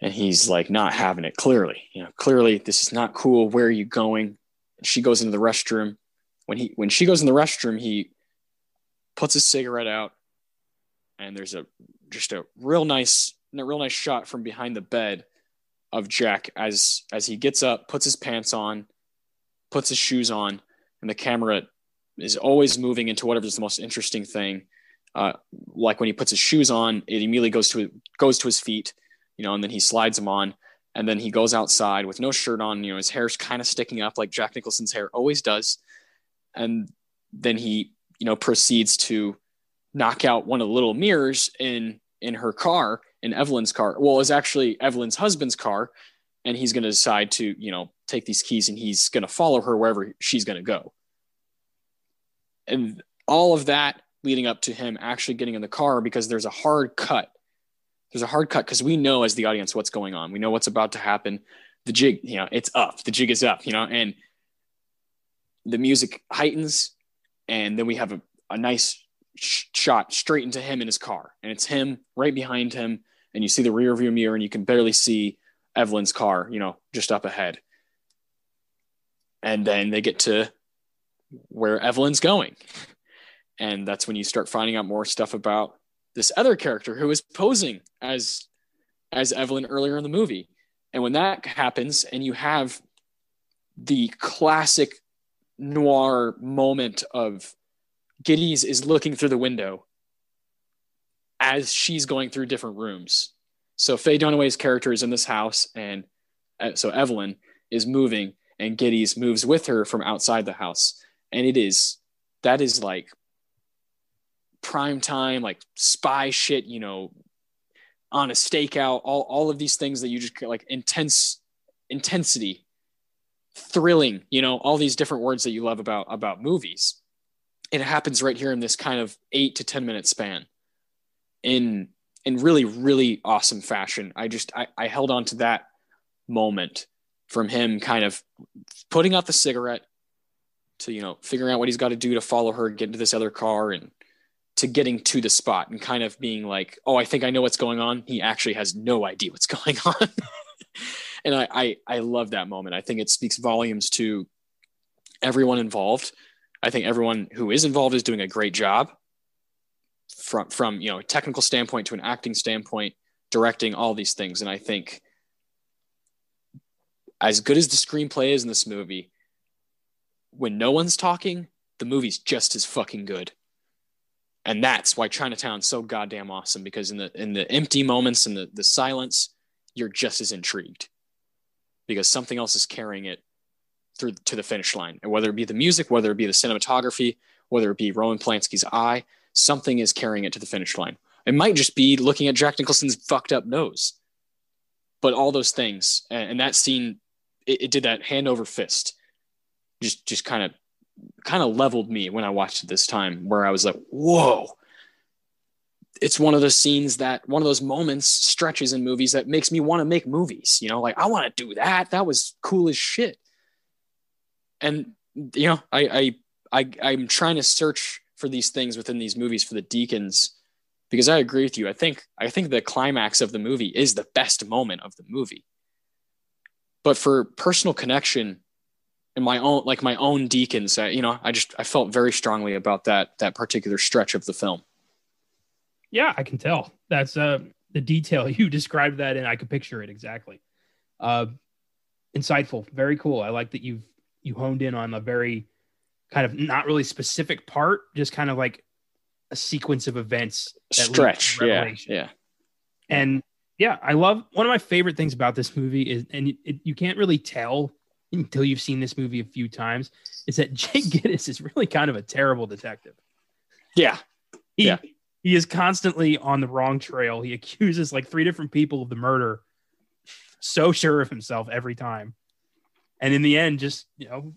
A: And he's like not having it clearly. You know clearly this is not cool. Where are you going? She goes into the restroom when he when she goes in the restroom he puts his cigarette out and there's a just a real nice a real nice shot from behind the bed of jack as as he gets up puts his pants on puts his shoes on and the camera is always moving into whatever's the most interesting thing uh, like when he puts his shoes on it immediately goes to goes to his feet you know, and then he slides them on, and then he goes outside with no shirt on. You know, his hair's kind of sticking up like Jack Nicholson's hair always does, and then he, you know, proceeds to knock out one of the little mirrors in in her car, in Evelyn's car. Well, it's actually Evelyn's husband's car, and he's going to decide to, you know, take these keys and he's going to follow her wherever she's going to go. And all of that leading up to him actually getting in the car because there's a hard cut there's a hard cut because we know as the audience what's going on. We know what's about to happen. The jig, you know, it's up. The jig is up, you know, and the music heightens, and then we have a, a nice sh- shot straight into him in his car, and it's him right behind him, and you see the rear view mirror, and you can barely see Evelyn's car, you know, just up ahead. And then they get to where Evelyn's going, and that's when you start finding out more stuff about this other character who is posing as as Evelyn earlier in the movie. And when that happens and you have the classic noir moment of Gittes is looking through the window as she's going through different rooms. So Faye Dunaway's character is in this house and uh, so Evelyn is moving and Gittes moves with her from outside the house. And it is, that is like prime time, like spy shit, you know, on a stakeout, all, all of these things that you just like intense intensity, thrilling, you know, all these different words that you love about, about movies. It happens right here in this kind of eight to 10 minute span in, in really, really awesome fashion. I just, I, I held on to that moment from him kind of putting out the cigarette to you know figuring out what he's got to do to follow her get into this other car and to getting to the spot and kind of being like oh i think i know what's going on he actually has no idea what's going on and I, I i love that moment i think it speaks volumes to everyone involved i think everyone who is involved is doing a great job from from you know a technical standpoint to an acting standpoint directing all these things and i think as good as the screenplay is in this movie, when no one's talking, the movie's just as fucking good. And that's why Chinatown's so goddamn awesome because in the in the empty moments and the, the silence, you're just as intrigued. Because something else is carrying it through to the finish line. And whether it be the music, whether it be the cinematography, whether it be Roman Polanski's eye, something is carrying it to the finish line. It might just be looking at Jack Nicholson's fucked up nose. But all those things, and, that scene it, it did that hand over fist. Just just kind of kind of leveled me when I watched it this time, where I was like, whoa. It's one of those scenes that one of those moments stretches in movies that makes me want to make movies. You know, like I want to do that. That was cool as shit. And you know, I I I I'm trying to search for these things within these movies for the Deakins because I agree with you. I think I think the climax of the movie is the best moment of the movie but for personal connection and my own like my own Deakins I, you know i just i felt very strongly about that that particular stretch of the film
B: yeah i can tell that's uh the detail you described that and i could picture it exactly uh insightful very cool i like that you've you honed in on a very kind of not really specific part just kind of like a sequence of events
A: stretch yeah yeah
B: and yeah, I love one of my favorite things about this movie is, and it, it, you can't really tell until you've seen this movie a few times, is that Jake Gittes is really kind of a terrible detective.
A: Yeah.
B: He,
A: yeah.
B: He is constantly on the wrong trail. He accuses like three different people of the murder, so sure of himself every time. And in the end, just, you know,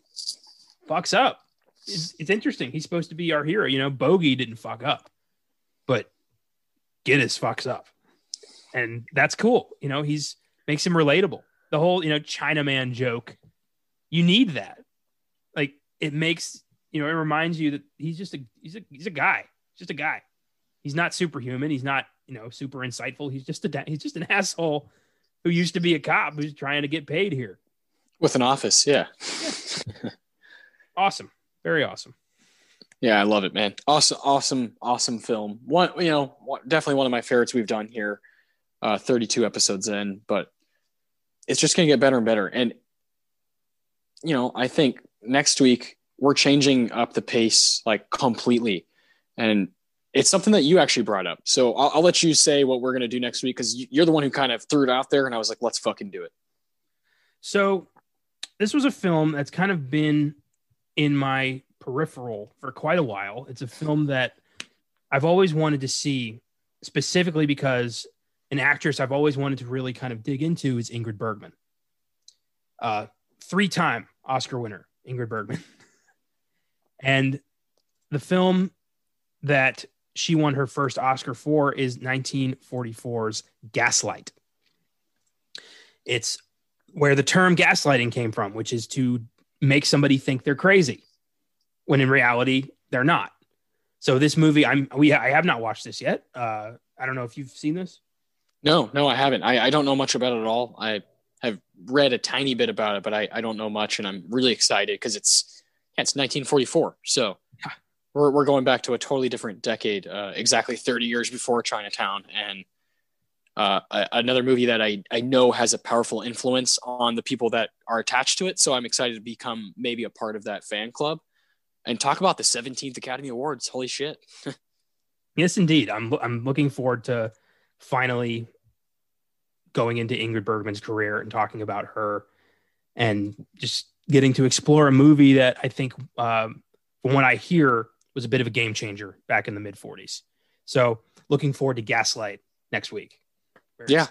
B: fucks up. It's, it's interesting. He's supposed to be our hero. You know, Bogey didn't fuck up, but Gittes fucks up and that's cool. You know, he's makes him relatable. The whole you know Chinaman joke, you need that. Like it makes you know it reminds you that he's just a he's a he's a guy, just a guy. He's not superhuman. He's not you know super insightful. He's just a he's just an asshole who used to be a cop who's trying to get paid here
A: with an office. Yeah.
B: yeah. awesome. Very awesome.
A: Yeah, I love it, man. Awesome, awesome, awesome film. One, you know, definitely one of my favorites we've done here uh, 32 episodes in, but it's just going to get better and better. And, you know, I think next week we're changing up the pace like completely. And it's something that you actually brought up. So I'll, I'll let you say what we're going to do next week because you're the one who kind of threw it out there. And I was like, let's fucking do it.
B: So this was a film that's kind of been in my peripheral for quite a while. It's a film that I've always wanted to see specifically because an actress I've always wanted to really kind of dig into is Ingrid Bergman. Uh, three time Oscar winner, Ingrid Bergman. and the film that she won her first Oscar for is 1944's Gaslight. It's where the term gaslighting came from, which is to make somebody think they're crazy when in reality they're not. So this movie, I'm we I have not watched this yet. Uh, I don't know if you've seen this.
A: No, no, I haven't. I, I don't know much about it at all. I have read a tiny bit about it, but I, I don't know much, and I'm really excited because it's yeah, it's 1944, so. We're we're going back to a totally different decade, uh, exactly 30 years before Chinatown, and uh, another movie that I I know has a powerful influence on the people that are attached to it. So I'm excited to become maybe a part of that fan club and talk about the 17th Academy Awards. Holy shit!
B: yes, indeed. I'm I'm looking forward to finally going into Ingrid Bergman's career and talking about her and just getting to explore a movie that I think, um, from what I hear, was a bit of a game changer back in the mid 40s. So looking forward to Gaslight next week.
A: Yeah.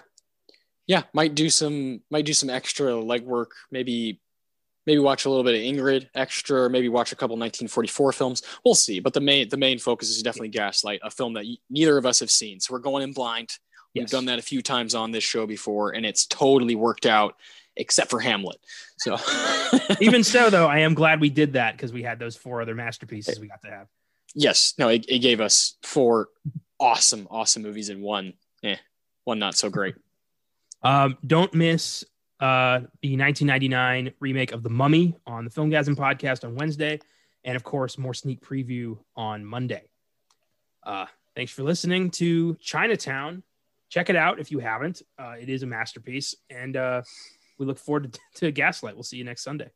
A: Yeah. Might do some, might do some extra legwork, maybe maybe watch a little bit of Ingrid extra, maybe watch a couple 1944 films. We'll see. But the main the main focus is definitely Gaslight, a film that neither of us have seen. So we're going in blind. We've done that a few times on this show before, and it's totally worked out, except for Hamlet. So
B: even so, though, I am glad we did that because we had those four other masterpieces we got to have.
A: Yes, no, it, it gave us four awesome, awesome movies in one. Eh, one not so great.
B: Um, don't miss uh, the 1999 remake of The Mummy on the Filmgazm podcast on Wednesday, and of course, more sneak preview on Monday. Uh, thanks for listening to Chinatown. Check it out if you haven't. Uh, it is a masterpiece, and uh, we look forward to, to Gaslight. We'll see you next Sunday.